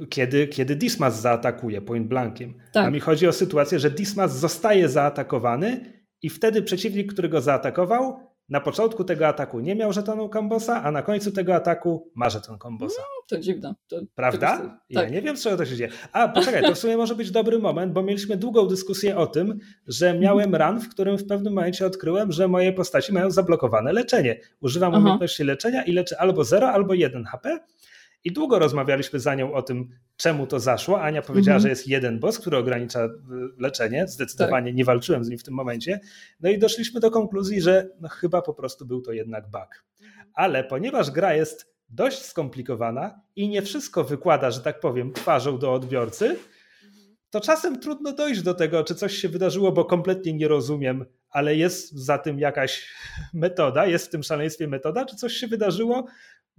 Kiedy, kiedy Dismas zaatakuje point blankiem. Tak. A mi chodzi o sytuację, że Dismas zostaje zaatakowany i wtedy przeciwnik, który go zaatakował, na początku tego ataku nie miał żetonu kombosa, a na końcu tego ataku ma żeton kombosa. No, to dziwne. To, Prawda? To ja tak. nie wiem, czego to się dzieje. A poczekaj, to w sumie może być dobry moment, bo mieliśmy długą dyskusję o tym, że miałem run, w którym w pewnym momencie odkryłem, że moje postaci mają zablokowane leczenie. Używam Aha. umiejętności leczenia i leczę albo 0, albo 1 HP i długo rozmawialiśmy za nią o tym, czemu to zaszło. Ania powiedziała, mhm. że jest jeden boss, który ogranicza y, leczenie. Zdecydowanie tak. nie walczyłem z nim w tym momencie. No i doszliśmy do konkluzji, że no chyba po prostu był to jednak bug. Ale ponieważ gra jest dość skomplikowana i nie wszystko wykłada, że tak powiem, twarzą do odbiorcy, to czasem trudno dojść do tego, czy coś się wydarzyło, bo kompletnie nie rozumiem, ale jest za tym jakaś metoda, jest w tym szaleństwie metoda, czy coś się wydarzyło,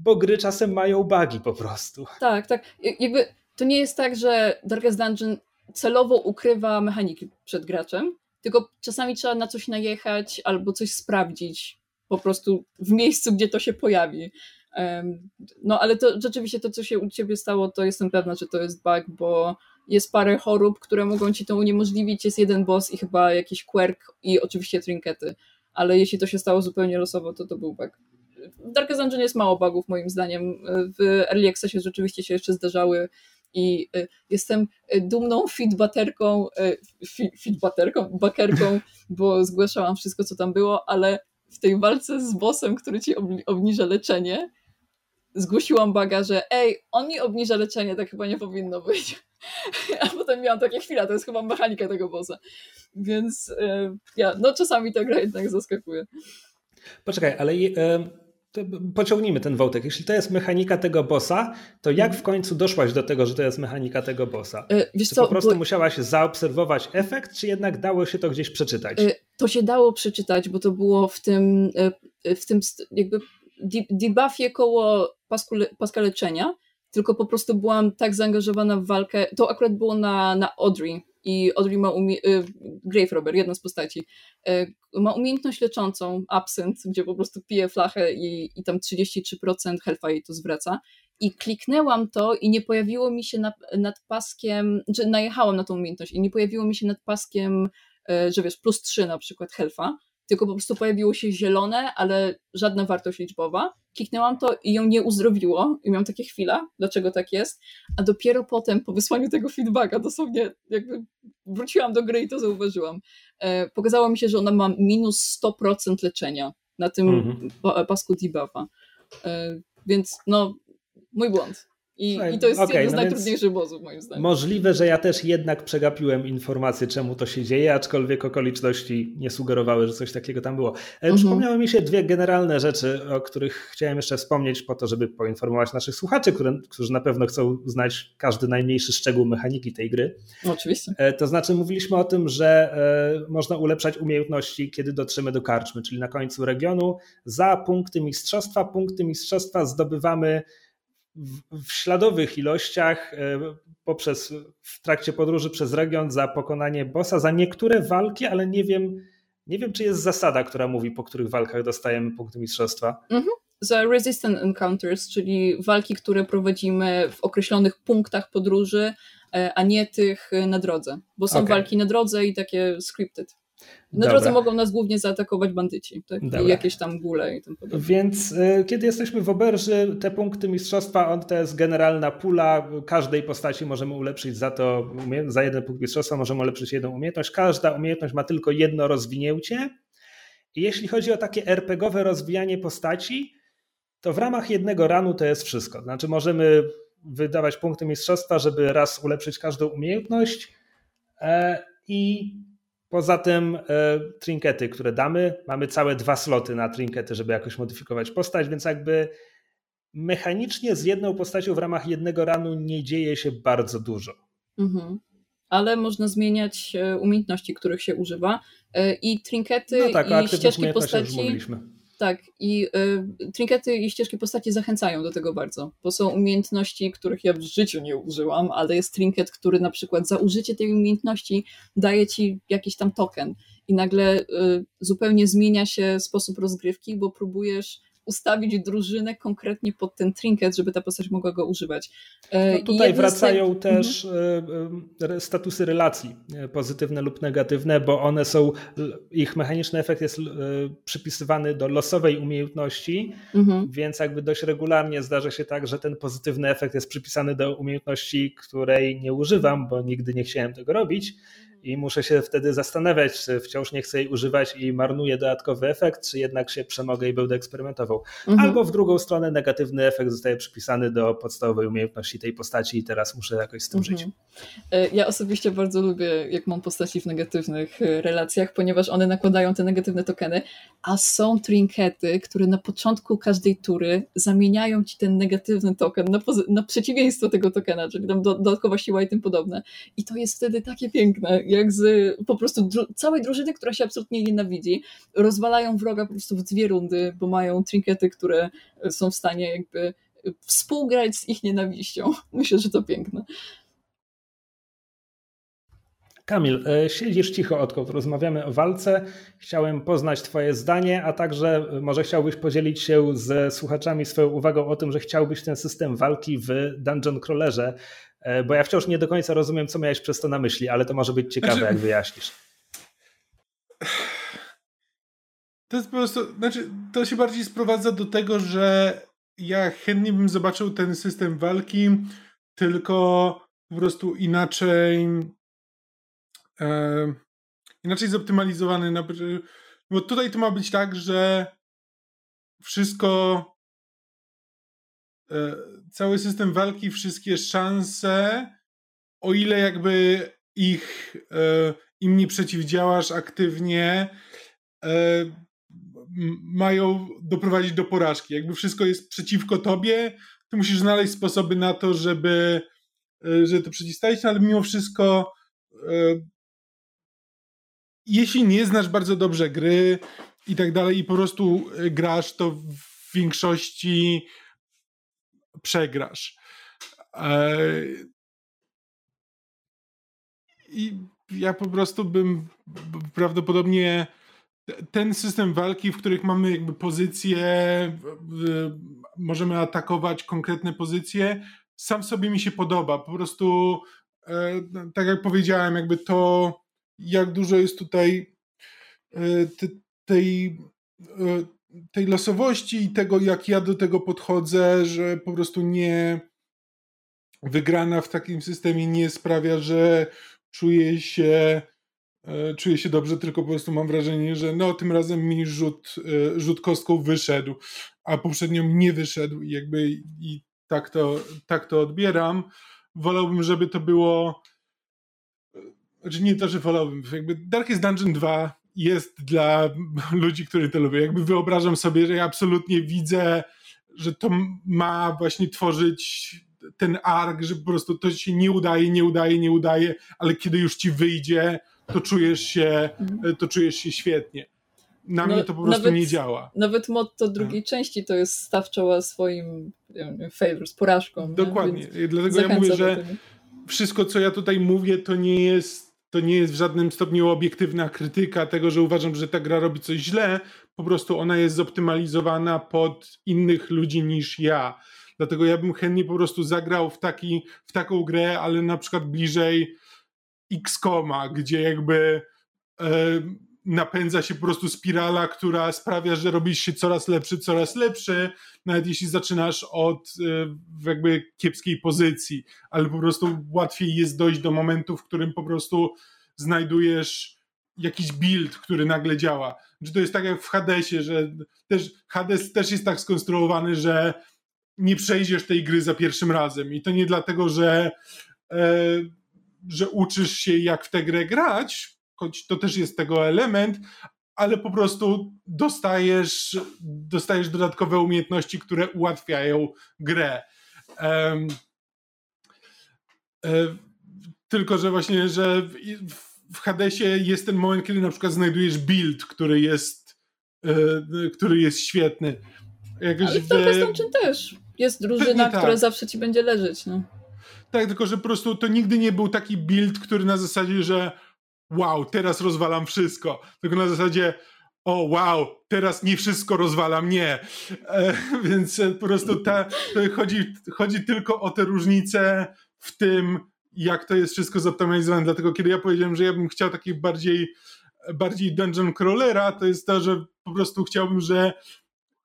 bo gry czasem mają bugi po prostu. Tak, tak. Jakby to nie jest tak, że Darkest Dungeon celowo ukrywa mechaniki przed graczem, tylko czasami trzeba na coś najechać albo coś sprawdzić po prostu w miejscu, gdzie to się pojawi. No ale to rzeczywiście to, co się u ciebie stało, to jestem pewna, że to jest bug, bo jest parę chorób, które mogą ci to uniemożliwić. Jest jeden boss i chyba jakiś quirk i oczywiście trinkety. Ale jeśli to się stało zupełnie losowo, to to był bug w Darkest Dungeon jest mało bugów moim zdaniem. W Early Accessie rzeczywiście się jeszcze zdarzały i y, jestem dumną feedbaterką, y, feedbaterką, bakerką, bo zgłaszałam wszystko, co tam było, ale w tej walce z bossem, który ci obniża leczenie, zgłosiłam baga, że ej, on mi obniża leczenie, tak chyba nie powinno być. A potem miałam takie chwile, to jest chyba mechanika tego bossa. Więc e, ja, no czasami ta gra jednak zaskakuje. Poczekaj, ale pociągnijmy ten wątek. Jeśli to jest mechanika tego bossa, to jak w końcu doszłaś do tego, że to jest mechanika tego bossa? E, wiesz czy co, po prostu bo... musiałaś zaobserwować efekt, czy jednak dało się to gdzieś przeczytać? E, to się dało przeczytać, bo to było w tym, e, w tym jakby debuffie koło pasku, paska leczenia, tylko po prostu byłam tak zaangażowana w walkę. To akurat było na, na Audrey i Audrey ma y, Grave Robber, jedna z postaci, y, ma umiejętność leczącą Absent, gdzie po prostu pije flachę i, i tam 33% health'a jej to zwraca. I kliknęłam to i nie pojawiło mi się na, nad paskiem, czy najechałam na tą umiejętność i nie pojawiło mi się nad paskiem, y, że wiesz, plus 3 na przykład health'a, tylko po prostu pojawiło się zielone, ale żadna wartość liczbowa. Kliknęłam to i ją nie uzdrowiło i miałam takie chwile, dlaczego tak jest, a dopiero potem, po wysłaniu tego feedbacka, dosłownie jakby wróciłam do gry i to zauważyłam, e, pokazało mi się, że ona ma minus 100% leczenia na tym mhm. pasku debuffa. E, więc no, mój błąd. I, Słuchaj, I, to jest okay, jeden z no najtrudniejszych bossów, moim zdaniem. Możliwe, że ja też jednak przegapiłem informację, czemu to się dzieje, aczkolwiek okoliczności nie sugerowały, że coś takiego tam było. Mhm. Przypomniały mi się dwie generalne rzeczy, o których chciałem jeszcze wspomnieć, po to, żeby poinformować naszych słuchaczy, które, którzy na pewno chcą znać każdy najmniejszy szczegół mechaniki tej gry. Oczywiście. E, to znaczy, mówiliśmy o tym, że e, można ulepszać umiejętności, kiedy dotrzemy do karczmy, czyli na końcu regionu. Za punkty mistrzostwa, punkty mistrzostwa zdobywamy w śladowych ilościach e, poprzez w trakcie podróży przez region za pokonanie bossa, za niektóre walki, ale nie wiem, nie wiem, czy jest zasada, która mówi, po których walkach dostajemy punkty mistrzostwa. Mhm. Za resistant encounters, czyli walki, które prowadzimy w określonych punktach podróży, e, a nie tych na drodze, bo są okay. walki na drodze i takie scripted. Na Dobra. drodze mogą nas głównie zaatakować bandyci tak? i jakieś tam góle i tym podobne. Więc y, kiedy jesteśmy w oberży, te punkty mistrzostwa, on to jest generalna pula. Każdej postaci możemy ulepszyć za to, za jeden punkt mistrzostwa możemy ulepszyć jedną umiejętność. Każda umiejętność ma tylko jedno rozwinięcie. I jeśli chodzi o takie RPGowe rozwijanie postaci, to w ramach jednego ranu to jest wszystko. Znaczy możemy wydawać punkty mistrzostwa, żeby raz ulepszyć każdą umiejętność e, i Poza tym e, trinkety, które damy, mamy całe dwa sloty na trinkety, żeby jakoś modyfikować postać, więc jakby mechanicznie z jedną postacią w ramach jednego ranu nie dzieje się bardzo dużo. Mhm. Ale można zmieniać e, umiejętności, których się używa e, i trinkety no tak, i ścieżki postaci. Tak, i y, trinkety i ścieżki postaci zachęcają do tego bardzo, bo są umiejętności, których ja w życiu nie użyłam, ale jest trinket, który na przykład za użycie tej umiejętności daje ci jakiś tam token. I nagle y, zupełnie zmienia się sposób rozgrywki, bo próbujesz ustawić drużynę konkretnie pod ten trinket, żeby ta postać mogła go używać. E, no tutaj wracają też mhm. E, statusy relacji, e, pozytywne lub negatywne, bo one są, ich mechaniczny efekt jest przypisywany do losowej umiejętności, mhm. więc jakby dość regularnie zdarza się tak, że ten pozytywny efekt jest przypisany do umiejętności, której nie używam, bo nigdy nie chciałem tego robić i muszę się wtedy zastanawiać, czy wciąż nie chcę jej używać i marnuję dodatkowy efekt, czy jednak się przemogę i będę eksperymentował. Mhm. Albo w drugą stronę negatywny efekt zostaje przypisany do podstawowej umiejętności tej postaci i teraz muszę jakoś z tym mhm. żyć. E, ja osobiście bardzo lubię, jak mam postaci w negatywnych e, relacjach, ponieważ one nakładają te negatywne tokeny, a są trinkety, które na początku każdej tury zamieniają ci ten negatywny token na, na przeciwieństwo tego tokena, czyli tam do, dodatkowa siła i tym podobne. I to jest wtedy takie piękne jak z po prostu dru całej drużyny, która się absolutnie nienawidzi, rozwalają wroga po prostu w dwie rundy, bo mają trinkety, które są w stanie jakby współgrać z ich nienawiścią. Myślę, że to piękne. Kamil, e, siedzisz cicho, odkąd rozmawiamy o walce. Chciałem poznać Twoje zdanie, a także e, może chciałbyś podzielić się ze słuchaczami swoją uwagą o tym, że chciałbyś ten system walki w Dungeon Crawlerze bo ja wciąż nie do końca rozumiem, co miałeś przez to na myśli, ale to może być ciekawe, znaczy, jak wyjaśnisz. To jest po prostu, znaczy, to się bardziej sprowadza do tego, że ja chętnie bym zobaczył ten system walki, tylko po prostu inaczej e, inaczej zoptymalizowany. Na, bo tutaj to ma być tak, że wszystko e, cały system walki, wszystkie szanse, o ile jakby ich e, im nie przeciwdziałasz aktywnie, e, mają doprowadzić do porażki. Jakby wszystko jest przeciwko tobie, ty musisz znaleźć sposoby na to, żeby, żeby to przeciwstawić, no ale mimo wszystko jeśli nie znasz bardzo dobrze gry i tak dalej i po prostu grasz, to w większości przegrasz. I ja po prostu bym prawdopodobnie ten system walki, w których mamy jakby pozycje, możemy atakować konkretne pozycje, sam sobie mi się podoba. Po prostu, e, tak jak powiedziałem, jakby to, jak dużo jest tutaj e, tej, e, tej losowości i tego, jak ja do tego podchodzę, że po prostu nie wygrana w takim systemie nie sprawia, że czuję się e, czuję się dobrze, tylko po prostu mam wrażenie, że no tym razem mi rzut, e, rzut kostką wyszedł, a poprzednio nie wyszedł i jakby i tak to, tak to odbieram. Wolałbym, żeby to było znaczy nie to, że wolałbym, jakby Darkest Dungeon 2 jest dla ludzi, którzy to lubią. Jakby wyobrażam sobie, że ja absolutnie widzę, że to ma właśnie tworzyć ten ark, że po prostu to się nie udaje, nie udaje, nie udaje, ale kiedy już ci wyjdzie, to czujesz się, mhm. to czujesz się świetnie. Na no, mnie to po prostu nawet, nie działa. Nawet motto drugiej części to jest staw czoła swoim z porażką. Dokładnie. Dlatego ja mówię, że wszystko, co ja tutaj mówię, to nie jest to nie jest w żadnym stopniu obiektywna krytyka tego, że uważam, że ta gra robi coś źle, po prostu ona jest zoptymalizowana pod innych ludzi niż ja. Dlatego ja bym chętnie po prostu zagrał w, taki, w taką grę, ale na przykład bliżej X-Koma, gdzie jakby e, napędza się po prostu spirala, która sprawia, że robisz się coraz lepszy, coraz lepszy, nawet jeśli zaczynasz od e, jakby kiepskiej pozycji, ale po prostu łatwiej jest dojść do momentu, w którym po prostu znajdujesz jakiś build, który nagle działa. Czy to jest tak jak w Hadesie, że też Hades też jest tak skonstruowany, że nie przejdziesz tej gry za pierwszym razem. I to nie dlatego, że, e, że uczysz się, jak w tę grę grać, choć to też jest tego element, ale po prostu dostajesz, dostajesz dodatkowe umiejętności, które ułatwiają grę. Um, tylko, że właśnie, że w, Hadesie jest ten moment, kiedy na przykład znajdujesz build, który jest, e, który jest świetny. Jakoś Ale w Dark też jest drużyna, tak. która zawsze ci będzie leżeć. No. Tak, tylko że po prostu to nigdy nie był taki build, który na zasadzie, że wow, teraz rozwalam wszystko. Tylko na zasadzie o wow, teraz nie wszystko rozwalam, nie. E, więc po prostu ta, to chodzi, chodzi tylko o te różnice w tym, jak to jest wszystko zoptymalizowane. Dlatego kiedy ja powiedziałem, że ja bym chciał taki bardziej, bardziej dungeon crawlera, to jest to, że po prostu chciałbym, że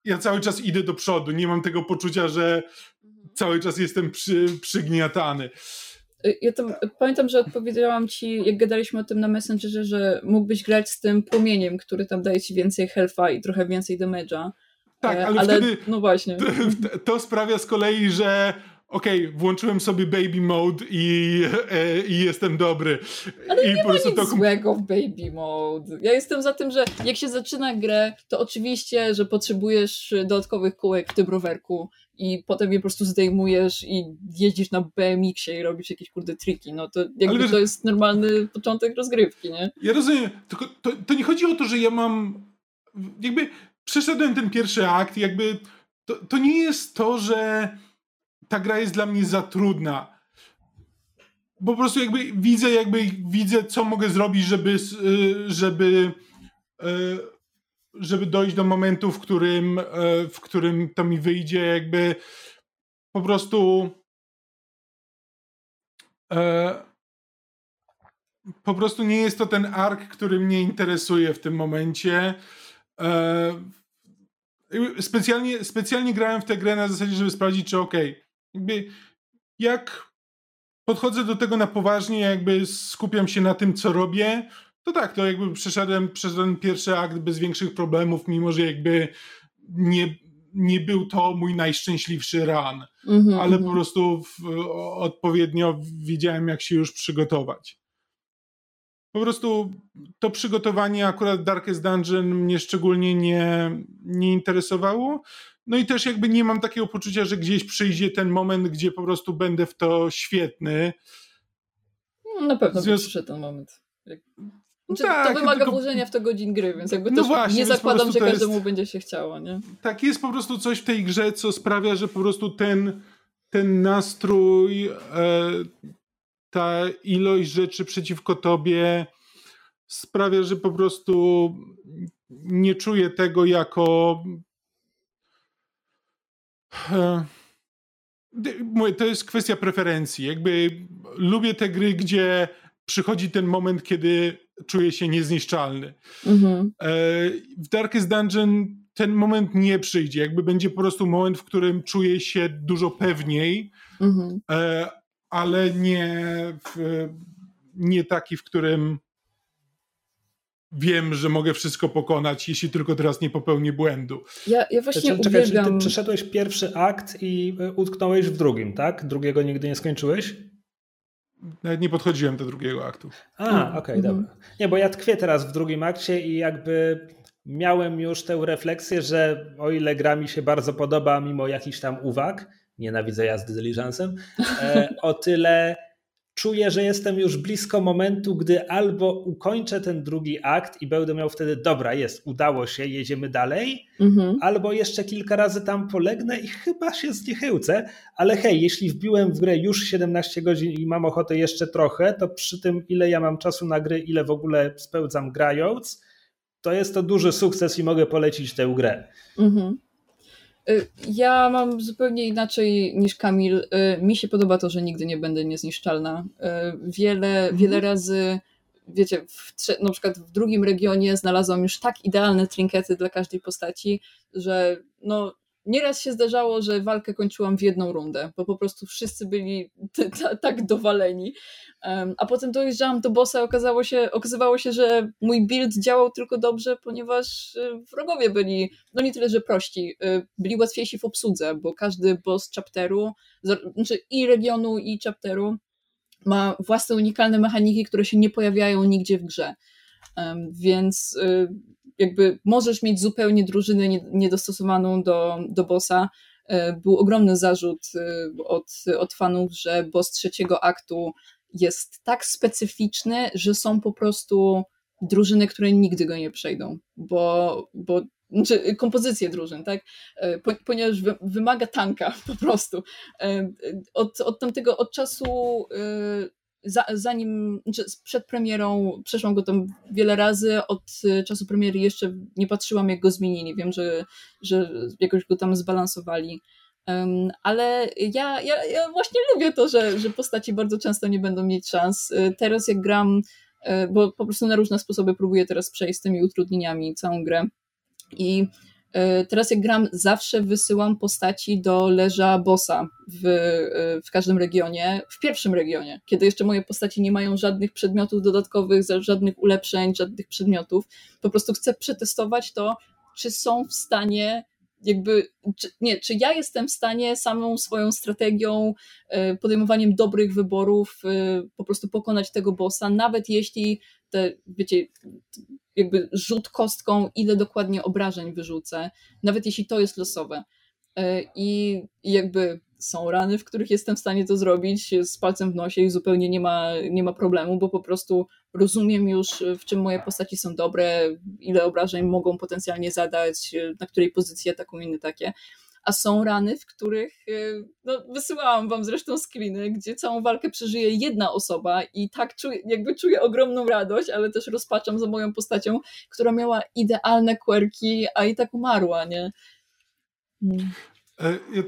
ja cały czas idę do przodu. Nie mam tego poczucia, że cały czas jestem przy, przygniatany. Ja tam, pamiętam, że odpowiedziałam ci, jak gadaliśmy o tym na Messengerze, że mógłbyś grać z tym płomieniem, który tam daje ci więcej health'a i trochę więcej damage'a. Tak, e, ale, ale wtedy no właśnie. To, to sprawia z kolei, że okej, okay, włączyłem sobie baby mode i, e, i jestem dobry. Ale I nie po ma nic to... złego w baby mode. Ja jestem za tym, że jak się zaczyna grę, to oczywiście, że potrzebujesz dodatkowych kółek w tym rowerku i potem je po prostu zdejmujesz i jeździsz na BMX-ie i robisz jakieś kurde triki. No to jakby wiesz, to jest normalny początek rozgrywki, nie? Ja rozumiem, tylko to, to nie chodzi o to, że ja mam jakby przeszedłem ten pierwszy akt jakby to, to nie jest to, że ta gra jest dla mnie za trudna. Po prostu jakby widzę, jakby widzę, co mogę zrobić, żeby, y, żeby, y, żeby dojść do momentu, w którym, y, w którym to mi wyjdzie, jakby po prostu po prostu nie jest to ten ark, który mnie interesuje w tym momencie. Specjalnie, specjalnie grałem w tę grę na zasadzie, żeby sprawdzić, czy ok, jak podchodzę do tego na poważnie, jakby skupiam się na tym, co robię, to tak, to jakby przeszedłem, przeszedłem pierwszy akt bez większych problemów, mimo że jakby nie, nie był to mój najszczęśliwszy run, Mhm, ale mhm. po prostu w, odpowiednio wiedziałem, jak się już przygotować. Po prostu to przygotowanie akurat Darkest Dungeon mnie szczególnie nie, nie interesowało. No i też jakby nie mam takiego poczucia, że gdzieś przyjdzie ten moment, gdzie po prostu będę w to świetny. No, Na pewno Zwiast- przyszedł ten moment. Jak- No Znaczy, tak, to wymaga tylko- włożenia w to godzin gry, więc jakby No właśnie, nie zakładam, że to jest- każdemu będzie się chciało, nie? Tak, jest po prostu coś w tej grze, co sprawia, że po prostu ten, ten nastrój, e, ta ilość rzeczy przeciwko tobie sprawia, że po prostu nie czuję tego jako. E, mówię, to jest kwestia preferencji. Jakby lubię te gry, gdzie przychodzi ten moment, kiedy czuję się niezniszczalny. Mhm. E, W Darkest Dungeon ten moment nie przyjdzie. Jakby będzie po prostu moment, w którym czuję się dużo pewniej, Mhm. e, ale nie, w, nie taki, w którym wiem, że mogę wszystko pokonać, jeśli tylko teraz nie popełnię błędu. Ja, ja właśnie Czekaj, czyli ty uwielbiam... przeszedłeś pierwszy akt i y, utknąłeś w drugim, tak? Drugiego nigdy nie skończyłeś? Nawet nie podchodziłem do drugiego aktu. A, Mm, okej, mhm. dobra. Nie, bo ja tkwię teraz w drugim akcie i jakby miałem już tę refleksję, że o ile gra mi się bardzo podoba, mimo jakichś tam uwag, nienawidzę jazdy dyliżansem, e, o tyle czuję, że jestem już blisko momentu, gdy albo ukończę ten drugi akt i będę miał wtedy, dobra, jest, udało się, jedziemy dalej, Mhm. albo jeszcze kilka razy tam polegnę i chyba się zniechyłcę, ale hej, jeśli wbiłem w grę już 17 godzin i mam ochotę jeszcze trochę, to przy tym ile ja mam czasu na gry, ile w ogóle spełdzam grając, to jest to duży sukces i mogę polecić tę grę. Mhm. Y, Ja mam zupełnie inaczej niż Kamil. Y, Mi się podoba to, że nigdy nie będę niezniszczalna. Y, Wiele, wiele razy, wiecie, w, na przykład w drugim regionie znalazłam już tak idealne trinkety dla każdej postaci, że no, nieraz się zdarzało, że walkę kończyłam w jedną rundę, bo po prostu wszyscy byli tak dowaleni. Em, A potem dojeżdżałam do bossa i okazało się, okazywało się, że mój build działał tylko dobrze, ponieważ y, wrogowie byli, no nie tyle, że prości, y, byli łatwiejsi w obsłudze, bo każdy boss chapteru, znaczy i regionu, i chapteru ma własne unikalne mechaniki, które się nie pojawiają nigdzie w grze. Więc y, jakby możesz mieć zupełnie drużynę nie- niedostosowaną do, do bossa. Y, Był ogromny zarzut y, od, od fanów, że boss trzeciego aktu jest tak specyficzny, że są po prostu drużyny, które nigdy go nie przejdą, bo, bo znaczy kompozycje drużyn, tak? E, Po, ponieważ wy, wymaga tanka po prostu. E, Od, od tamtego, od czasu e, za, zanim, znaczy przed premierą, przeszłam go tam wiele razy, od e, czasu premiery jeszcze nie patrzyłam jak go zmienili, wiem, że, że jakoś go tam zbalansowali. Um, ale ja, ja, ja właśnie lubię to, że, że postaci bardzo często nie będą mieć szans. E, Teraz jak gram, e, bo po prostu na różne sposoby próbuję teraz przejść z tymi utrudnieniami całą grę. I teraz jak gram, zawsze wysyłam postaci do leża bossa w, e, w każdym regionie, w pierwszym regionie, kiedy jeszcze moje postaci nie mają żadnych przedmiotów dodatkowych, żadnych ulepszeń, żadnych przedmiotów. Po prostu chcę przetestować to, czy są w stanie jakby, czy, nie, czy ja jestem w stanie samą swoją strategią, e, podejmowaniem dobrych wyborów e, po prostu pokonać tego bossa, nawet jeśli te, wiecie, jakby rzut kostką, ile dokładnie obrażeń wyrzucę, nawet jeśli to jest losowe. E, I jakby są rany, w których jestem w stanie to zrobić z palcem w nosie i zupełnie nie ma, nie ma problemu, bo po prostu rozumiem już, w czym moje postaci są dobre, ile obrażeń mogą potencjalnie zadać, na której pozycji atakują inne takie. A są rany, w których, y, no wysyłałam wam zresztą screeny, gdzie całą walkę przeżyje jedna osoba i tak czuję, jakby czuję ogromną radość, ale też rozpaczam za moją postacią, która miała idealne quirki, a i tak umarła, nie? Mm. E, Ja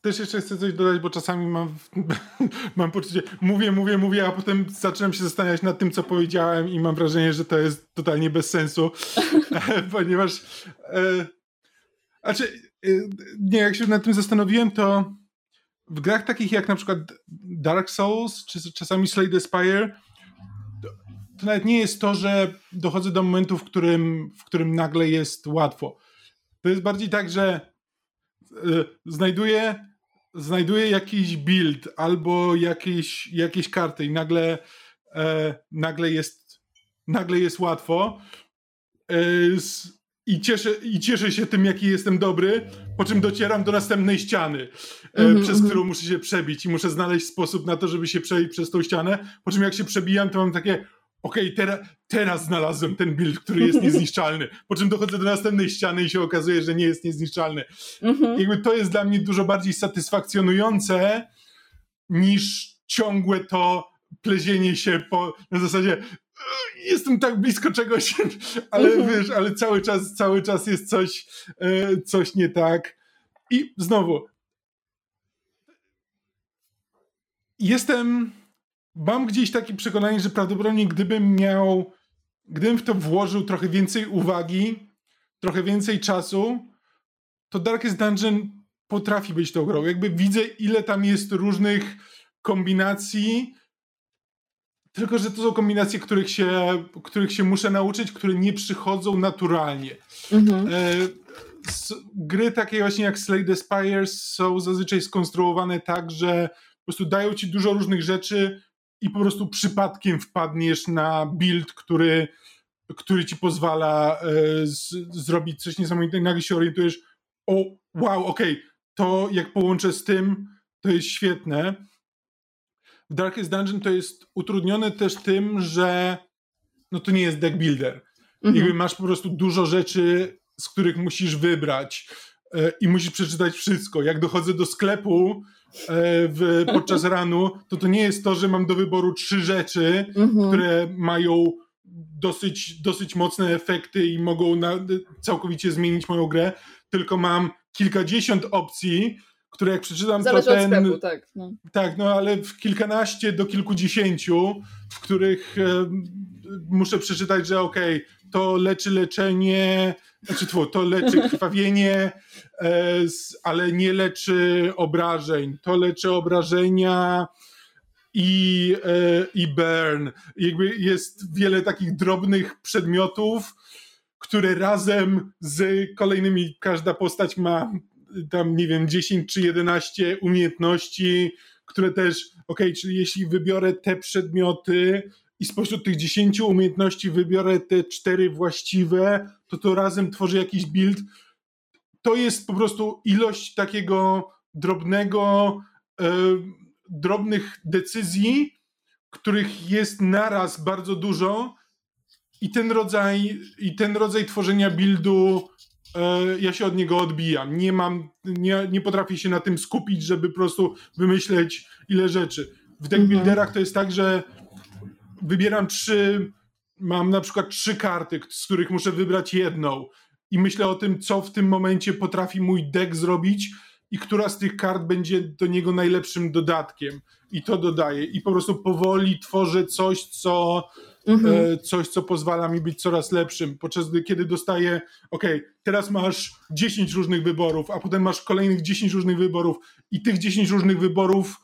też jeszcze chcę coś dodać, bo czasami mam, mam poczucie, mówię, mówię, mówię, a potem zaczynam się zastanawiać nad tym, co powiedziałem i mam wrażenie, że to jest totalnie bez sensu, ponieważ e, znaczy, e, nie, jak się nad tym zastanowiłem, to w grach takich jak na przykład Dark Souls, czy czasami Slay the Spire, to, nawet nie jest to, że dochodzę do momentu, w którym, w którym nagle jest łatwo. To jest bardziej tak, że znajduję, znajduję jakiś build albo jakieś, jakieś karty i nagle, e, nagle, jest, nagle jest łatwo. E, i cieszę, I cieszę się tym, jaki jestem dobry, po czym docieram do następnej ściany, mm -hmm, przez mm -hmm. którą muszę się przebić i muszę znaleźć sposób na to, żeby się przebić przez tą ścianę. Po czym jak się przebijam, to mam takie, okej, okay, teraz, teraz znalazłem ten build, który jest niezniszczalny. Po czym dochodzę do następnej ściany i się okazuje, że nie jest niezniszczalny. Mm -hmm. Jakby to jest dla mnie dużo bardziej satysfakcjonujące niż ciągłe to plezienie się po, na zasadzie jestem tak blisko czegoś, ale mhm. wiesz, ale cały czas, cały czas jest coś, e, coś nie tak. I znowu, jestem, mam gdzieś takie przekonanie, że prawdopodobnie gdybym miał, gdybym w to włożył trochę więcej uwagi, trochę więcej czasu, to Darkest Dungeon potrafi być tą grą. Jakby widzę, ile tam jest różnych kombinacji, tylko, że to są kombinacje, których się, których się muszę nauczyć, które nie przychodzą naturalnie. Mhm. E, gry takie właśnie jak Slay the Spires są zazwyczaj skonstruowane tak, że po prostu dają ci dużo różnych rzeczy i po prostu przypadkiem wpadniesz na build, który, który ci pozwala e, z, zrobić coś niesamowitego. Nagle się orientujesz, o wow, okej, okay, to jak połączę z tym, to jest świetne. Darkest Dungeon to jest utrudnione też tym, że no to nie jest deck builder. Mhm. Jakby masz po prostu dużo rzeczy, z których musisz wybrać e, i musisz przeczytać wszystko. Jak dochodzę do sklepu e, w, podczas ranu, to to nie jest to, że mam do wyboru trzy rzeczy, mhm. które mają dosyć, dosyć mocne efekty i mogą na, całkowicie zmienić moją grę, tylko mam kilkadziesiąt opcji, które jak przeczytam, Zależy to ten... Sklepu, tak. No. Tak, no ale w kilkanaście do kilkudziesięciu, w których e, muszę przeczytać, że okej, okay, to leczy leczenie, znaczy tfu, to leczy krwawienie, e, ale nie leczy obrażeń. To leczy obrażenia i, e, i burn. Jakby jest wiele takich drobnych przedmiotów, które razem z kolejnymi, każda postać ma tam, nie wiem, 10 czy 11 umiejętności, które też, ok, czyli jeśli wybiorę te przedmioty i spośród tych 10 umiejętności wybiorę te cztery właściwe, to to razem tworzy jakiś build. To jest po prostu ilość takiego drobnego, e, drobnych decyzji, których jest naraz bardzo dużo i ten rodzaj, i ten rodzaj tworzenia buildu ja się od niego odbijam. Nie mam, nie, nie potrafię się na tym skupić, żeby po prostu wymyśleć ile rzeczy. W deckbuilderach to jest tak, że wybieram trzy, mam na przykład trzy karty, z których muszę wybrać jedną i myślę o tym, co w tym momencie potrafi mój deck zrobić i która z tych kart będzie do niego najlepszym dodatkiem. I to dodaję. I po prostu powoli tworzę coś, co mhm. E, coś, co pozwala mi być coraz lepszym, podczas gdy kiedy dostaję, ok, teraz masz 10 różnych wyborów, a potem masz kolejnych 10 różnych wyborów i tych 10 różnych wyborów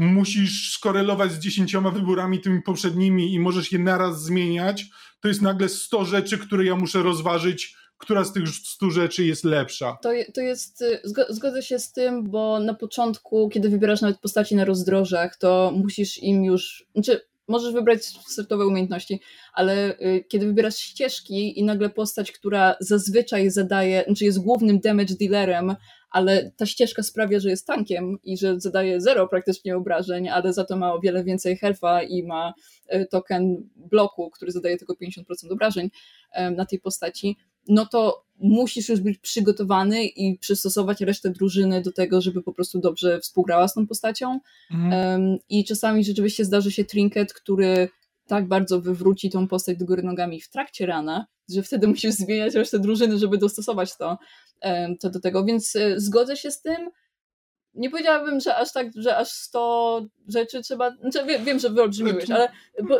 musisz skorelować z 10 wyborami tymi poprzednimi i możesz je naraz zmieniać, to jest nagle 100 rzeczy, które ja muszę rozważyć, która z tych 100 rzeczy jest lepsza. To, to jest, y, zgodzę się z tym, bo na początku, kiedy wybierasz nawet postaci na rozdrożach, to musisz im już, znaczy możesz wybrać startowe umiejętności, ale y, kiedy wybierasz ścieżki i nagle postać, która zazwyczaj zadaje, znaczy jest głównym damage dealerem, ale ta ścieżka sprawia, że jest tankiem i że zadaje zero praktycznie obrażeń, ale za to ma o wiele więcej health'a i ma y, token bloku, który zadaje tylko 50% obrażeń na tej postaci, no to musisz już być przygotowany i przystosować resztę drużyny do tego, żeby po prostu dobrze współgrała z tą postacią. Mhm. I czasami rzeczywiście zdarzy się trinket, który tak bardzo wywróci tą postać do góry nogami w trakcie rana, że wtedy musisz zmieniać resztę drużyny, żeby dostosować to, to do tego. Więc e, zgodzę się z tym nie powiedziałabym, że aż tak, że aż 100 rzeczy trzeba. Znaczy, wiem, wiem, że wyolbrzymiłeś, ale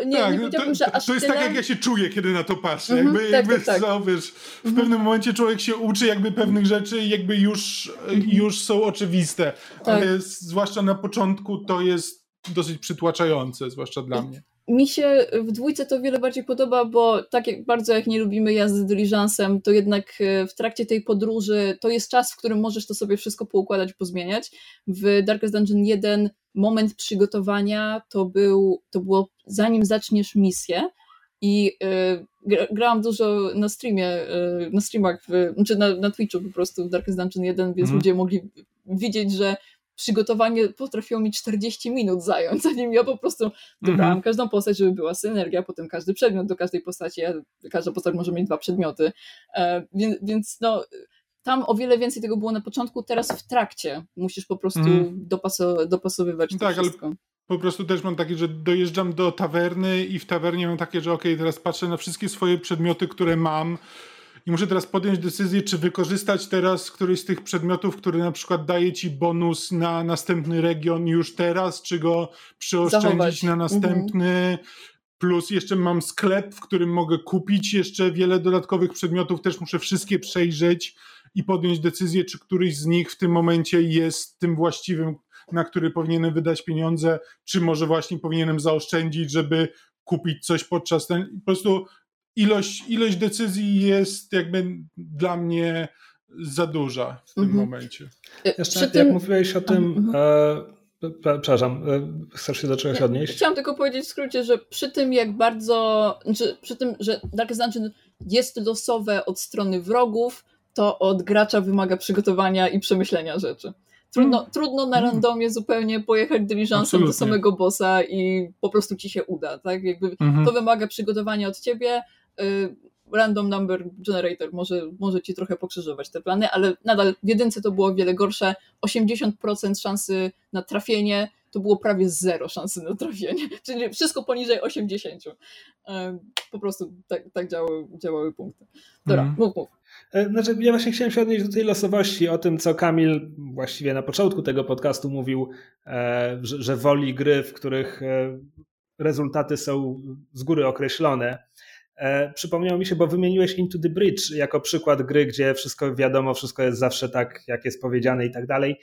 nie, tak, nie powiedziałbym, że aż. To jest tyle... tak, jak ja się czuję, kiedy na to patrzę. Mm -hmm, jakby, tak, jakby tak, tak. wiesz, w mm -hmm. pewnym momencie człowiek się uczy jakby pewnych rzeczy i jakby już, mm -hmm. już są oczywiste. Tak. Ale zwłaszcza na początku to jest dosyć przytłaczające, zwłaszcza dla mnie. Mi się w dwójce to wiele bardziej podoba, bo tak jak bardzo jak nie lubimy jazdy dyliżansem, to jednak e, w trakcie tej podróży to jest czas, w którym możesz to sobie wszystko poukładać, pozmieniać. W Darkest Dungeon 1 moment przygotowania to, był, to było zanim zaczniesz misję i y, grałam dużo na streamie, y, na streamach, w, znaczy na, na Twitchu po prostu w Darkest Dungeon 1, więc mm. ludzie mogli widzieć, że przygotowanie potrafiło mi 40 minut zająć, zanim ja po prostu dobrałam -hmm. każdą postać, żeby była synergia, potem każdy przedmiot do każdej postaci, każda postać może mieć dwa przedmioty, e, więc, więc no tam o wiele więcej tego było na początku, teraz w trakcie musisz po prostu mm. dopaso dopasowywać to tak, wszystko. Ale po prostu też mam takie, że dojeżdżam do tawerny i w tawernie mam takie, że ok, teraz patrzę na wszystkie swoje przedmioty, które mam, i muszę teraz podjąć decyzję, czy wykorzystać teraz któryś z tych przedmiotów, który na przykład daje ci bonus na następny region już teraz, czy go przyoszczędzić Zachować. na następny. Mhm. Plus jeszcze mam sklep, w którym mogę kupić jeszcze wiele dodatkowych przedmiotów, też muszę wszystkie przejrzeć i podjąć decyzję, czy któryś z nich w tym momencie jest tym właściwym, na który powinienem wydać pieniądze, czy może właśnie powinienem zaoszczędzić, żeby kupić coś podczas ten. Po prostu ilość, ilość decyzji jest jakby dla mnie za duża w tym mhm. momencie. E, Jeszcze jak tym... mówiłeś o tym, mhm. e, przepraszam, e, chcesz się do czegoś odnieść? Chciałam tylko powiedzieć w skrócie, że przy tym jak bardzo, znaczy przy tym, że Darkest Dungeon jest losowe od strony wrogów, to od gracza wymaga przygotowania i przemyślenia rzeczy. Trudno, mm. trudno na mm. randomie zupełnie pojechać dyliżansem do samego bossa i po prostu ci się uda, tak? Jakby mm -hmm. to wymaga przygotowania od ciebie, random number generator może, może ci trochę pokrzyżować te plany, ale nadal w jedynce to było o wiele gorsze. 80% szansy na trafienie to było prawie zero szansy na trafienie, czyli wszystko poniżej 80. Y, po prostu tak, tak działały, działały punkty. Dobra, mm. mów, mów. E, znaczy, ja właśnie chciałem się odnieść do tej losowości, o tym, co Kamil właściwie na początku tego podcastu mówił, e, że, że woli gry, w których e, rezultaty są z góry określone. E, przypomniało mi się, bo wymieniłeś Into the Bridge jako przykład gry, gdzie wszystko wiadomo, wszystko jest zawsze tak, jak jest powiedziane i tak dalej.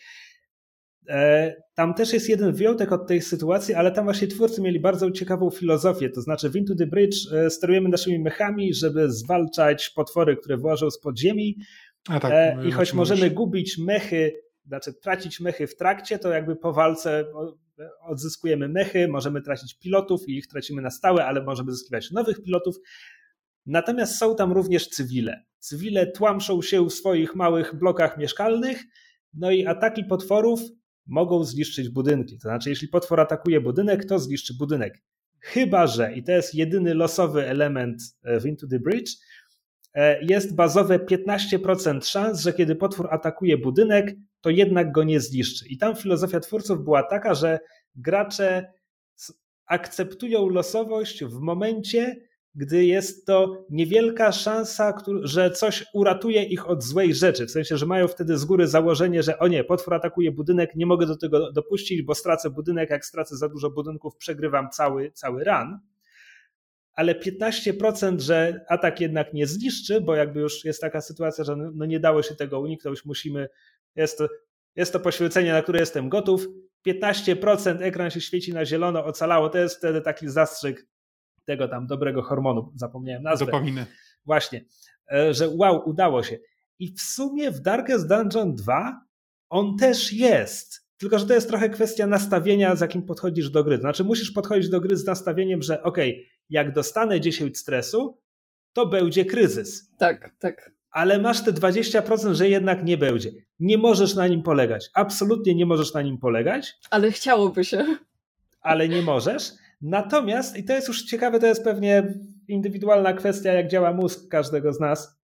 E, tam też jest jeden wyjątek od tej sytuacji, ale tam właśnie twórcy mieli bardzo ciekawą filozofię. To znaczy, w Into the Bridge e, sterujemy naszymi mechami, żeby zwalczać potwory, które włażą z podziemi. Tak, I choć możemy gubić mechy, znaczy tracić mechy w trakcie, to jakby po walce odzyskujemy mechy, możemy tracić pilotów i ich tracimy na stałe, ale możemy zyskiwać nowych pilotów. Natomiast są tam również cywile. Cywile tłamszą się w swoich małych blokach mieszkalnych, no i ataki potworów mogą zniszczyć budynki. To znaczy, jeśli potwór atakuje budynek, to zniszczy budynek. Chyba, że, i to jest jedyny losowy element w Into the Bridge, e, jest bazowe 15% szans, że kiedy potwór atakuje budynek, to jednak go nie zniszczy. I tam filozofia twórców była taka, że gracze akceptują losowość w momencie, gdy jest to niewielka szansa, że coś uratuje ich od złej rzeczy. W sensie, że mają wtedy z góry założenie, że o nie, potwór atakuje budynek, nie mogę do tego dopuścić, bo stracę budynek, jak stracę za dużo budynków, przegrywam cały, cały run. Ale 15%, że atak jednak nie zniszczy, bo jakby już jest taka sytuacja, że no nie dało się tego uniknąć, musimy jest to, jest to poświęcenie, na które jestem gotów. 15% ekran się świeci na zielono, ocalało. To jest wtedy taki zastrzyk tego tam dobrego hormonu. Zapomniałem nazwę. Dopaminy. Właśnie, e, że wow, udało się. I w sumie w Darkest Dungeon 2 on też jest. Tylko, że to jest trochę kwestia nastawienia, z jakim podchodzisz do gry. Znaczy, musisz podchodzić do gry z nastawieniem, że ok, jak dostanę 10 stresu, to będzie kryzys. Tak, tak ale masz te 20%, że jednak nie będzie. Nie możesz na nim polegać. Absolutnie nie możesz na nim polegać. Ale chciałoby się. Ale nie możesz. Natomiast, i to jest już ciekawe, to jest pewnie indywidualna kwestia, jak działa mózg każdego z nas,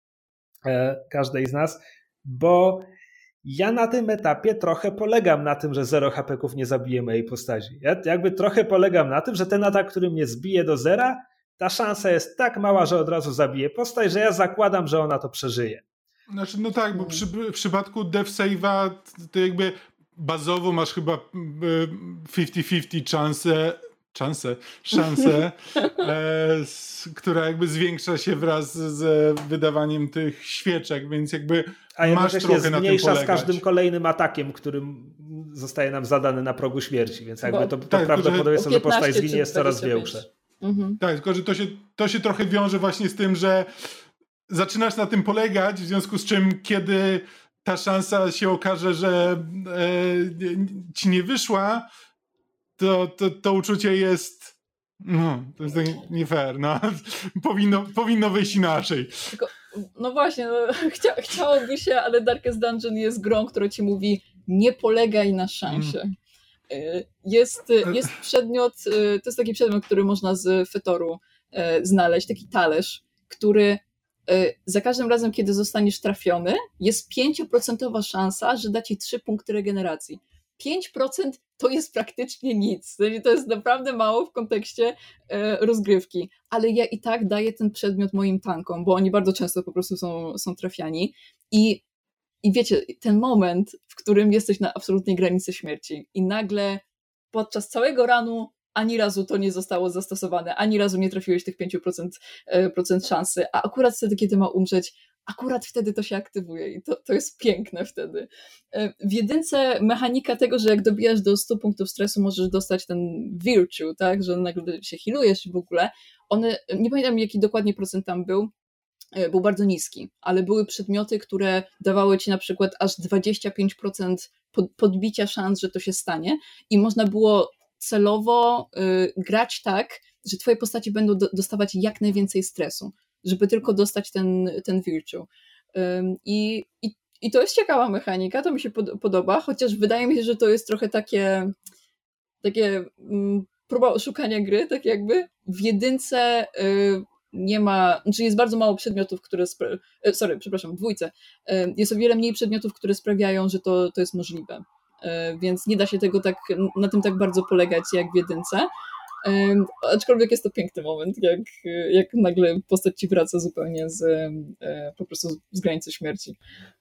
e, każdej z nas, bo ja na tym etapie trochę polegam na tym, że zero hapeków nie zabije mojej postaci. Ja jakby trochę polegam na tym, że ten atak, który mnie zbije do zera, ta szansa jest tak mała, że od razu zabije postać, że ja zakładam, że ona to przeżyje. Znaczy, no tak, bo przy, w przypadku Death Save'a to jakby bazowo masz chyba 50-50 szansę, szansę, szansę e, s, która jakby zwiększa się wraz z wydawaniem tych świeczek, więc jakby A masz trochę na tym polegać. z każdym kolejnym atakiem, którym zostaje nam zadany na progu śmierci, więc jakby to, to tak, prawdopodobieństwo, że postać zginie jest coraz większe. Mhm. Tak, tylko że to się, to się trochę wiąże właśnie z tym, że zaczynasz na tym polegać, w związku z czym kiedy ta szansa się okaże, że e, ci nie wyszła, to, to, to uczucie jest no, to jest nie fair, no. Powinno, powinno wyjść inaczej. Tylko, no właśnie, no, chcia, chciałoby się, ale Darkest Dungeon jest grą, która ci mówi nie polegaj na szansie. Mm. Y, jest, y, jest przedmiot, y, to jest taki przedmiot, który można z Fetoru znaleźć, taki talerz, który za każdym razem, kiedy zostaniesz trafiony, jest 5% szansa, że da ci 3 punkty regeneracji. 5% to jest praktycznie nic. To jest naprawdę mało w kontekście rozgrywki, ale ja i tak daję ten przedmiot moim tankom, bo oni bardzo często po prostu są, są trafiani i i wiecie, ten moment, w którym jesteś na absolutnej granicy śmierci i nagle podczas całego ranu ani razu to nie zostało zastosowane, ani razu nie trafiłeś tych 5% e, procent szansy, a akurat wtedy, kiedy ma umrzeć, akurat wtedy to się aktywuje i to, to jest piękne wtedy. E, w jedynce mechanika tego, że jak dobijasz do 100 punktów stresu, możesz dostać ten virtue, tak, że nagle się healujesz w ogóle. One, nie pamiętam jaki dokładnie procent tam był, był bardzo niski, ale były przedmioty, które dawały ci na przykład aż 25% podbicia szans, że to się stanie i można było celowo y, grać tak, że twoje postaci będą do, dostawać jak najwięcej stresu, żeby tylko dostać ten, ten virtue. I, i, I to jest ciekawa mechanika, to mi się pod, podoba, chociaż wydaje mi się, że to jest trochę takie takie mm, próba oszukania gry, tak jakby. W jedynce y, nie ma, znaczy jest bardzo mało przedmiotów, które, e, sorry, przepraszam, dwójce, e, jest o wiele mniej przedmiotów, które sprawiają, że to, to jest możliwe. E, więc nie da się tego tak, na tym tak bardzo polegać jak w jedynce. Aczkolwiek jest to piękny moment, jak, jak nagle postać ci wraca zupełnie z, po prostu z granicy śmierci.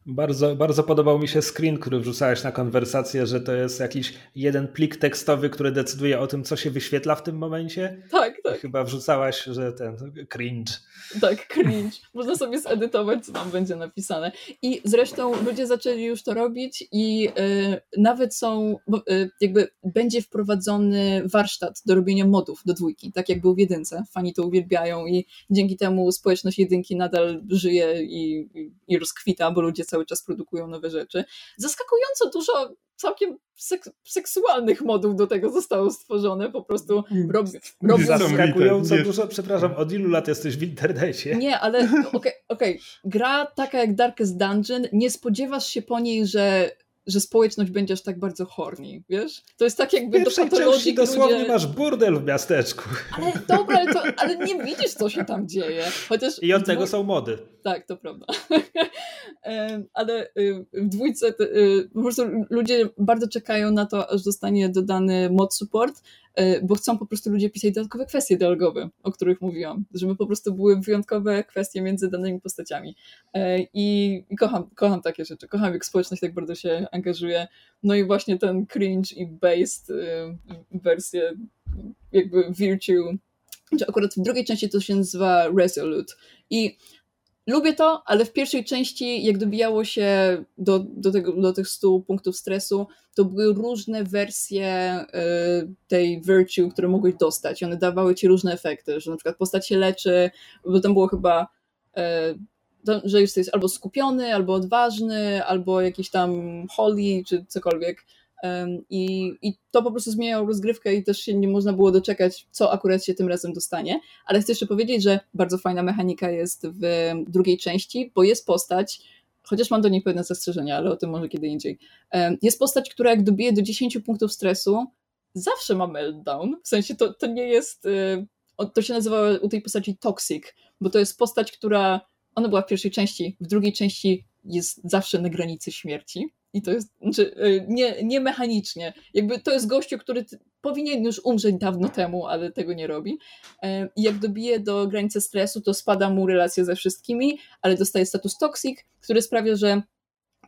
Bardzo, bardzo podobał mi się screen, który wrzucałeś na konwersację, że to jest jakiś jeden plik tekstowy, który decyduje o tym, co się wyświetla w tym momencie. Tak, tak. Chyba wrzucałaś, że ten cringe. Tak, cringe. Można sobie zedytować, co tam będzie napisane. I zresztą ludzie zaczęli już to robić i y, nawet są, y, jakby będzie wprowadzony warsztat do robienia modów do dwójki, tak jak był w jedynce. Fani to uwielbiają i dzięki temu społeczność jedynki nadal żyje i, i, i rozkwita, bo ludzie cały czas produkują nowe rzeczy. Zaskakująco dużo całkiem sek seksualnych modów do tego zostało stworzone, po prostu mm. robią... robią Zaskakująco dużo, przepraszam, od ilu lat jesteś w internecie? Nie, ale okej, okay, okay. gra taka jak Darkest Dungeon, nie spodziewasz się po niej, że że społeczność będzie aż tak bardzo horny, wiesz? To jest tak jakby do patologii dosłownie ludzie... masz burdel w miasteczku. Ale dobra, ale, to, ale nie widzisz, co się tam dzieje. Chociaż I od tego są mody. Tak, to prawda. ale y, w dwójce y, po prostu ludzie bardzo czekają na to, aż zostanie dodany mod support, bo chcą po prostu ludzie pisać dodatkowe kwestie dialogowe, o których mówiłam, żeby po prostu były wyjątkowe kwestie między danymi postaciami. I, i kocham, kocham takie rzeczy, kocham jak społeczność tak bardzo się angażuje. No i właśnie ten cringe i based wersję jakby Virtue, czy akurat w drugiej części to się nazywa Resolute. I Lubię to, ale w pierwszej części, jak dobijało się do, do, tego, do tych 100 punktów stresu, to były różne wersje y, tej virtue, które mogłeś dostać. One dawały ci różne efekty, że na przykład postać się leczy, bo tam było chyba, y, to, że jesteś albo skupiony, albo odważny, albo jakiś tam holy, czy cokolwiek. I, I to po prostu zmieniało rozgrywkę i też się nie można było doczekać, co akurat się tym razem dostanie. Ale chcę jeszcze powiedzieć, że bardzo fajna mechanika jest w drugiej części, bo jest postać, chociaż mam do niej pewne zastrzeżenia, ale o tym może kiedy indziej. Jest postać, która jak dobije do 10 punktów stresu, zawsze ma meltdown. W sensie to, to nie jest. Y, to się nazywa u tej postaci toxic, bo to jest postać, która. Ona była w pierwszej części, w drugiej części jest zawsze na granicy śmierci. I to jest, znaczy, y, nie, nie mechanicznie. Jakby to jest gościu, który powinien już umrzeć dawno temu, ale tego nie robi. E, I jak dobije do granicy stresu, to spada mu relacja ze wszystkimi, ale dostaje status toxic, który sprawia, że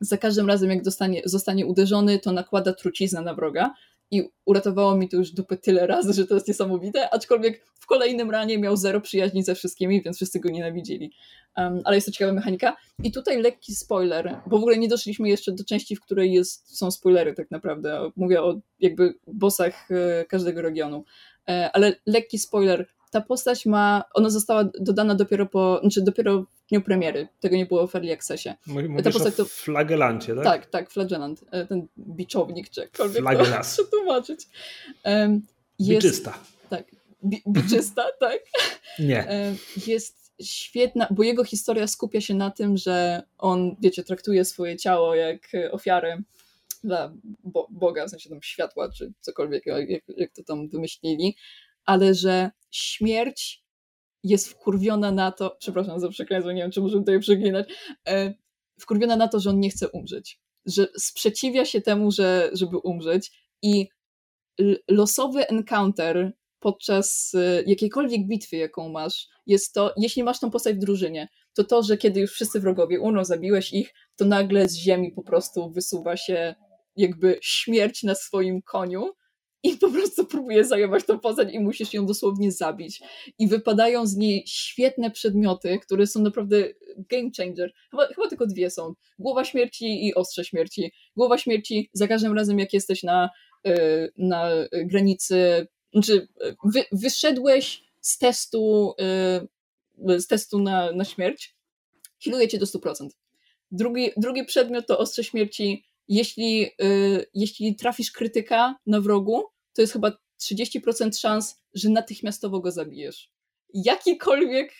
za każdym razem, jak dostanie, zostanie uderzony, to nakłada truciznę na wroga i uratowało mi to już dupę tyle razy, że to jest niesamowite, aczkolwiek kolejnym ranie miał zero przyjaźni ze wszystkimi, więc wszyscy go nienawidzili. Um, ale jest to ciekawa mechanika. I tutaj lekki spoiler, bo w ogóle nie doszliśmy jeszcze do części, w której jest, są spoilery tak naprawdę. Mówię o jakby bossach e, każdego regionu. E, ale lekki spoiler. ta postać ma, ona została dodana dopiero po, znaczy dopiero w dniu premiery, tego nie było w Early Accessie. Mówisz ta postać to... flagelancie, tak? Tak, tak, flagelant, e, ten biczownik, czy jakkolwiek Flagelas. to przetłumaczyć. Um, jest, biczysta. Tak, biczysta, tak. Nie. Jest świetna, bo jego historia skupia się na tym, że on, wiecie, traktuje swoje ciało jak ofiarę dla bo Boga, w sensie tam światła, czy cokolwiek, jak, jak to tam wymyślili, ale że śmierć jest wkurwiona na to, przepraszam za przekleństwo, nie wiem, czy muszę tutaj przeklinać, e, wkurwiona na to, że on nie chce umrzeć, że sprzeciwia się temu, że, żeby umrzeć i losowy encounter podczas e, jakiejkolwiek bitwy, jaką masz, jest to, jeśli masz tą postać w drużynie, to to, że kiedy już wszyscy wrogowie umrą, zabiłeś ich, to nagle z ziemi po prostu wysuwa się jakby śmierć na swoim koniu i po prostu próbuje zajmować tą postać i musisz ją dosłownie zabić. I wypadają z niej świetne przedmioty, które są naprawdę game changer. Chyba, chyba tylko dwie są. Głowa śmierci i ostrze śmierci. Głowa śmierci za każdym razem, jak jesteś na, e, na granicy, znaczy wy, wyszedłeś z testu, e, z testu na, na śmierć, healuje cię do 100%. Drugi, drugi przedmiot to ostrze śmierci jeśli, y, jeśli trafisz krytyka na wrogu, to jest chyba 30% szans, że natychmiastowo go zabijesz jakikolwiek,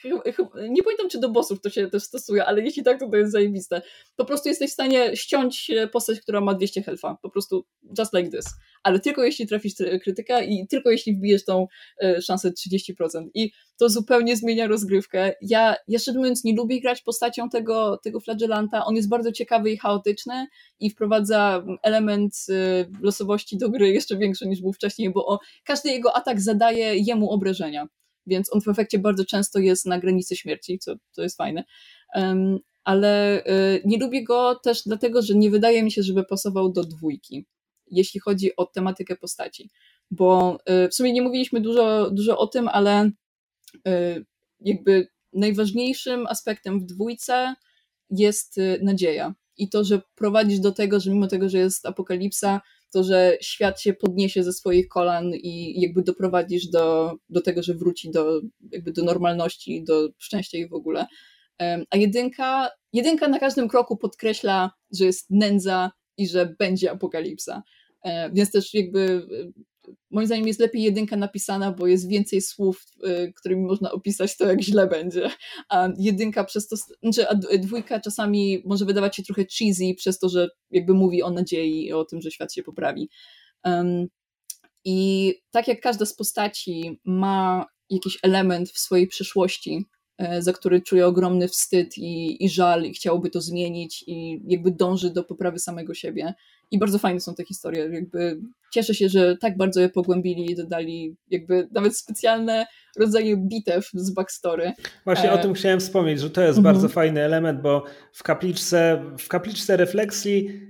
nie pamiętam czy do bossów to się też stosuje, ale jeśli tak, to to jest zajebiste. Po prostu jesteś w stanie ściąć postać, która ma 200 health'a, po prostu just like this. Ale tylko jeśli trafisz krytyka i tylko jeśli wbijesz tą e, szansę 30%. I to zupełnie zmienia rozgrywkę. Ja, ja szczerze mówiąc nie lubię grać postacią tego, tego flagellanta, on jest bardzo ciekawy i chaotyczny i wprowadza element e, losowości do gry jeszcze większy niż był wcześniej, bo o, każdy jego atak zadaje jemu obrażenia więc on w efekcie bardzo często jest na granicy śmierci, co, co jest fajne. Um, ale y, nie lubię go też dlatego, że nie wydaje mi się, żeby pasował do dwójki, jeśli chodzi o tematykę postaci. Bo y, w sumie nie mówiliśmy dużo, dużo o tym, ale y, jakby najważniejszym aspektem w dwójce jest nadzieja. I to, że prowadzisz do tego, że mimo tego, że jest apokalipsa, to, że świat się podniesie ze swoich kolan i jakby doprowadzisz do, do tego, że wróci do, jakby do normalności, do szczęścia i w ogóle. A jedynka, jedynka na każdym kroku podkreśla, że jest nędza i że będzie apokalipsa. E, więc też jakby moim zdaniem jest lepiej jedynka napisana, bo jest więcej słów, y, którymi można opisać to, jak źle będzie. A jedynka przez to, znaczy, a dwójka czasami może wydawać się trochę cheesy przez to, że jakby mówi o nadziei i o tym, że świat się poprawi. Um, I tak jak każda z postaci ma jakiś element w swojej przyszłości, e, za który czuje ogromny wstyd i, i żal i chciałoby to zmienić i jakby dąży do poprawy samego siebie, i bardzo fajne są te historie. Jakby cieszę się, że tak bardzo je pogłębili i dodali jakby nawet specjalne rodzaje bitew z backstory. Właśnie e... o tym chciałem wspomnieć, że to jest mhm. bardzo fajny element, bo w kapliczce, w kapliczce refleksji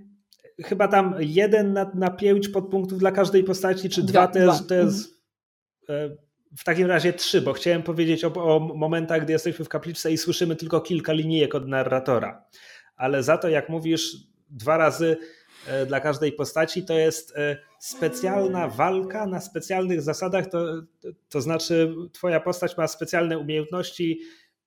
chyba tam jeden na, na pięć podpunktów dla każdej postaci, czy dwa, dwa to jest, to jest mhm. w takim razie trzy, bo chciałem powiedzieć o, o momentach, gdy jesteśmy w kapliczce i słyszymy tylko kilka linijek od narratora. Ale za to, jak mówisz, dwa razy E, dla każdej postaci, to jest e, specjalna walka na specjalnych zasadach, to, to znaczy twoja postać ma specjalne umiejętności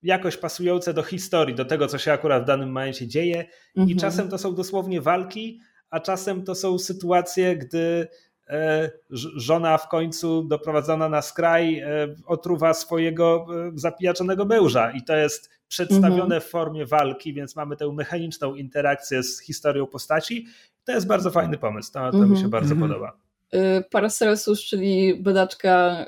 jakoś pasujące do historii, do tego, co się akurat w danym momencie dzieje. Mhm. i czasem to są dosłownie walki, a czasem to są sytuacje, gdy e, żona w końcu doprowadzona na skraj otruwa swojego zapijaczonego męża. I to jest przedstawione mhm. w formie walki, więc mamy tę mechaniczną interakcję z historią postaci to jest bardzo fajny pomysł, to, to mi się mhm. bardzo mhm. podoba. Y, Paracelsus, czyli badaczka,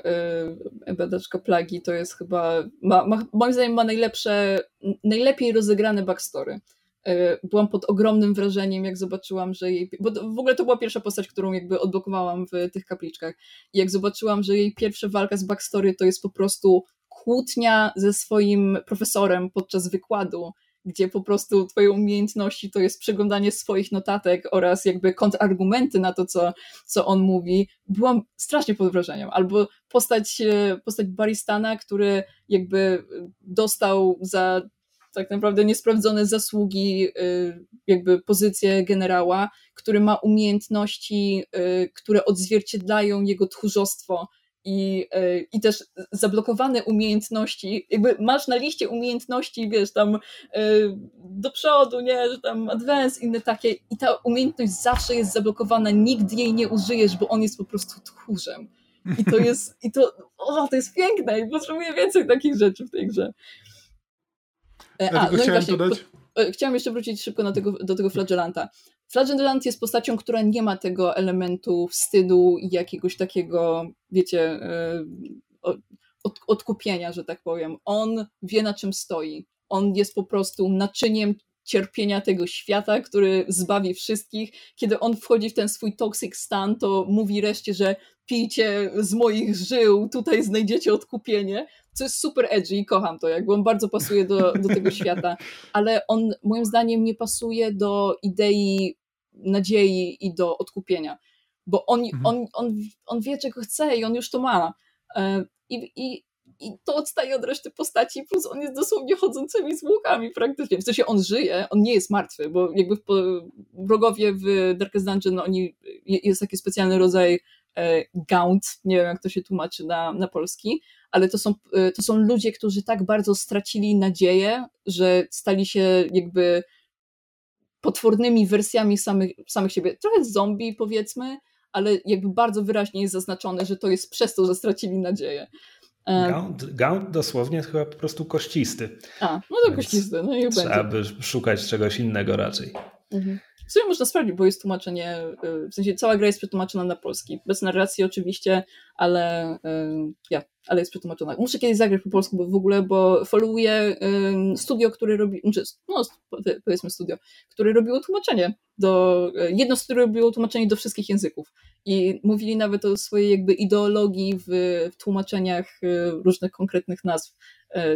y, badaczka plagi, to jest chyba, ma, ma, moim zdaniem ma najlepsze, najlepiej rozegrane backstory. Y, byłam pod ogromnym wrażeniem, jak zobaczyłam, że jej. Bo w ogóle to była pierwsza postać, którą jakby odblokowałam w tych kapliczkach. I jak zobaczyłam, że jej pierwsza walka z backstory to jest po prostu kłótnia ze swoim profesorem podczas wykładu gdzie po prostu twoje umiejętności to jest przeglądanie swoich notatek oraz jakby kontrargumenty na to, co, co on mówi, byłam strasznie pod wrażeniem. Albo postać, e, postać Baristana, który jakby dostał za tak naprawdę niesprawdzone zasługi, e, jakby pozycję generała, który ma umiejętności, e, które odzwierciedlają jego tchórzostwo i, e, i też zablokowane umiejętności, jakby masz na liście umiejętności, wiesz, tam e, do przodu, nie, że tam advance, inne takie i ta umiejętność zawsze jest zablokowana, nigdy jej nie użyjesz, bo on jest po prostu tchórzem. I to jest, i to, o, to jest piękne i potrzebuję więcej takich rzeczy w tej grze. E, a, no chciałem właśnie, dodać. Chciałam jeszcze wrócić szybko do tego, do tego flagellanta. Flagellant jest postacią, która nie ma tego elementu wstydu i jakiegoś takiego, wiecie, e, od, odkupienia, że tak powiem. On wie na czym stoi. On jest po prostu naczyniem cierpienia tego świata, który zbawi wszystkich. Kiedy on wchodzi w ten swój toxic stan, to mówi reszcie, że pijcie z moich żył, tutaj znajdziecie odkupienie, co jest super edgy i kocham to, jakby on bardzo pasuje do, do tego świata, ale on moim zdaniem nie pasuje do idei nadziei i do odkupienia, bo on, mhm. on, on, on wie, czego chce i on już to ma. E, I, i, i to odstaje od reszty postaci, plus on jest dosłownie chodzącymi zwłokami praktycznie. W sensie on żyje, on nie jest martwy, bo jakby wrogowie w Darkest Dungeon, oni, jest taki specjalny rodzaj e, gaunt, nie wiem jak to się tłumaczy na, na polski, ale to są, e, to są ludzie, którzy tak bardzo stracili nadzieję, że stali się jakby potwornymi wersjami samych, samych siebie. Trochę zombie powiedzmy, ale jakby bardzo wyraźnie jest zaznaczone, że to jest przez to, że stracili nadzieję. E, gaunt, gaunt dosłownie chyba po prostu kościsty. A, no to Więc kościsty, no i Trzeba będzie. by szukać czegoś innego raczej. Mhm. W sumie można sprawdzić, bo jest tłumaczenie, y, w sensie cała gra jest przetłumaczona na polski. Bez narracji oczywiście, ale y, ja, ale jest przetłumaczona. Muszę kiedyś zagrać po polsku, bo w ogóle, bo followuję studio, które robi, znaczy, no powiedzmy studio, które robiło tłumaczenie do, y, jedno studio robiło tłumaczenie do wszystkich języków i mówili nawet o swojej jakby ideologii w, w tłumaczeniach różnych konkretnych nazw.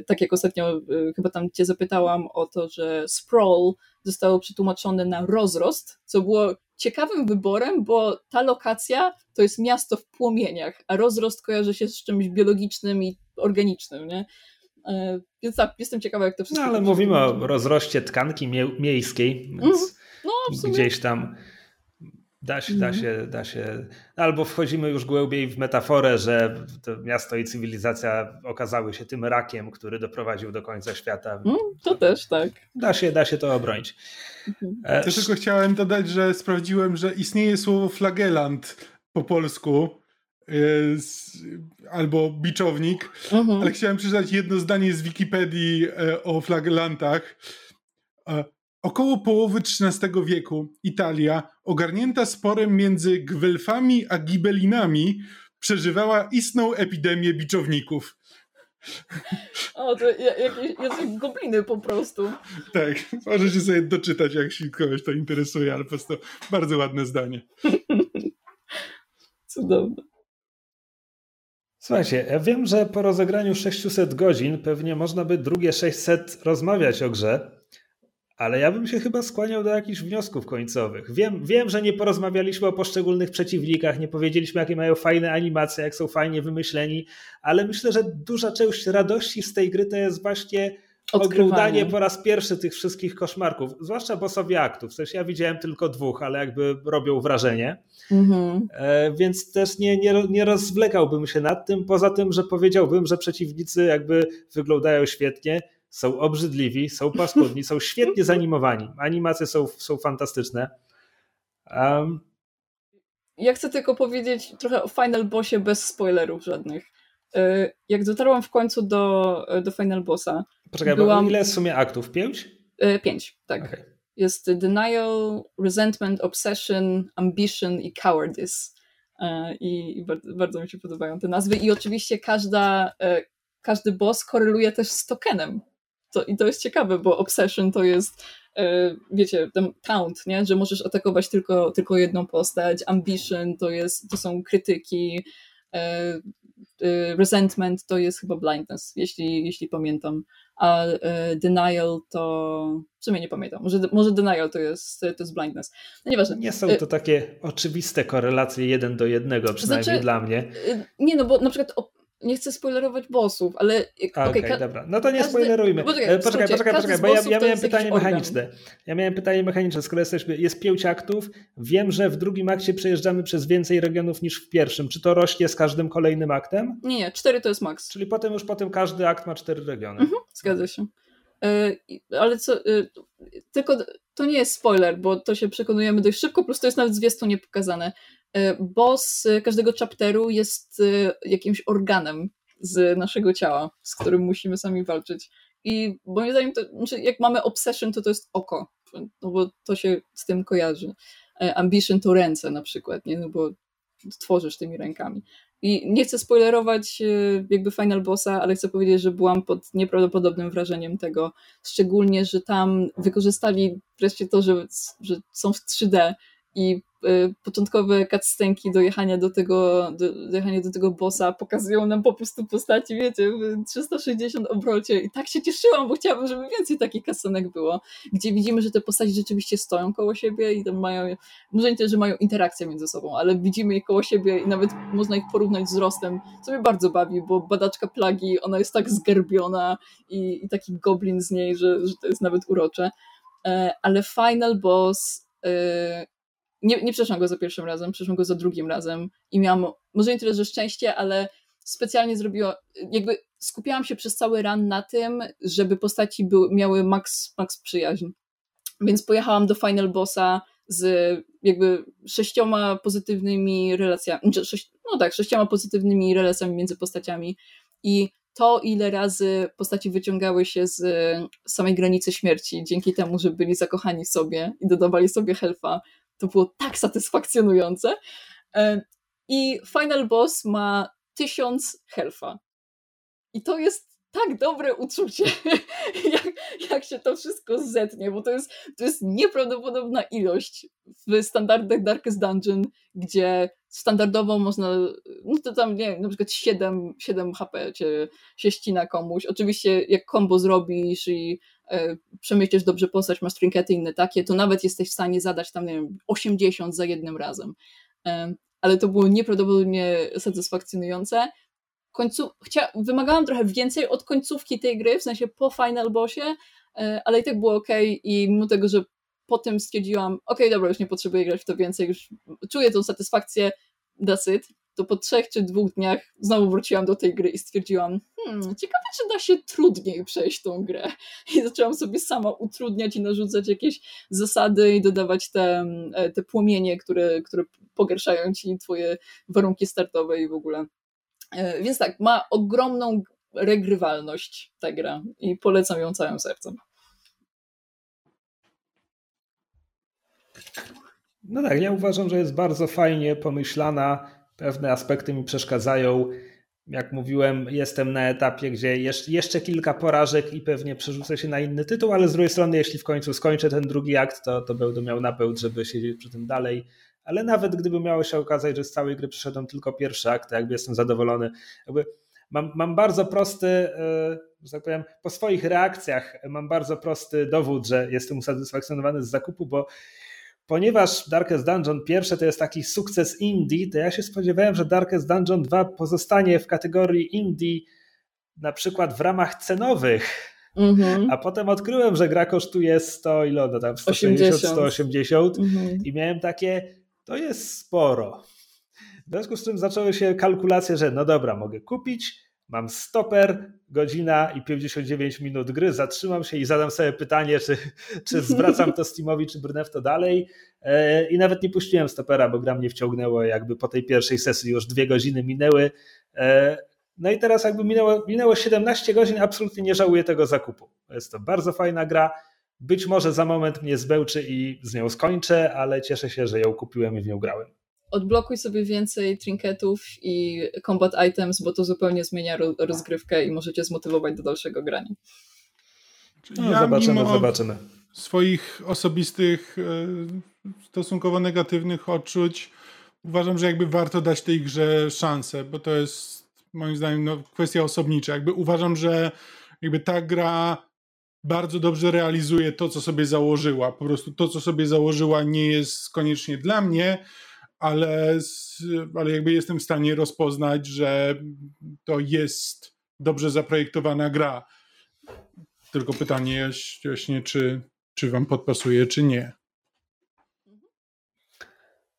Tak jak ostatnio chyba tam cię zapytałam o to, że sprawl zostało przetłumaczone na rozrost, co było ciekawym wyborem, bo ta lokacja to jest miasto w płomieniach, a rozrost kojarzy się z czymś biologicznym i organicznym, nie? E, więc tak, jestem ciekawa, jak to wszystko... No ale mówimy o rozroście tkanki mie miejskiej, więc mm, no, gdzieś tam Da się, da mhm. się, da się. Albo wchodzimy już głębiej w metaforę, że to miasto i cywilizacja okazały się tym rakiem, który doprowadził do końca świata. Mm, to też, tak. Da się, da się to obronić. Mhm. E, Też tylko chciałem dodać, że sprawdziłem, że istnieje słowo flagelant po polsku e, albo biczownik, mhm. ale chciałem przeczytać jedno zdanie z Wikipedii e, o flagelantach. Około połowy XIII wieku Italia, ogarnięta sporem między Gwelfami a Gibelinami, przeżywała istną epidemię biczowników. O, to jakieś, jakieś gobliny po prostu. Tak, możecie sobie doczytać, jak się kogoś to interesuje, ale po prostu bardzo ładne zdanie. Cudowne. Słuchajcie, ja wiem, że po rozegraniu 600 godzin pewnie można by drugie 600 rozmawiać o grze, ale ja bym się chyba skłaniał do jakichś wniosków końcowych. Wiem, wiem, że nie porozmawialiśmy o poszczególnych przeciwnikach, nie powiedzieliśmy, jakie mają fajne animacje, jak są fajnie wymyśleni, ale myślę, że duża część radości z tej gry to jest właśnie oglądanie po raz pierwszy tych wszystkich koszmarków, zwłaszcza bossowie aktów. Sensie ja widziałem tylko dwóch, ale jakby robią wrażenie. Mhm. E, więc też nie, nie, nie rozwlekałbym się nad tym, poza tym, że powiedziałbym, że przeciwnicy jakby wyglądają świetnie są obrzydliwi, są paskudni, są świetnie zanimowani. Animacje są, są fantastyczne. Um, ja chcę tylko powiedzieć trochę o Final Bossie bez spoilerów żadnych. E, jak dotarłam w końcu do, do Final Bossa. Poczekaj, byłam... bo ile jest w sumie aktów? Pięć? E, pięć, tak. Okay. Jest Denial, Resentment, Obsession, Ambition i Cowardice. E, I, i bardzo, bardzo, mi się podobają te nazwy. I oczywiście każda, każdy boss koreluje też z tokenem. To, I to jest ciekawe, bo Obsession to jest e, wiecie, ten count, nie? że możesz atakować tylko, tylko jedną postać, Ambition to, jest, to są krytyki, e, e, Resentment to jest chyba Blindness, jeśli, jeśli pamiętam, a Denial to w sumie nie pamiętam, może, może Denial to jest, to jest Blindness. No nieważne. Nie są to takie oczywiste korelacje jeden do jednego, przynajmniej znaczy, dla mnie. Nie, no bo na przykład nie chcę spoilerować bossów, ale... Okej, okay, okay, dobra. No to nie każdy... spoilerujmy. Poczekaj, e, poczekaj, poczekaj, bo ja, ja miałem pytanie mechaniczne. Organ. Ja miałem pytanie mechaniczne. Skoro jesteśmy, jest pięć aktów, wiem, że w drugim akcie przejeżdżamy przez więcej regionów niż w pierwszym. Czy to rośnie z każdym kolejnym aktem? Nie, nie, cztery to jest maks. Czyli potem już potem każdy akt ma cztery regiony. Mhm, zgadza się. Yy, ale co, yy, tylko to nie jest spoiler, bo to się przekonujemy dość szybko, plus to jest nawet zwiastunie pokazane. Yy, boss każdego chapteru jest jakimś organem z naszego ciała, z którym musimy sami walczyć. I moim zdaniem, to, znaczy jak mamy obsession, to to jest oko, no bo to się z tym kojarzy. Ambition to ręce na przykład, nie? No bo tworzysz tymi rękami. I nie chcę spoilerować e, jakby Final Bossa, ale chcę powiedzieć, że byłam pod nieprawdopodobnym wrażeniem tego, szczególnie, że tam wykorzystali wreszcie to, że, że są w 3D i początkowe cutscenki dojechania do tego, do, dojechania do tego bossa pokazują nam po prostu postaci, wiecie, w 360 obrocie. I tak się cieszyłam, bo chciałabym, żeby więcej takich cutscenek było, gdzie widzimy, że te postaci rzeczywiście stoją koło siebie i tam mają, może nie tyle, że mają interakcję między sobą, ale widzimy je koło siebie i nawet można ich porównać z wzrostem, co mnie bardzo bawi, bo badaczka plagi, ona jest tak zgarbiona i, i taki goblin z niej, że, że to jest nawet urocze, e, ale final boss e, nie, nie przeszłam go za pierwszym razem, przeszłam go za drugim razem i miałam, może nie tyle, że szczęście, ale specjalnie zrobiła, jakby skupiałam się przez cały ran na tym, żeby postaci były, miały max, max przyjaźń. Więc pojechałam do Final Bossa z jakby sześcioma pozytywnymi relacjami, znaczy sześć, no tak, sześcioma pozytywnymi relacjami między postaciami i to, ile razy postaci wyciągały się z samej granicy śmierci, dzięki temu, że byli zakochani w sobie i dodawali sobie helfa, to było tak satysfakcjonujące. E, I Final Boss ma tysiąc helfa. I to jest tak dobre uczucie, jak, jak się to wszystko zetnie, bo to jest, to jest nieprawdopodobna ilość w standardach Darkest Dungeon, gdzie standardowo można, no to tam, nie wiem, na przykład 7, 7 HP cię, się ścina komuś. Oczywiście jak combo zrobisz i przemyślisz dobrze postać, masz trinkety inne takie, to nawet jesteś w stanie zadać tam, nie wiem, 80 za jednym razem. E, ale to było nieprawdopodobnie satysfakcjonujące końcu, chcia, wymagałam trochę więcej od końcówki tej gry, w sensie po final bossie, e, ale i tak było ok i mimo tego, że potem stwierdziłam, ok, dobra, już nie potrzebuję grać w to więcej, już czuję tą satysfakcję, that's it, to po trzech czy dwóch dniach znowu wróciłam do tej gry i stwierdziłam, hmm, ciekawe, czy da się trudniej przejść tą grę. I zaczęłam sobie sama utrudniać i narzucać jakieś zasady i dodawać te, e, te płomienie, które, które pogarszają ci twoje warunki startowe i w ogóle. E, więc tak, ma ogromną regrywalność ta gra i polecam ją całym sercem. No tak, ja uważam, że jest bardzo fajnie pomyślana. Pewne aspekty mi przeszkadzają. Jak mówiłem, jestem na etapie, gdzie jeszcze kilka porażek i pewnie przerzucę się na inny tytuł, ale z drugiej strony, jeśli w końcu skończę ten drugi akt, to, to będę miał napełt, żeby siedzieć przy tym dalej ale nawet gdyby miało się okazać, że z całej gry przyszedłem tylko pierwszy akt, to jakby jestem zadowolony. Jakby mam, mam bardzo prosty, e, że tak powiem, po swoich reakcjach mam bardzo prosty dowód, że jestem usatysfakcjonowany z zakupu, bo ponieważ Darkest Dungeon pierwsze to jest taki sukces indie, to ja się spodziewałem, że Darkest Dungeon 2 pozostanie w kategorii indie na przykład w ramach cenowych, Mm -hmm. A potem odkryłem, że gra kosztuje 100, ile ona tam, 160, 180 mm -hmm. i miałem takie, to jest sporo. W związku z czym zaczęły się kalkulacje, że no dobra, mogę kupić, mam stoper, godzina i 59 minut gry, zatrzymam się i zadam sobie pytanie, czy, czy zwracam to Steamowi, czy brnę w to dalej. E, I nawet nie puściłem stopera, bo gra mnie wciągnęło, jakby po tej pierwszej sesji już dwie godziny minęły. E, no i teraz jakby minęło, minęło 17 godzin, absolutnie nie żałuję tego zakupu. Jest to bardzo fajna gra być może za moment mnie zbełczy i z nią skończę, ale cieszę się, że ją kupiłem i w nią grałem. Odblokuj sobie więcej trinketów i combat items, bo to zupełnie zmienia rozgrywkę i możecie zmotywować do dalszego grania. No, ja zobaczymy, zobaczymy. Swoich osobistych, e, stosunkowo negatywnych odczuć uważam, że jakby warto dać tej grze szansę, bo to jest moim zdaniem no, kwestia osobnicza. Jakby uważam, że jakby ta gra bardzo dobrze realizuje to, co sobie założyła. Po prostu to, co sobie założyła, nie jest koniecznie dla mnie, ale, ale jakby jestem w stanie rozpoznać, że to jest dobrze zaprojektowana gra. Tylko pytanie właśnie, czy, czy wam podpasuje, czy nie.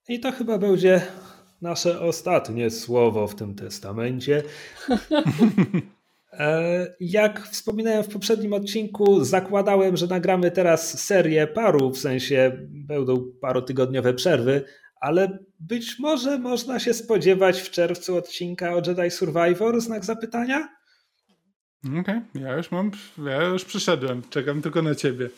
I to chyba będzie nasze ostatnie słowo w tym testamencie. E, jak wspominałem w poprzednim odcinku, zakładałem, że nagramy teraz serię paru, w sensie będą parotygodniowe przerwy, ale być może można się spodziewać w czerwcu odcinka o Jedi Survivor, znak zapytania? Okej, okay. ja już mam, ja już przyszedłem, czekam tylko na ciebie.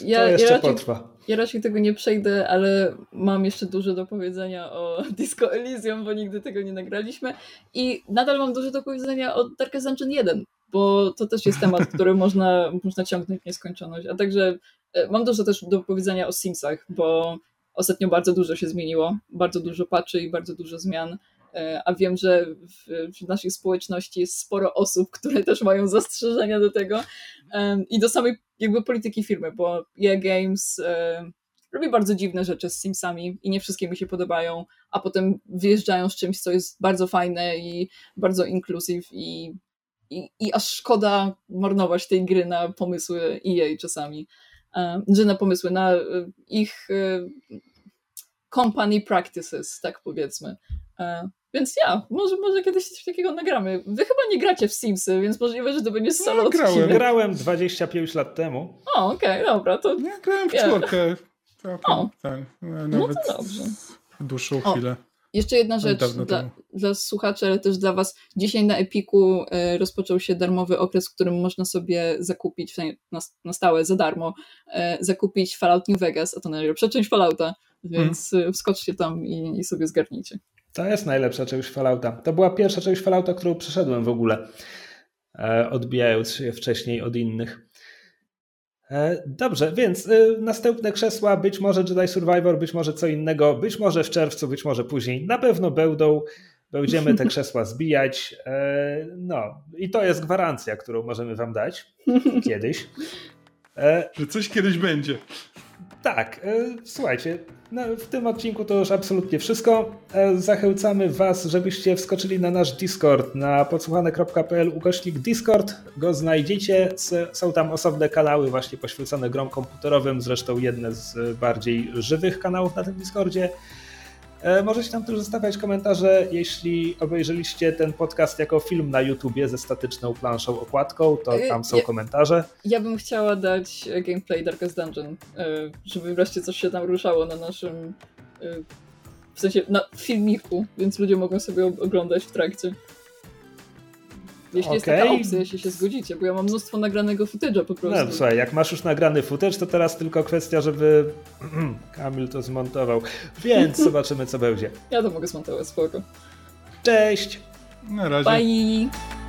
Ja, to jeszcze ja raczej, potrwa. Ja raczej tego nie przejdę, ale mam jeszcze dużo do powiedzenia o Disco Elysium, bo nigdy tego nie nagraliśmy i nadal mam dużo do powiedzenia o Darkest Dungeon 1, bo to też jest temat, który można, można ciągnąć w nieskończoność, a także e, mam dużo też do powiedzenia o Simsach, bo ostatnio bardzo dużo się zmieniło, bardzo dużo patchy i bardzo dużo zmian E, a wiem, że w, w naszej społeczności jest sporo osób, które też mają zastrzeżenia do tego i do samej jakby polityki firmy, bo EA Games e, robi bardzo dziwne rzeczy z Simsami i nie wszystkie mi się podobają, a potem wyjeżdżają z czymś, co jest bardzo fajne i bardzo inclusive i, i, i aż szkoda marnować tej gry na pomysły EA czasami, że na pomysły, na e, ich company practices, tak powiedzmy. Więc ja, może, może kiedyś coś takiego nagramy. Wy chyba nie gracie w Simsy, więc możliwe, że to będzie solo no, grałem. grałem 25 lat temu. O, okej, okay, dobra. To... Ja grałem w czwórkę. O. Tak, nawet no to dobrze. w dłuższą o. chwilę. Jeszcze jedna rzecz dla, dla, słuchaczy, ale też dla Was. Dzisiaj na Epiku e, rozpoczął się darmowy okres, w którym można sobie zakupić, na, na stałe, za darmo, e, zakupić Fallout New Vegas, a to najlepsza część Fallouta, więc hmm. wskoczcie tam i, i sobie zgarnijcie. To jest najlepsza część Fallouta. To była pierwsza część Fallouta, którą przeszedłem w ogóle, e, odbijając się wcześniej od innych. E, dobrze, więc e, następne krzesła, być może Jedi Survivor, być może co innego, być może w czerwcu, być może później. Na pewno będą, będziemy te krzesła zbijać. No i to jest gwarancja, którą możemy wam dać kiedyś. Że coś kiedyś będzie. Tak, słuchajcie, no, w tym odcinku to już absolutnie wszystko. E, zachęcamy Was, żebyście wskoczyli na nasz Discord na podsłuchane.pl ukośnik Discord. Go znajdziecie. Są tam osobne kanały właśnie poświęcone grom komputerowym, zresztą jedne z bardziej żywych kanałów na tym Discordzie. E, możecie tam też zostawiać komentarze, jeśli obejrzeliście ten podcast jako film na YouTubie ze statyczną planszą okładką, to e, tam są ja, komentarze. Ja bym chciała dać gameplay Darkest Dungeon, e, żeby wreszcie coś się tam ruszało na naszym w sensie na filmiku, więc ludzie mogą sobie oglądać w trakcie. Jeśli okay. jest taka opcja, jeśli się zgodzicie, bo ja mam mnóstwo nagranego footage'a po prostu. No słuchaj, jak masz już nagrany footage, to teraz tylko kwestia, żeby Kamil to zmontował. Więc zobaczymy, co będzie. Ja to mogę zmontować, spoko. Cześć! Na razie. Bye!